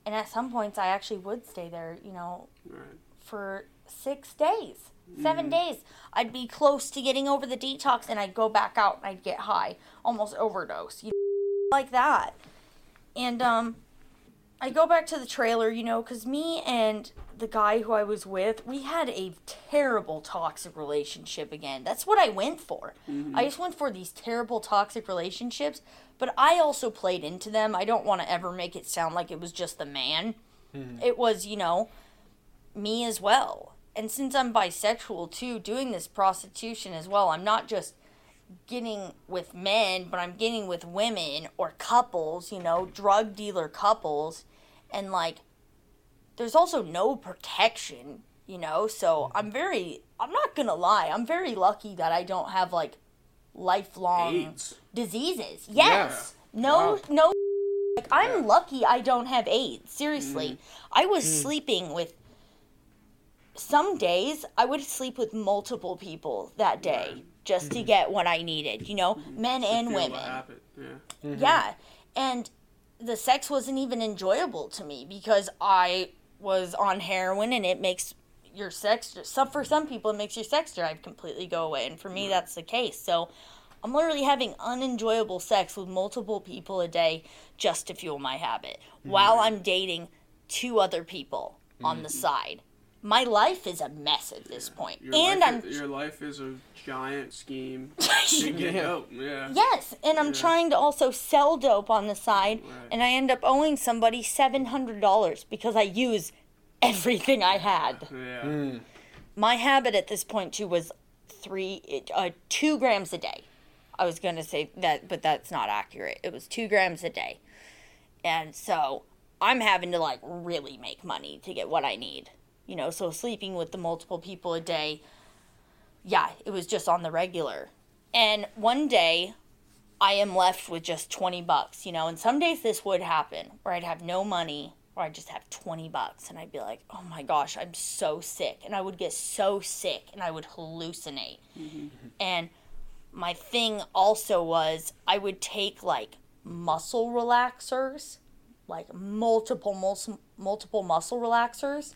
And at some points, I actually would stay there, you know, Right. for six days, 7 days. I'd be close to getting over the detox, and I'd go back out and I'd get high, almost overdose, you know, like that. And um, I go back to the trailer, you know, because me and the guy who I was with, we had a terrible toxic relationship again. That's what I went for. Mm-hmm. I just went for these terrible toxic relationships, but I also played into them. I don't want to ever make it sound like it was just the man. Hmm. It was, you know, me as well. And since I'm bisexual too, doing this prostitution as well, I'm not just getting with men, but I'm getting with women or couples, you know, drug dealer couples. And like, there's also no protection, you know? So I'm very, I'm not gonna lie, I'm very lucky that I don't have like lifelong AIDS. diseases. Yes. No, no. Like, I'm lucky I don't have AIDS. Seriously. I was sleeping with. Some days I would sleep with multiple people that day Right. just to get what I needed, you know, men and women. Yeah. Yeah. And the sex wasn't even enjoyable to me because I was on heroin and it makes your sex some for some people it makes your sex drive completely go away and for me that's the case. So I'm literally having unenjoyable sex with multiple people a day just to fuel my habit mm. while I'm dating two other people on mm. the side. My life is a mess at this point. Your and life I'm your life is a giant scheme to get dope. Yeah. Yes, and I'm Yeah. trying to also sell dope on the side, Right. and I end up owing somebody seven hundred dollars because I use everything I had. Yeah. My habit at this point too was three, uh, two grams a day. I was gonna say that, but that's not accurate. It was two grams a day, and so I'm having to like really make money to get what I need. You know, so sleeping with the multiple people a day, yeah, it was just on the regular. And one day, I am left with just 20 bucks, you know, and some days this would happen where I'd have no money or I'd just have 20 bucks and I'd be like, oh my gosh, I'm so sick. And I would get so sick and I would hallucinate. Mm-hmm. And my thing also was I would take like muscle relaxers, like multiple, mus- multiple muscle relaxers,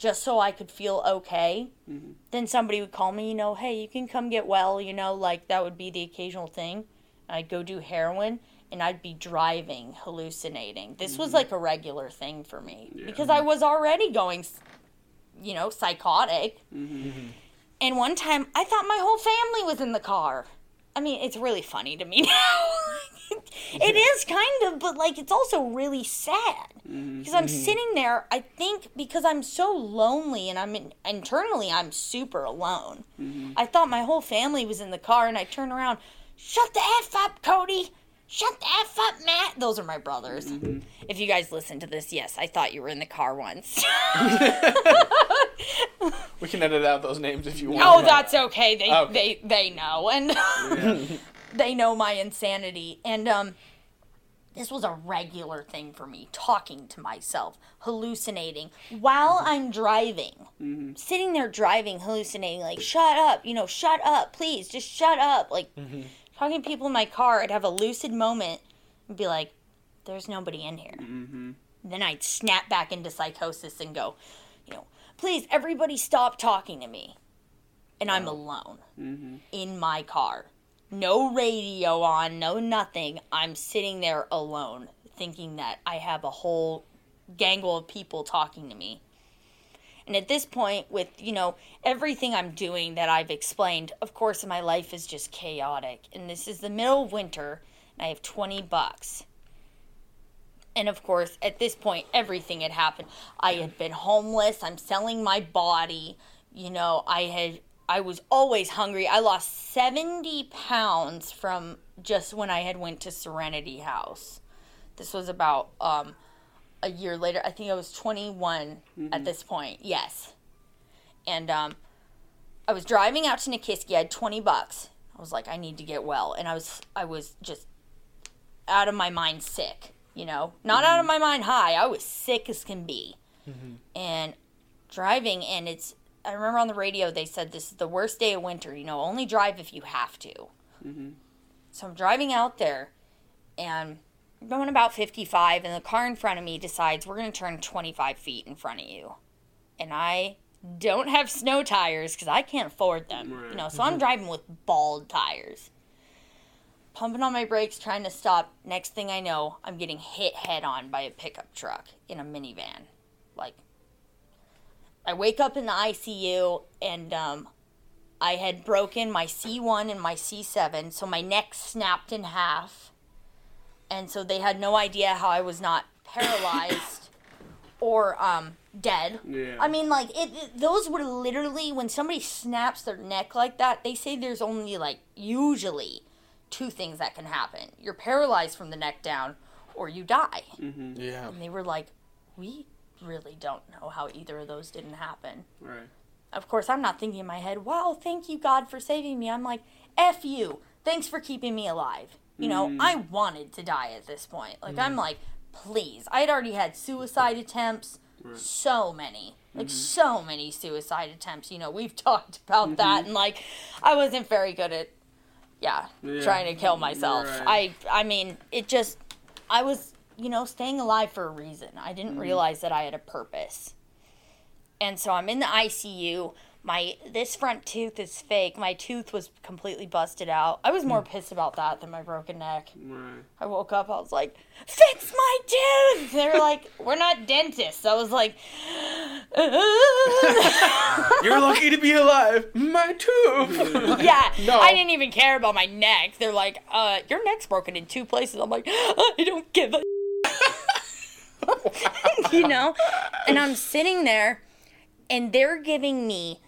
just so I could feel okay mm-hmm. then somebody would call me, you know, hey, you can come get well, you know, like that would be the occasional thing. I'd go do heroin and I'd be driving, hallucinating. This was mm-hmm. like a regular thing for me because I was already going, you know, psychotic. Mm-hmm. And one time, I thought my whole family was in the car. I mean, it's really funny to me now. it is kind of, but like, it's also really sad mm-hmm. because I'm mm-hmm. sitting there. I think because I'm so lonely and I'm in, internally, I'm super alone. Mm-hmm. I thought my whole family was in the car, and I turn around. Shut the f up, Cody. Shut the f up, Matt. Those are my brothers. If you guys listen to this, yes, I thought you were in the car once. We can edit out those names if you want. Oh, that's okay. They Okay. they they know and they know my insanity. And um this was a regular thing for me, talking to myself, hallucinating while mm-hmm. I'm driving. Mm-hmm. Sitting there driving, hallucinating, like, shut up, you know, shut up, please, just shut up. Like mm-hmm. talking to people in my car, I'd have a lucid moment and be like, There's nobody in here. Then I'd snap back into psychosis and go, you know, please everybody stop talking to me and I'm alone in my car. No radio on, no nothing. I'm sitting there alone, thinking that I have a whole gangle of people talking to me. And at this point, with, you know, everything I'm doing that I've explained, of course, my life is just chaotic. And this is the middle of winter, and I have 20 bucks. And of course, at this point, everything had happened. I had been homeless. I'm selling my body. You know, I had, I was always hungry. I lost 70 pounds from just when I had went to Serenity House. This was about um, a year later. I think I was 21 at this point. Yes. And um, I was driving out to Nikiski. I had 20 bucks. I was like, I need to get well. And I was, I was just out of my mind sick, you know, not out of my mind high. I was sick as can be. And driving, and it's, I remember on the radio they said this is the worst day of winter, you know, only drive if you have to. Mm-hmm. So I'm driving out there, and I'm going about 55, and the car in front of me decides we're going to turn 25 feet in front of you. And I don't have snow tires because I can't afford them, you know, so I'm mm-hmm. driving with bald tires pumping on my brakes, trying to stop. Next thing I know, I'm getting hit head on by a pickup truck in a minivan. Like, I wake up in the ICU and um, I had broken my C1 and my C7, so my neck snapped in half. And so they had no idea how I was not paralyzed or um, dead. Yeah. I mean, like it, it- Those were literally when somebody snaps their neck like that. They say there's only like usually two things that can happen: you're paralyzed from the neck down, or you die. Yeah. And they were like, "We really don't know how either of those didn't happen." Right. Of course, I'm not thinking in my head, "Wow, thank you God for saving me." I'm like, "F you, thanks for keeping me alive." You know, mm. I wanted to die at this point. Like I'm mm. like, please. I had already had suicide attempts, so many, like mm-hmm. so many suicide attempts. You know, we've talked about mm-hmm. that, and like, I wasn't very good at, yeah, Yeah. trying to kill myself. Right. I, I mean, it just, I was, you know, staying alive for a reason. I didn't realize that I had a purpose. And so I'm in the ICU. My this front tooth is fake. My tooth was completely busted out. I was more pissed about that than my broken neck. Right. I woke up, I was like, fix my tooth! They're like, we're not dentists. I was like, You're lucky to be alive. My tooth. yeah. No. I didn't even care about my neck. They're like, uh, your neck's broken in two places. I'm like, I don't give a. you know? And I'm sitting there, and they're giving me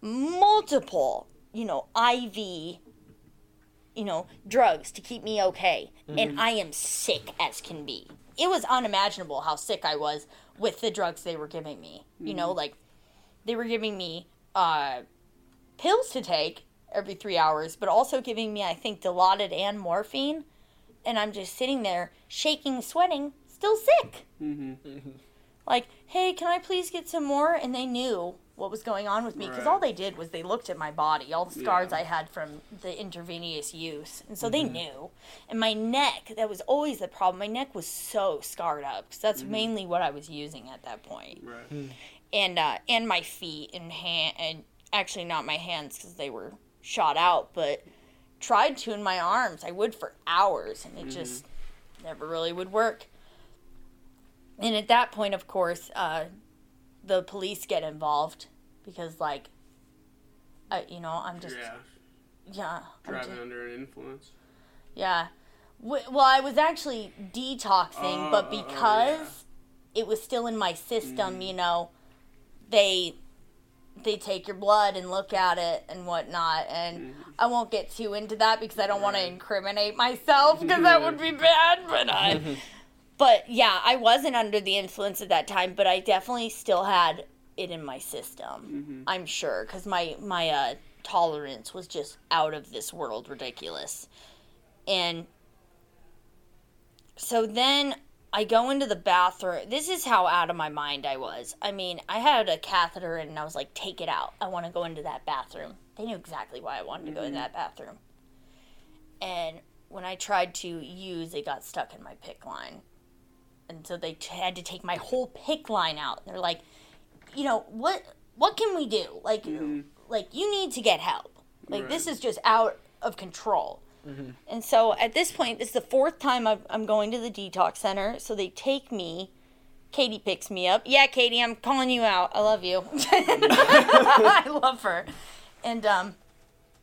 multiple, you know, IV, you know, drugs to keep me okay. And I am sick as can be. It was unimaginable how sick I was with the drugs they were giving me. You know, like they were giving me uh, pills to take every three hours, but also giving me, I think, Dilaudid and morphine. And I'm just sitting there, shaking, sweating, still sick. Mm-hmm. Like, hey, can I please get some more? And they knew what was going on with me because Right. all they did was they looked at my body, all the scars Yeah. I had from the intravenous use. And so they mm-hmm. knew. And my neck, that was always the problem. My neck was so scarred up because that's mm-hmm. mainly what I was using at that point Right. Hmm. and uh, and my feet and hand and actually not my hands because they were shot out, but tried to in my arms. I would for hours, and it just never really would work. And at that point, of course, uh, the police get involved because like I, you know, I'm just yeah, yeah. Driving just- under an influence. Yeah. Well, I was actually detoxing, Oh, but oh, because it was still in my system, Mhm. you know, they they take your blood and look at it and whatnot. And Mhm. I won't get too into that because I don't want to incriminate myself because that would be bad. But I, but yeah, I wasn't under the influence at that time, but I definitely still had it in my system. Mhm. I'm sure because my my uh, tolerance was just out of this world ridiculous, and so then I go into the bathroom. This is how out of my mind I was. I mean, I had a catheter and I was like, "Take it out. I want to go into that bathroom." They knew exactly why I wanted to go in Mhm. that bathroom, and when I tried to use, it got stuck in my PICC line. And so they t- had to take my whole PICC line out. They're like, you know, what what can we do? Like Mhm. like you need to get help. Like this is just out of control. And so at this point, this is the fourth time I've, I'm going to the detox center. So they take me. Katie picks me up. Yeah, Katie, I'm calling you out. I love you. I love her. And um,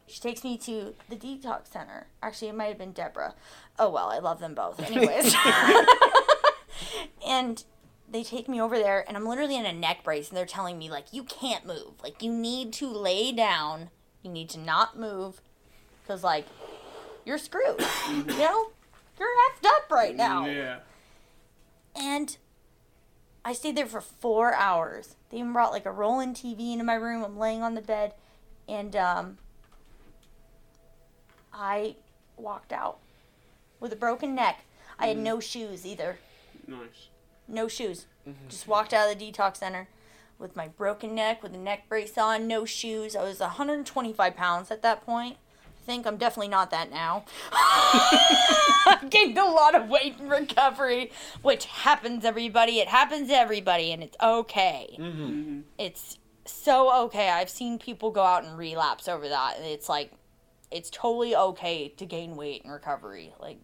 she takes me to the detox center. Actually, it might have been Deborah. Oh well, I love them both. Anyways. and they take me over there and I'm literally in a neck brace and they're telling me like you can't move. Like you need to lay down. You need to not move cuz like you're screwed. you know? You're effed up right now. Yeah. And I stayed there for 4 hours. They even brought like a rolling TV into my room. I'm laying on the bed and um I walked out with a broken neck. I had no shoes either. Nice. No shoes. Just walked out of the detox center with my broken neck, with a neck brace on, no shoes. I was 125 pounds at that point. I think I'm definitely not that now. I gained a lot of weight in recovery, which happens, everybody. It happens to everybody, and it's okay. Mm-hmm. It's so okay. I've seen people go out and relapse over that. and It's like, it's totally okay to gain weight in recovery. Like,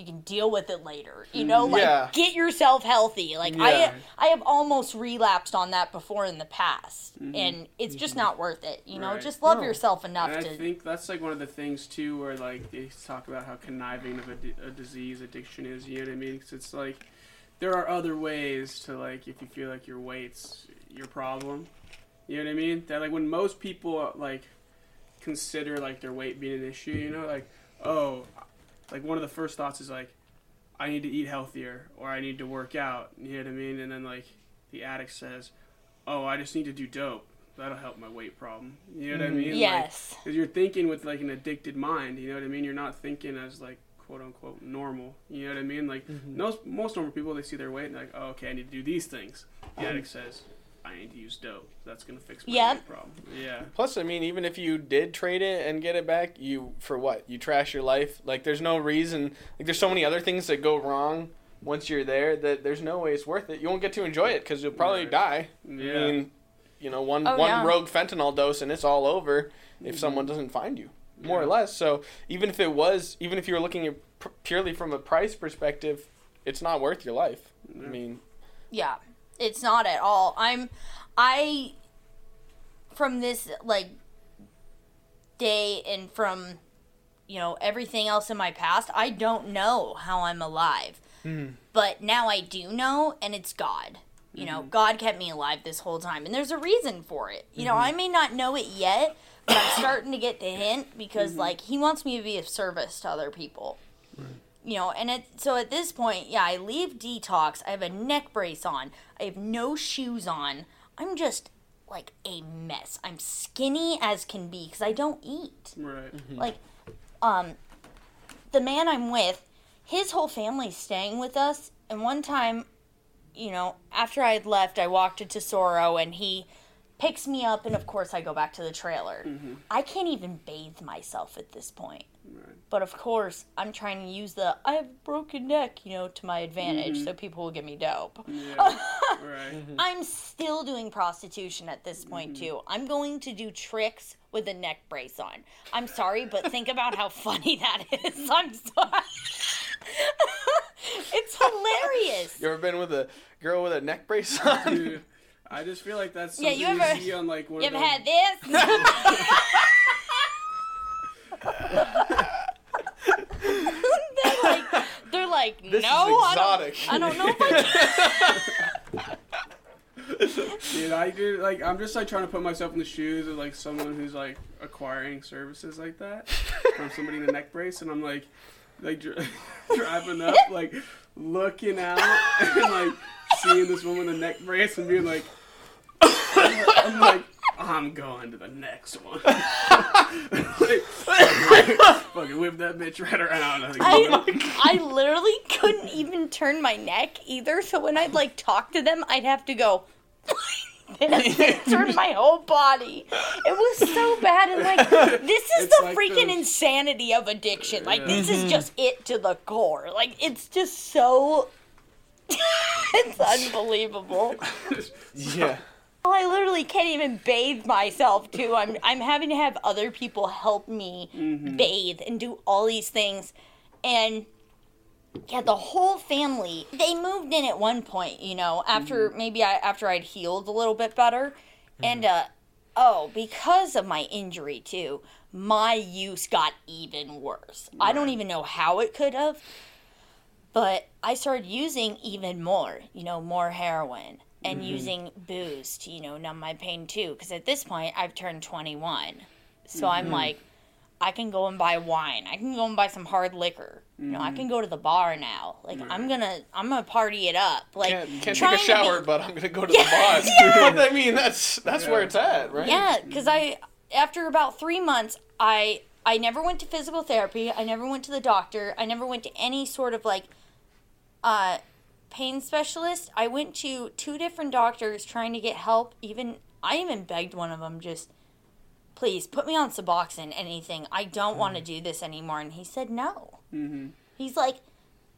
you can deal with it later. You know, like Yeah. get yourself healthy. Like Yeah. I, I have almost relapsed on that before in the past, Mhm. and it's just not worth it. You know, Right. just love No. yourself enough And I think that's like one of the things too, where like they talk about how conniving of a, di- a disease addiction is. You know what I mean? 'Cause it's like there are other ways to like if you feel like your weight's your problem. You know what I mean? That like when most people like consider like their weight being an issue, you know, like oh, like one of the first thoughts is like I need to eat healthier or I need to work out. You know what I mean? And then like the addict says, oh, I just need to do dope. That'll help my weight problem. You know what I Mhm. mean? Yes. because you're thinking with like an addicted mind, you know what I mean? You're not thinking as like quote unquote normal. You know what I mean? Like Mhm. most most normal people, they see their weight and they're like, oh, okay, I need to do these things. The addict says, I need to use dope. That's gonna fix my Yep. weight problem. Yeah. Plus, I mean, even if you did trade it and get it back, you for what? You trash your life. Like, there's no reason. Like, there's so many other things that go wrong once you're there that there's no way it's worth it. You won't get to enjoy it because you'll probably Right. die. Yeah. I mean, you know, one Oh, one yeah. rogue fentanyl dose and it's all over if Mhm. someone doesn't find you, more or Yeah. less. So even if it was, even if you were looking at p- purely from a price perspective, it's not worth your life. Yeah. I mean, Yeah, it's not at all. I'm, I, from this like day and from, you know, everything else in my past, I don't know how I'm alive. Hmm. But now I do know, and it's God. You know, mm-hmm. God kept me alive this whole time, and there's a reason for it. You know, I mm-hmm. may not know it yet, but I'm starting to get the hint because, mm-hmm. like, He wants me to be of service to other people. You know, and it, so at this point, yeah, I leave detox. I have a neck brace on. I have no shoes on. I'm just like a mess. I'm skinny as can be because I don't eat Right. like um the man I'm with, his whole family's staying with us and one time, you know, after I had left, I walked into Soro and he picks me up and of course I go back to the trailer. Mm-hmm. I can't even bathe myself at this point. Right. But of course, I'm trying to use the I have a broken neck, you know, to my advantage Mhm. so people will give me dope. Yeah. right. I'm still doing prostitution at this point Mm-hmm. too. I'm going to do tricks with a neck brace on. I'm sorry, but think about how funny that is. I'm sorry. it's hilarious. you ever been with a girl with a neck brace on? Dude, I just feel like that's Yeah, something you you, ever- see on like one You of ever those had this? They're like, they're like, This no, is I don't, exotic. I don't know if I can. Dude, I do like I'm just like trying to put myself in the shoes of like someone who's like acquiring services like that from somebody in a neck brace, and I'm like, like dri- driving up, like looking out and like seeing this woman in a neck brace and being like, I'm like, I'm going to the next one. like, fucking whip that bitch right around. Like, I, I literally couldn't even turn my neck either. So when I'd like talk to them, I'd have to go. and I'd turn my whole body. It was so bad, and like this is It's the like freaking those- insanity of addiction. Like Yeah. this is just it to the core. Like it's just so. it's unbelievable. Yeah. Oh, I literally can't even bathe myself too. I'm I'm having to have other people help me mm-hmm. bathe and do all these things. And yeah, the whole family, they moved in at one point, you know, after mm-hmm. maybe I after I'd healed a little bit better. Mm-hmm. And uh oh, because of my injury too, my use got even worse. I don't even know how it could have. But I started using even more, you know, more heroin and mm-hmm. using booze to, you know, numb my pain too. Because at this point, I've turned 21. So I'm mm-hmm. like, I can go and buy wine. I can go and buy some hard liquor. You know, I can mm-hmm. go to the bar now. Like I'm gonna, I'm gonna party it up. Like Can't, can't take a to be- shower, but I'm gonna go to the bar. but I mean, that's that's where it's at, right? Yeah, because I after about three months, I I never went to physical therapy. I never went to the doctor. I never went to any sort of like uh, pain specialist. I went to two different doctors trying to get help. Even I even begged one of them just. Please put me on Suboxone, anything. I don't want to do this anymore. And he said no. mm-hmm. He's like,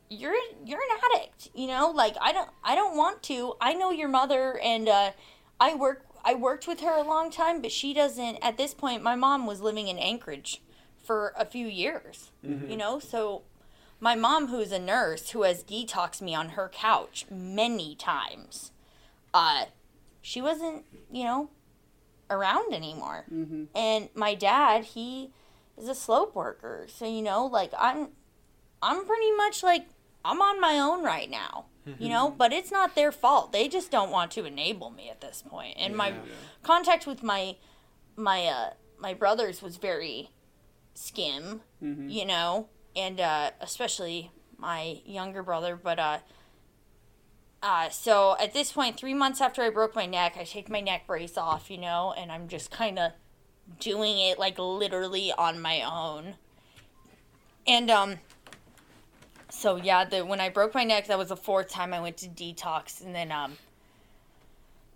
you're you're an addict, you know. Like I don't I don't want to. I know your mother, and uh, I work I worked with her a long time, but she doesn't. At this point, my mom was living in Anchorage for a few years, you know. So my mom, who's a nurse, who has detoxed me on her couch many times, uh, she wasn't, you know, around anymore. Mm-hmm. And my dad, he is a slope worker, so you know, like I'm, I'm pretty much like I'm on my own right now. You know, but it's not their fault. They just don't want to enable me at this point. And my Yeah. contact with my my uh my brothers was very skim, Mm-hmm. you know, and uh especially my younger brother, but uh uh, so at this point, three months after I broke my neck, I take my neck brace off, you know, and I'm just kind of doing it like literally on my own. And um, so yeah, the when I broke my neck, that was the fourth time I went to detox, and then um,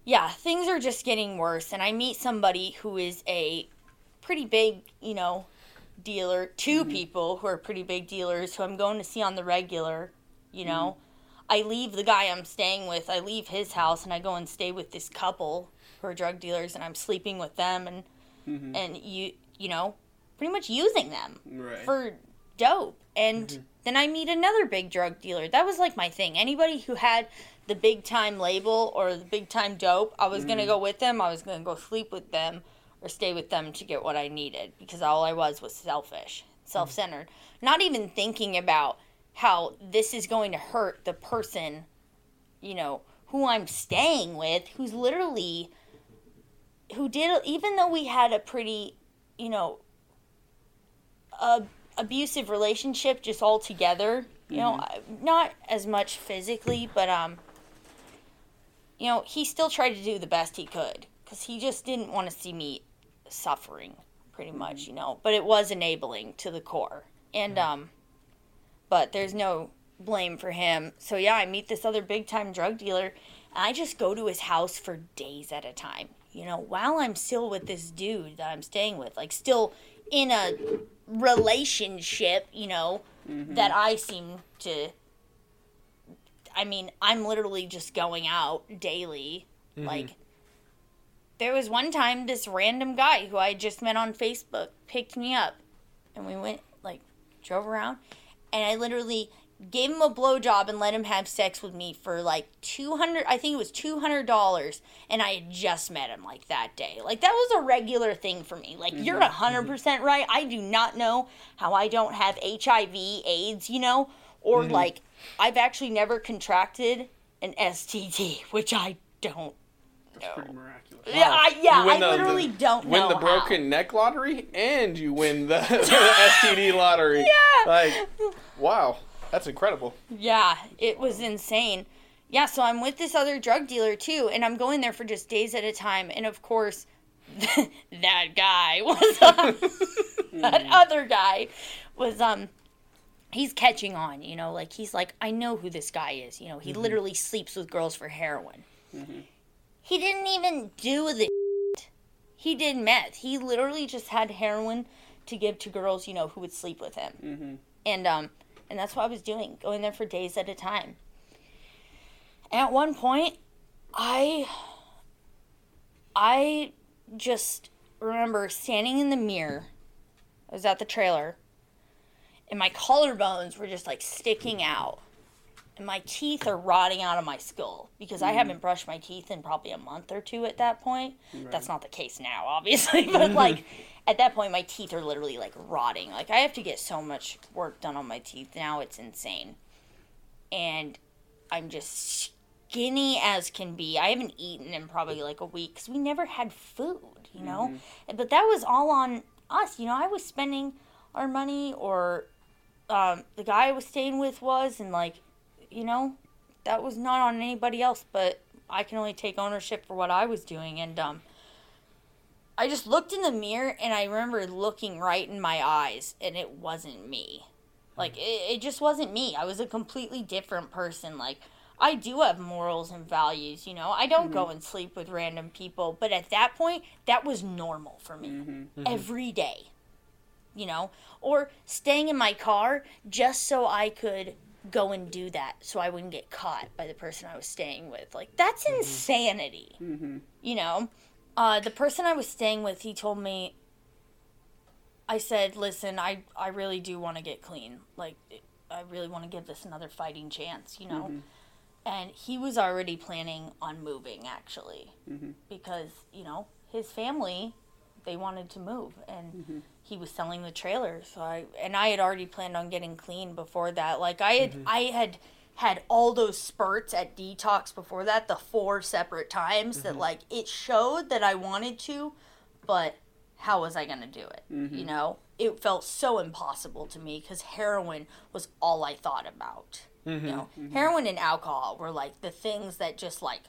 yeah, things are just getting worse. And I meet somebody who is a pretty big, you know, dealer. 2 mm-hmm. people who are pretty big dealers who I'm going to see on the regular, you mm-hmm. know. I leave the guy I'm staying with, I leave his house and I go and stay with this couple who are drug dealers and I'm sleeping with them and mm-hmm. and you you know, pretty much using them Right. for dope. And then I meet another big drug dealer. That was like my thing. Anybody who had the big time label or the big time dope, I was going to go with them. I was going to go sleep with them or stay with them to get what I needed because all I was was selfish, self centered. Not even thinking about how this is going to hurt the person, you know, who I'm staying with, who's literally, who did, even though we had a pretty, you know, a abusive relationship just all together. You know, I- not as much physically, but um, you know, he still tried to do the best he could because he just didn't want to see me suffering, pretty much. Mm-hmm. You know, but it was enabling to the core, and um, but there's no blame for him. So yeah, I meet this other big time drug dealer, and I just go to his house for days at a time. You know, while I'm still with this dude that I'm staying with, like still in a relationship, you know, mm-hmm. that I seem to. I mean, I'm literally just going out daily. Like, mm-hmm. There was one time this random guy who I had just met on Facebook picked me up, and we went, like, drove around, and I literally gave him a blowjob and let him have sex with me for like 200 I think it was $200 and I had just met him like that day. Like that was a regular thing for me. Like you're mm-hmm. 100% mm-hmm. right. I do not know how I don't have HIV, AIDS, you know, or mm-hmm. like I've actually never contracted an STD, which I don't Pretty miraculous. Yeah, I, yeah, I the- literally the- don't know. You win know the how. broken neck lottery and you win the, the STD lottery. Yeah. Like, wow, that's incredible. Yeah, it was insane. Yeah, so I'm with this other drug dealer too, and I'm going there for just days at a time. And of course, that guy was um, that other guy was um he's catching on, you know, like he's like, I know who this guy is, you know, he literally sleeps with girls for heroin. He didn't even do the shit. he did meth. He literally just had heroin to give to girls, you know, who would sleep with him. And um and that's what I was doing, going there for days at a time. At one point, I I just remember standing in the mirror. I was at the trailer, and my collarbones were just like sticking out. And my teeth are rotting out of my skull because I mm. haven't brushed my teeth in probably a month or two at that point. That's not the case now, obviously, but mm. like at that point, my teeth are literally like rotting. Like I have to get so much work done on my teeth now, it's insane. And I'm just skinny as can be. I haven't eaten in probably like a week because we never had food, you know? Mm-hmm. But that was all on us, you know? I was spending our money, or um, the guy I was staying with was, and like, you know, that was not on anybody else, but I can only take ownership for what I was doing. And um, I just looked in the mirror and I remember looking right in my eyes, and it wasn't me. Like, hmm. it, it just wasn't me. I was a completely different person. Like, I do have morals and values, you know. I don't go mm-hmm. and sleep with random people, but at that point, that was normal for me mm-hmm. Mm-hmm. every day, you know, or staying in my car just so I could go and do that so I wouldn't get caught by the person I was staying with. Like, that's mm-hmm. insanity, mm-hmm. you know. Uh, the person I was staying with, he told me, I said, listen, I, I really do want to get clean. Like, I really want to give this another fighting chance, you know? Mm-hmm. And he was already planning on moving, actually, because, you know, his family, they wanted to move. And mm-hmm. he was selling the trailer. So I, and I had already planned on getting clean before that. Like, I had, mm-hmm. I had had all those spurts at detox before that, the four separate times that, mm-hmm. like, it showed that I wanted to, but how was I going to do it? You know, it felt so impossible to me because heroin was all I thought about. You know, heroin and alcohol were like the things that just like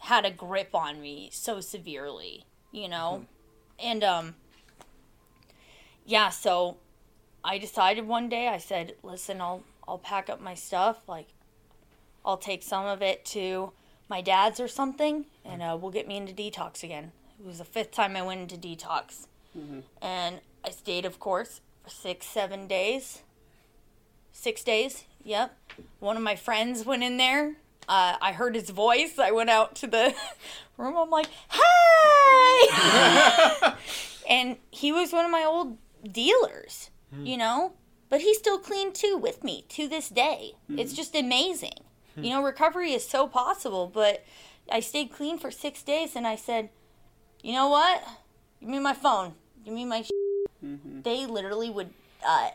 had a grip on me so severely, you know? And, um, yeah, so I decided one day, I said, listen, I'll, I'll pack up my stuff. Like, I'll take some of it to my dad's or something, and uh, we'll get me into detox again. It was the fifth time I went into detox. And I stayed, of course, for six, seven days. Six days, yep. One of my friends went in there. Uh, I heard his voice. I went out to the room. I'm like, hey! and he was one of my old dealers, you know? But he's still clean too with me to this day. It's just amazing. You know, recovery is so possible, but I stayed clean for six days and I said, you know what? Give me my phone. Give me my. They literally would. Uh,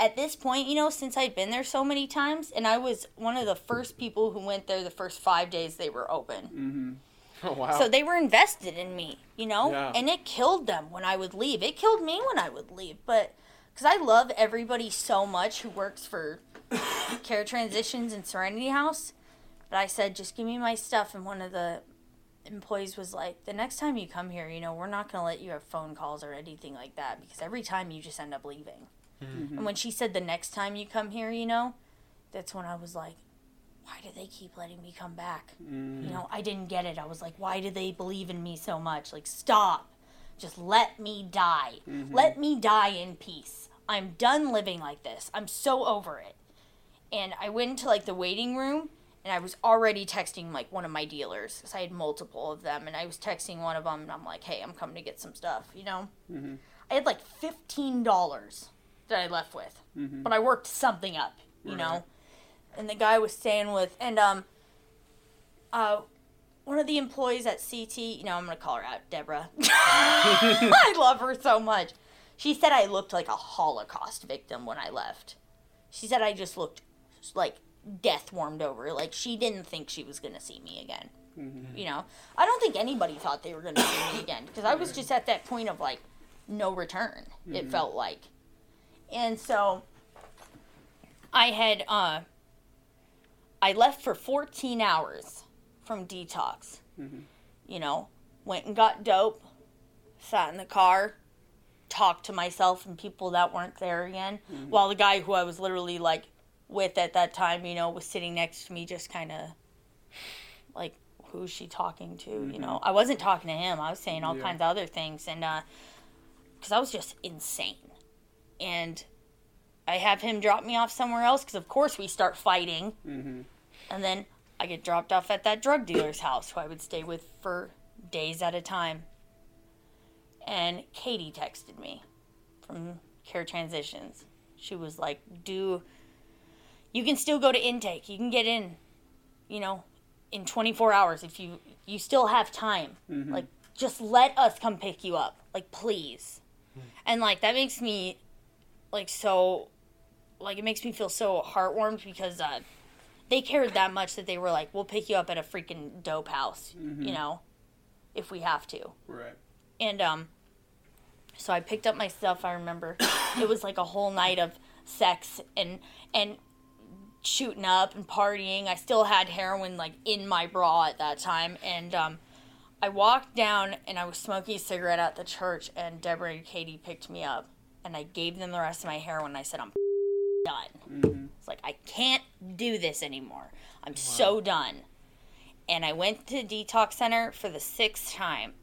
at this point, you know, since I'd been there so many times, and I was one of the first people who went there the first five days they were open. Mm-hmm. Oh, wow. So they were invested in me, you know? Yeah. And it killed them when I would leave. It killed me when I would leave. But because I love everybody so much who works for Care Transitions and Serenity House. But I said, just give me my stuff. And one of the employees was like, the next time you come here, you know, we're not going to let you have phone calls or anything like that because every time you just end up leaving. Mm-hmm. And when she said the next time you come here, you know, that's when I was like, why do they keep letting me come back? Mm-hmm. You know, I didn't get it. I was like, why do they believe in me so much? Like, stop. Just let me die. Mm-hmm. Let me die in peace. I'm done living like this. I'm so over it. And I went into like the waiting room and I was already texting like one of my dealers because I had multiple of them. And I was texting one of them and I'm like, hey, I'm coming to get some stuff, you know? I had like $15 that I left with, Mhm. but I worked something up, you Right. know. And the guy was staying with, and um, uh, one of the employees at CT, you know, I'm gonna call her out, Deborah. I love her so much. She said I looked like a Holocaust victim when I left. She said I just looked like death warmed over. Like she didn't think she was gonna see me again. Mhm. You know, I don't think anybody thought they were gonna see me again because I was just at that point of like no return. It felt like, and so I had uh, I left for 14 hours from detox. Mhm. You know, went and got dope, sat in the car, talked to myself and people that weren't there again, while the guy who I was literally like with at that time, you know, was sitting next to me, just kind of like, who's she talking to? You know, I wasn't talking to him. I was saying all Yeah. kinds of other things, and because I was just insane, and I have him drop me off somewhere else because of course we start fighting, Mhm. and then I get dropped off at that drug dealer's house who I would stay with for days at a time. And Katie texted me from Care Transitions. She was like, "Do you can still go to intake? You can get in, you know, in 24 hours if you you still have time. Mhm. Like just let us come pick you up. Like please." And like that makes me like so like it makes me feel so heartwarmed because uh they cared that much that they were like, "We'll pick you up at a freaking dope house, you know, if we have to." Right. And um so I picked up my stuff, I remember. it was like a whole night of sex and and shooting up and partying. I still had heroin like in my bra at that time and um I walked down and I was smoking a cigarette at the church and Deborah and Katie picked me up and I gave them the rest of my hair when I said I'm done. Mhm. It's like I can't do this anymore. I'm so done. And I went to detox center for the sixth time,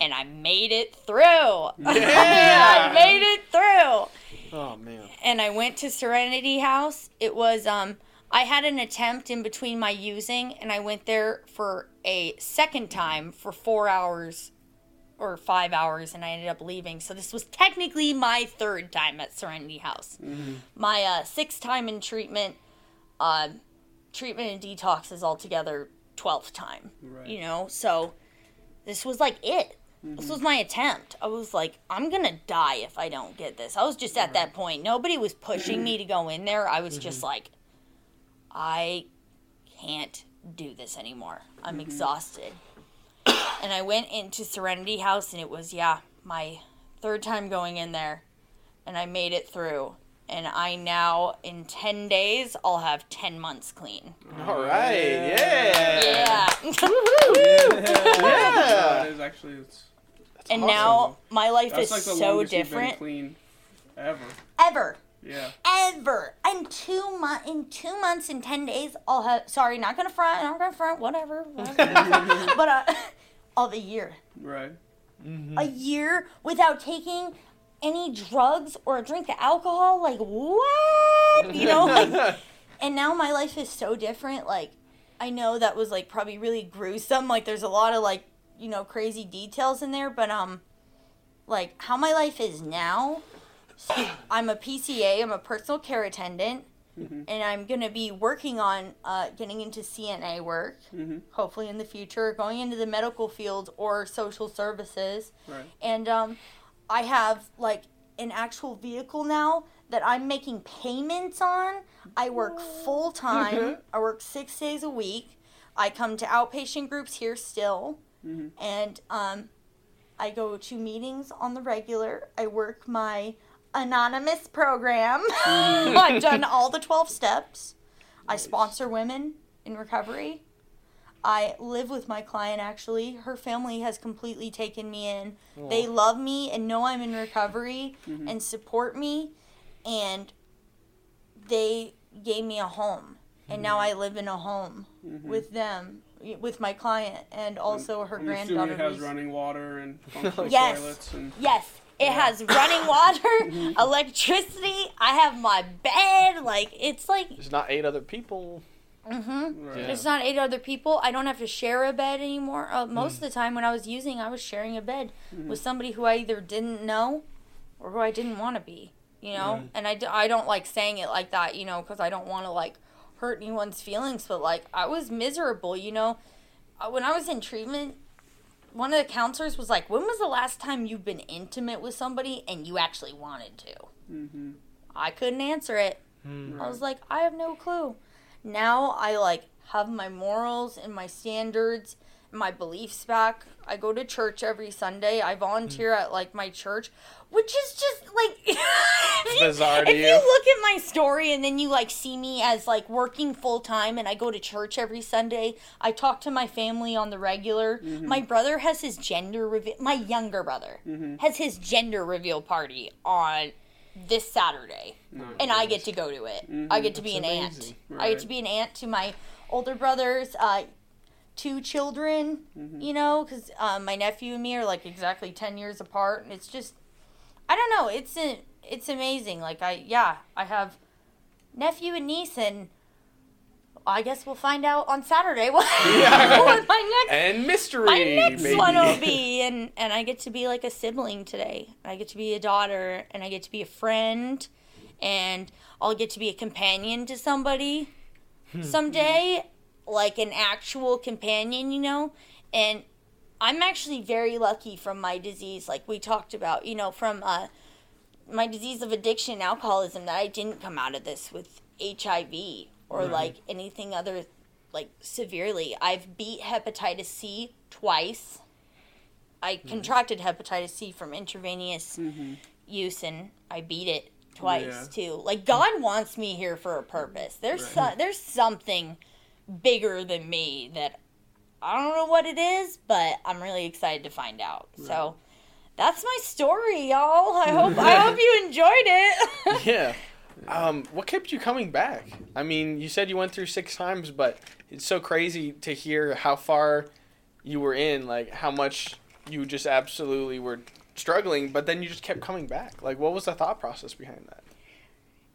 and I made it through. I made it through. Oh man. And I went to Serenity House. It was um I had an attempt in between my using, and I went there for a second time for four hours or five hours, and I ended up leaving. So this was technically my third time at Serenity House. My uh, sixth time in treatment, uh, treatment and detox is altogether twelfth time. Right. You know, so this was like it. This was my attempt. I was like, I'm gonna die if I don't get this. I was just at that point. Nobody was pushing me to go in there. I was just like, I can't do this anymore. I'm exhausted. And I went into Serenity House, and it was, yeah, my third time going in there. And I made it through. And I now, in 10 days, I'll have 10 months clean. All right. Yeah. Yeah. Yeah, Yeah. it is actually. It's, and awesome. now my life that's is like the so longest you've been different. clean ever. Ever. Yeah. ever. In two months, in two months and ten days, I'll have. Sorry, not gonna front. I'm not gonna front. Whatever. whatever. but uh, all a year, Right. a year without taking any drugs or a drink of alcohol. Like what? You know. Like, and now my life is so different. Like, I know that was like probably really gruesome. Like, there's a lot of like you know crazy details in there, but um, like how my life is now. So I'm a PCA. I'm a personal care attendant, and I'm gonna be working on uh, getting into CNA work. Mhm. Hopefully in the future, going into the medical field or social services Right. and um, I have like an actual vehicle now that I'm making payments on. I work full time. I work six days a week. I come to outpatient groups here still, Mhm. and um, I go to meetings on the regular. I work my anonymous program. I've done all the twelve steps. I sponsor women in recovery. I live with my client actually. Her family has completely taken me in. They love me and know I'm in recovery mm-hmm. and support me and they gave me a home. And now mm-hmm. I live in a home mm-hmm. with them, with my client and also her I'm assuming granddaughter. it has running water and Yes. toilets and. Yes, it has running water, electricity. I have my bed. Like it's like There's not eight other people. Mm-hmm. Right. There's not eight other people. I don't have to share a bed anymore. Uh, most of the time when I was using, I was sharing a bed with somebody who I either didn't know or who I didn't want to be. you know? And I, d- I don't like saying it like that, you know, because I don't want to like hurt anyone's feelings, but like I was miserable, you know? Uh, When I was in treatment, one of the counselors was like, When was the last time you've been intimate with somebody and you actually wanted to? Mm-hmm. I couldn't answer it. I was like, I have no clue. Now I like have my morals and my standards and my beliefs back. I go to church every Sunday. I volunteer mm. at like my church, which is just like if you- Bizarre to if you. you look at my story and then you like see me as like working full time and I go to church every Sunday. I talk to my family on the regular. Mm-hmm. My brother has his gender reveal. My younger brother mm-hmm. has his gender reveal party on this Saturday, oh, and I get to go to it. I mm-hmm. get to be an That's aunt. amazing. I get to be an aunt to my older brothers. Uh, two children, you know, because um, my nephew and me are like exactly ten years apart, and it's just, I don't know, it's a, it's amazing. Like I, yeah, I have nephew and niece, and I guess we'll find out on Saturday what, Yeah. what my next And mystery, my next baby. one will be, and and I get to be like a sibling today. I get to be a daughter, and I get to be a friend, and I'll get to be a companion to somebody someday, like an actual companion, you know. And I'm actually very lucky from my disease, like we talked about, you know, from uh, my disease of addiction, and alcoholism, that I didn't come out of this with HIV or Right. like anything other like severely. I've beat hepatitis C twice. I contracted hepatitis C from intravenous use and I beat it twice Yeah. too. Like God wants me here for a purpose. There's Right. so, there's something bigger than me that I don't know what it is, but I'm really excited to find out. So that's my story, y'all. I hope I hope you enjoyed it. yeah. Um, what kept you coming back? I mean, you said you went through six times, but it's so crazy to hear how far you were in, like how much you just absolutely were struggling, but then you just kept coming back. Like, what was the thought process behind that?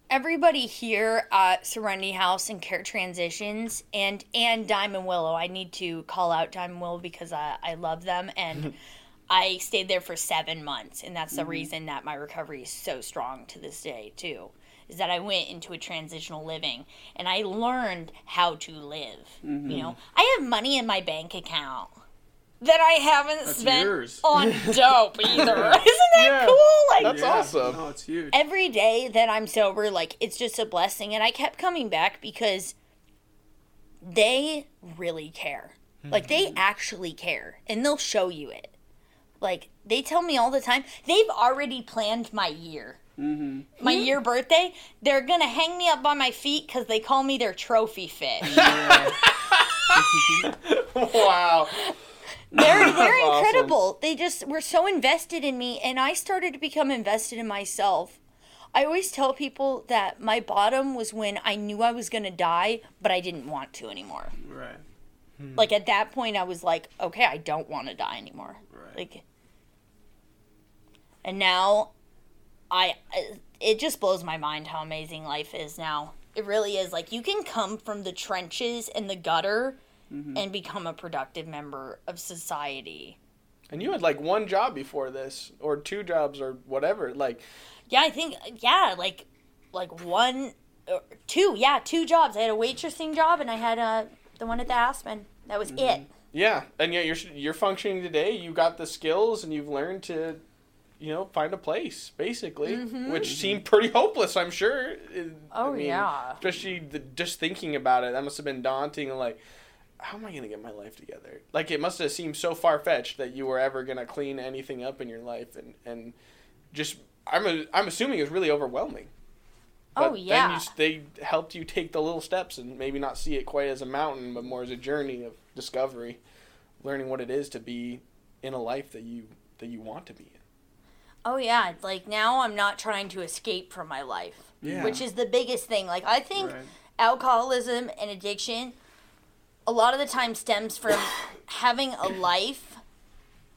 Everybody here at Serenity House and Care Transitions and and Diamond Willow. I need to call out Diamond Willow because I, I love them and I stayed there for seven months and that's the mm-hmm. reason that my recovery is so strong to this day too. Is that I went into a transitional living and I learned how to live. You mm-hmm. know, I have money in my bank account that I haven't That's spent yours. on dope either. Isn't that Yeah. cool? Like That's awesome. No, it's huge. every day that I'm sober, like it's just a blessing. And I kept coming back because they really care. Like they actually care, and they'll show you it. Like they tell me all the time, they've already planned my year. Mm-hmm. My year birthday, they're gonna hang me up by my feet because they call me their trophy fish. Yeah. wow. They're they're awesome. incredible. They just were so invested in me, and I started to become invested in myself. I always tell people that my bottom was when I knew I was gonna die, but I didn't want to anymore. right. Hmm. Like at that point, I was like, okay, I don't want to die anymore. Right. Like, and now, I it just blows my mind how amazing life is now. It really is. Like you can come from the trenches and the gutter and become a productive member of society. And you had like one job before this, or two jobs, or whatever. Like, Yeah, I think yeah, like like one, uh, two, yeah, two jobs. I had a waitressing job and I had uh, the one at the Aspen. That was it. yeah, and yet you're you're functioning today. You got the skills, and you've learned to, you know, find a place basically, which seemed pretty hopeless. I'm sure. I- Oh, I mean, yeah. especially the, just thinking about it. That must have been daunting. Like, how am I gonna get my life together? Like, it must have seemed so far fetched that you were ever gonna clean anything up in your life, and and just I'm a, I'm assuming it was really overwhelming. Oh, yeah. Then you, they helped you take the little steps and maybe not see it quite as a mountain, but more as a journey of discovery, learning what it is to be in a life that you that you want to be in. Oh yeah, it's like now I'm not trying to escape from my life, Yeah. which is the biggest thing. Like I think Right. alcoholism and addiction a lot of the time stems from having a life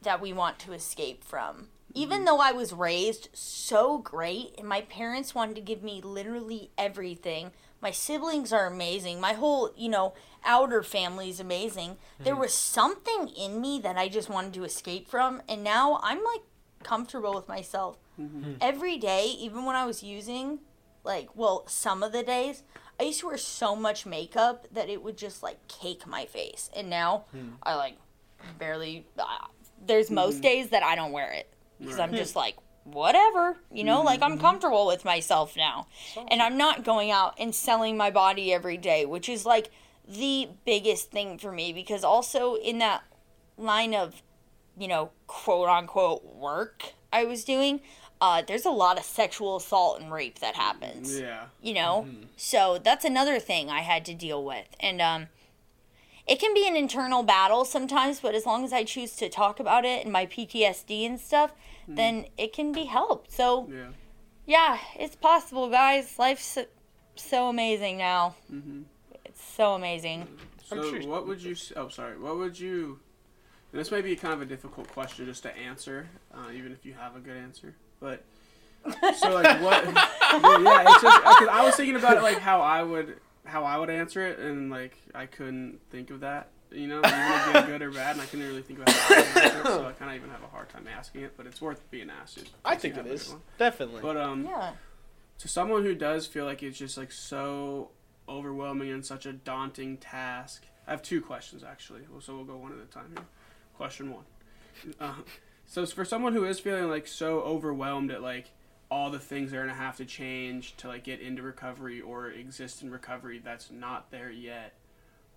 that we want to escape from. Even mm-hmm. though I was raised so great and my parents wanted to give me literally everything. My siblings are amazing. My whole, you know, outer family is amazing. There mm-hmm. was something in me that I just wanted to escape from and now I'm like comfortable with myself. Mm-hmm. Every day, even when I was using, like, well, some of the days, I used to wear so much makeup that it would just like cake my face. And now hmm. I like barely. Uh, there's most hmm. days that I don't wear it because I'm just like whatever, you know, like I'm hmm. comfortable with myself now. And I'm not going out and selling my body every day, which is like the biggest thing for me because also in that line of, you know, quote unquote work I was doing, uh, there's a lot of sexual assault and rape that happens Yeah. you know so that's another thing i had to deal with and um it can be an internal battle sometimes but as long as i choose to talk about it and my ptsd and stuff then it can be helped so Yeah. yeah it's possible guys life's so, so amazing now it's so amazing So sure- what would you? Oh, sorry. What would you? This may be kind of a difficult question just to answer, uh, even if you have a good answer. But so like what? yeah, it's just because I was thinking about it like how I would how I would answer it, and like I couldn't think of that. You know, even if good or bad, and I couldn't really think of how I would answer it, so I kind of even have a hard time asking it. But it's worth being asked. just I think you it have a good is one. definitely. But um, yeah to someone who does feel like it's just like so overwhelming and such a daunting task i have two questions actually so we'll go one at a time here question one uh, so for someone who is feeling like so overwhelmed at like all the things they're gonna have to change to like get into recovery or exist in recovery that's not there yet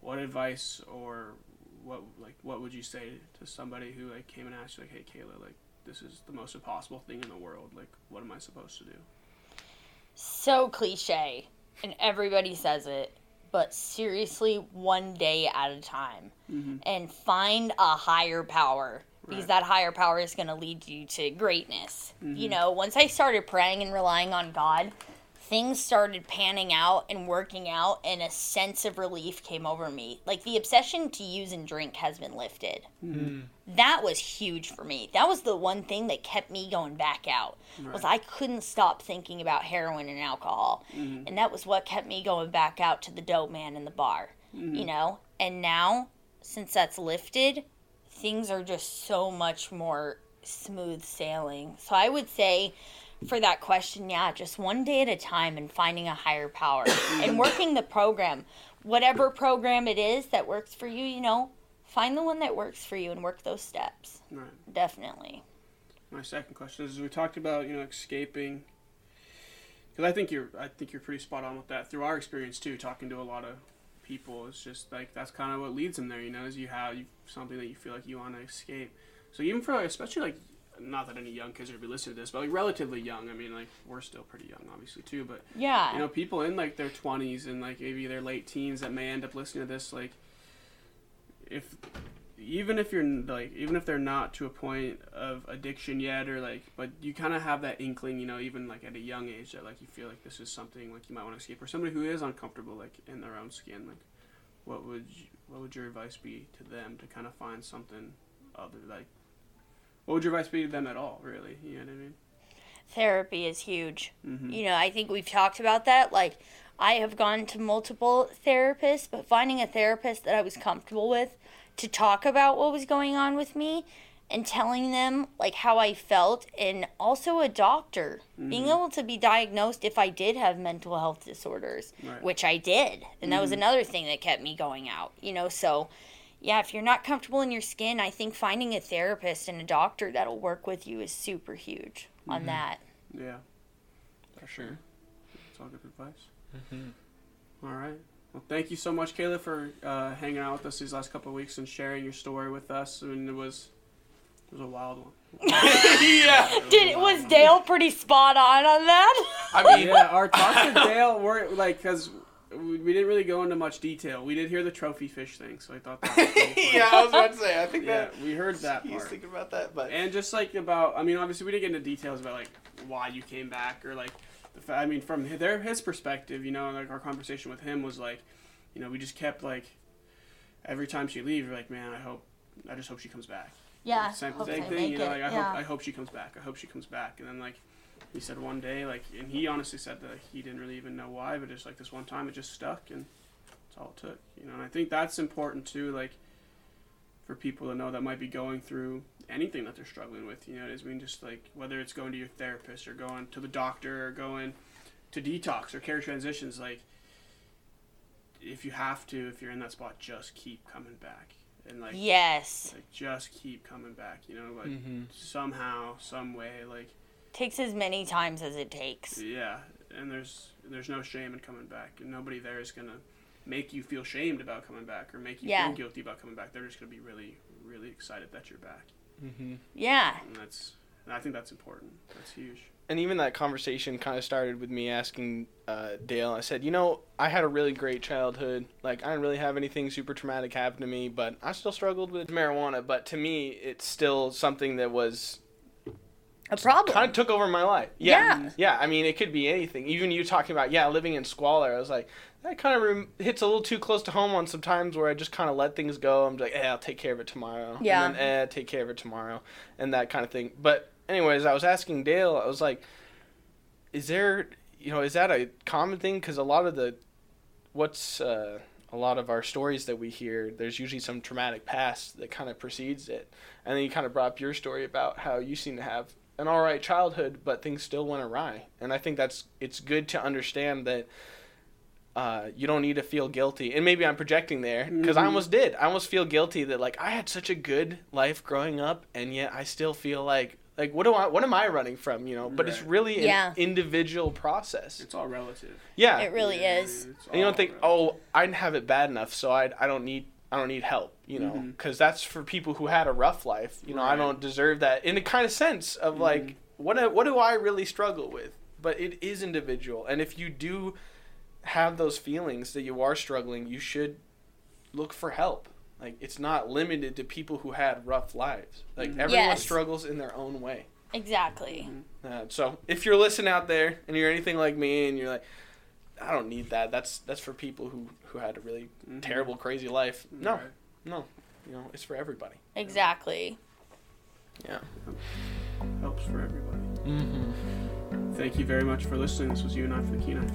what advice or what like what would you say to somebody who like came and asked you like hey kayla like this is the most impossible thing in the world. Like what am i supposed to do? So cliche and everybody says it but seriously one day at a time. Mm-hmm. And find a higher power because Right. that higher power is going to lead you to greatness you mm-hmm. know once i started praying and relying on god things started panning out and working out and a sense of relief came over me like the obsession to use and drink has been lifted mm-hmm. that was huge for me. That was the one thing that kept me going back out. Was I couldn't stop thinking about heroin and alcohol. Mm-hmm. And that was what kept me going back out to the dope man in the bar. You know? And now since that's lifted, things are just so much more smooth sailing. So I would say for that question, yeah, just one day at a time and finding a higher power and working the program. Whatever program it is that works for you, you know, find the one that works for you and work those steps. right Definitely. my second question is we talked about you know escaping because I think you're I think you're pretty spot on with that through our experience too talking to a lot of people it's just like that's kind of what leads them there you know is you have you, something that you feel like you want to escape so even for like, especially like not that any young kids are gonna be listening to this but like relatively young I mean like we're still pretty young obviously too but Yeah. you know people in like their 20s and like maybe their late teens that may end up listening to this like if even if you're like even if they're not to a point of addiction yet or like but you kind of have that inkling you know even like at a young age that like you feel like this is something like you might want to escape or somebody who is uncomfortable like in their own skin like what would you, what would your advice be to them to kind of find something other like what would your advice be to them at all really you know what i mean Therapy is huge. mm-hmm. You know, I think we've talked about that. Like, I have gone to multiple therapists, but finding a therapist that I was comfortable with to talk about what was going on with me and telling them like how I felt and also a doctor being mm-hmm. able to be diagnosed if I did have mental health disorders Right. which I did and that was mm-hmm. another thing that kept me going out you know so yeah if you're not comfortable in your skin I think finding a therapist and a doctor that'll work with you is super huge on mm-hmm. that yeah For sure. That's all good advice. All right. Well, thank you so much, Kayla, for uh, hanging out with us these last couple of weeks and sharing your story with us. I mean, it was it was a wild one. yeah. Did was Dale pretty spot on on that? I mean, Yeah, our talks with Dale were like because we, we didn't really go into much detail. We did hear the trophy fish thing, so I thought that. Was pretty yeah, I was about to say. I think yeah, that we heard that he was part. thinking about that, but and just like about i mean obviously we didn't get into details about like why you came back or like the fa- i mean from hi- their his perspective you know like our conversation with him was like you know we just kept like every time she leaves we're like man i hope i just hope she comes back Yeah, same, same thing you know like I yeah. hope I hope she comes back. I hope she comes back. And then like he said one day like and he honestly said that he didn't really even know why, but just like this one time it just stuck and that's all it took. You know, and I think that's important too like for people to know that might be going through anything that they're struggling with. You know, I mean, just like whether it's going to your therapist or going to the doctor or going to detox or care transitions, like if you have to, if you're in that spot, just keep coming back and like Yes. like just keep coming back. You know, like Mm-hmm. somehow, some way, like Takes as many times as it takes. yeah. And there's there's no shame in coming back, and nobody there is gonna make you feel shamed about coming back or make you Yeah. feel guilty about coming back. They're just gonna be really really excited that you're back, Mm-hmm. Yeah. and that's and I think that's important. That's huge. And even that conversation kind of started with me asking uh, Dale. I said, you know, I had a really great childhood. Like, I didn't really have anything super traumatic happen to me, but I still struggled with marijuana. But to me, it's still something that was A problem. kind of took over my life. Yeah. Yeah. Yeah. I mean, it could be anything. Even you talking about, yeah, living in squalor. I was like, that kind of rem- hits a little too close to home on some times where I just kind of let things go. I'm like, eh, I'll take care of it tomorrow. Yeah. And then, eh, take care of it tomorrow. And that kind of thing. But, anyways, I was asking Dale, I was like, is there, you know, is that a common thing? Because a lot of the, what's, uh, a lot of our stories that we hear, there's usually some traumatic past that kind of precedes it. And then you kind of brought up your story about how you seem to have an all right childhood, but things still went awry. And I think that's it's good to understand that uh, you don't need to feel guilty. And maybe I'm projecting there because I Mhm. almost did. I almost feel guilty that like I had such a good life growing up, and yet I still feel like like what do I what am I running from? You know, but it's really an Yeah. individual process. It's all relative. Yeah, It really Yeah, is. it's and you don't think, relative. oh, I didn't have it bad enough, so I, I don't need I don't need help, you know, Mhm. because that's for people who had a rough life. You know, I don't deserve that in a kind of sense of like, Mhm. what what do I really struggle with? But it is individual, and if you do have those feelings that you are struggling, you should look for help. Like it's not limited to people who had rough lives. Like Mhm. everyone Yes. struggles in their own way. Exactly. Uh, so if you're listening out there and you're anything like me and you're like, I don't need that. That's that's for people who who had a really Mhm. terrible, crazy life. No, Right. no, you know, it's for everybody. Exactly. Yeah. helps for everybody. Mm-hmm. Thank you very much for listening. This was you and I for the Kenai.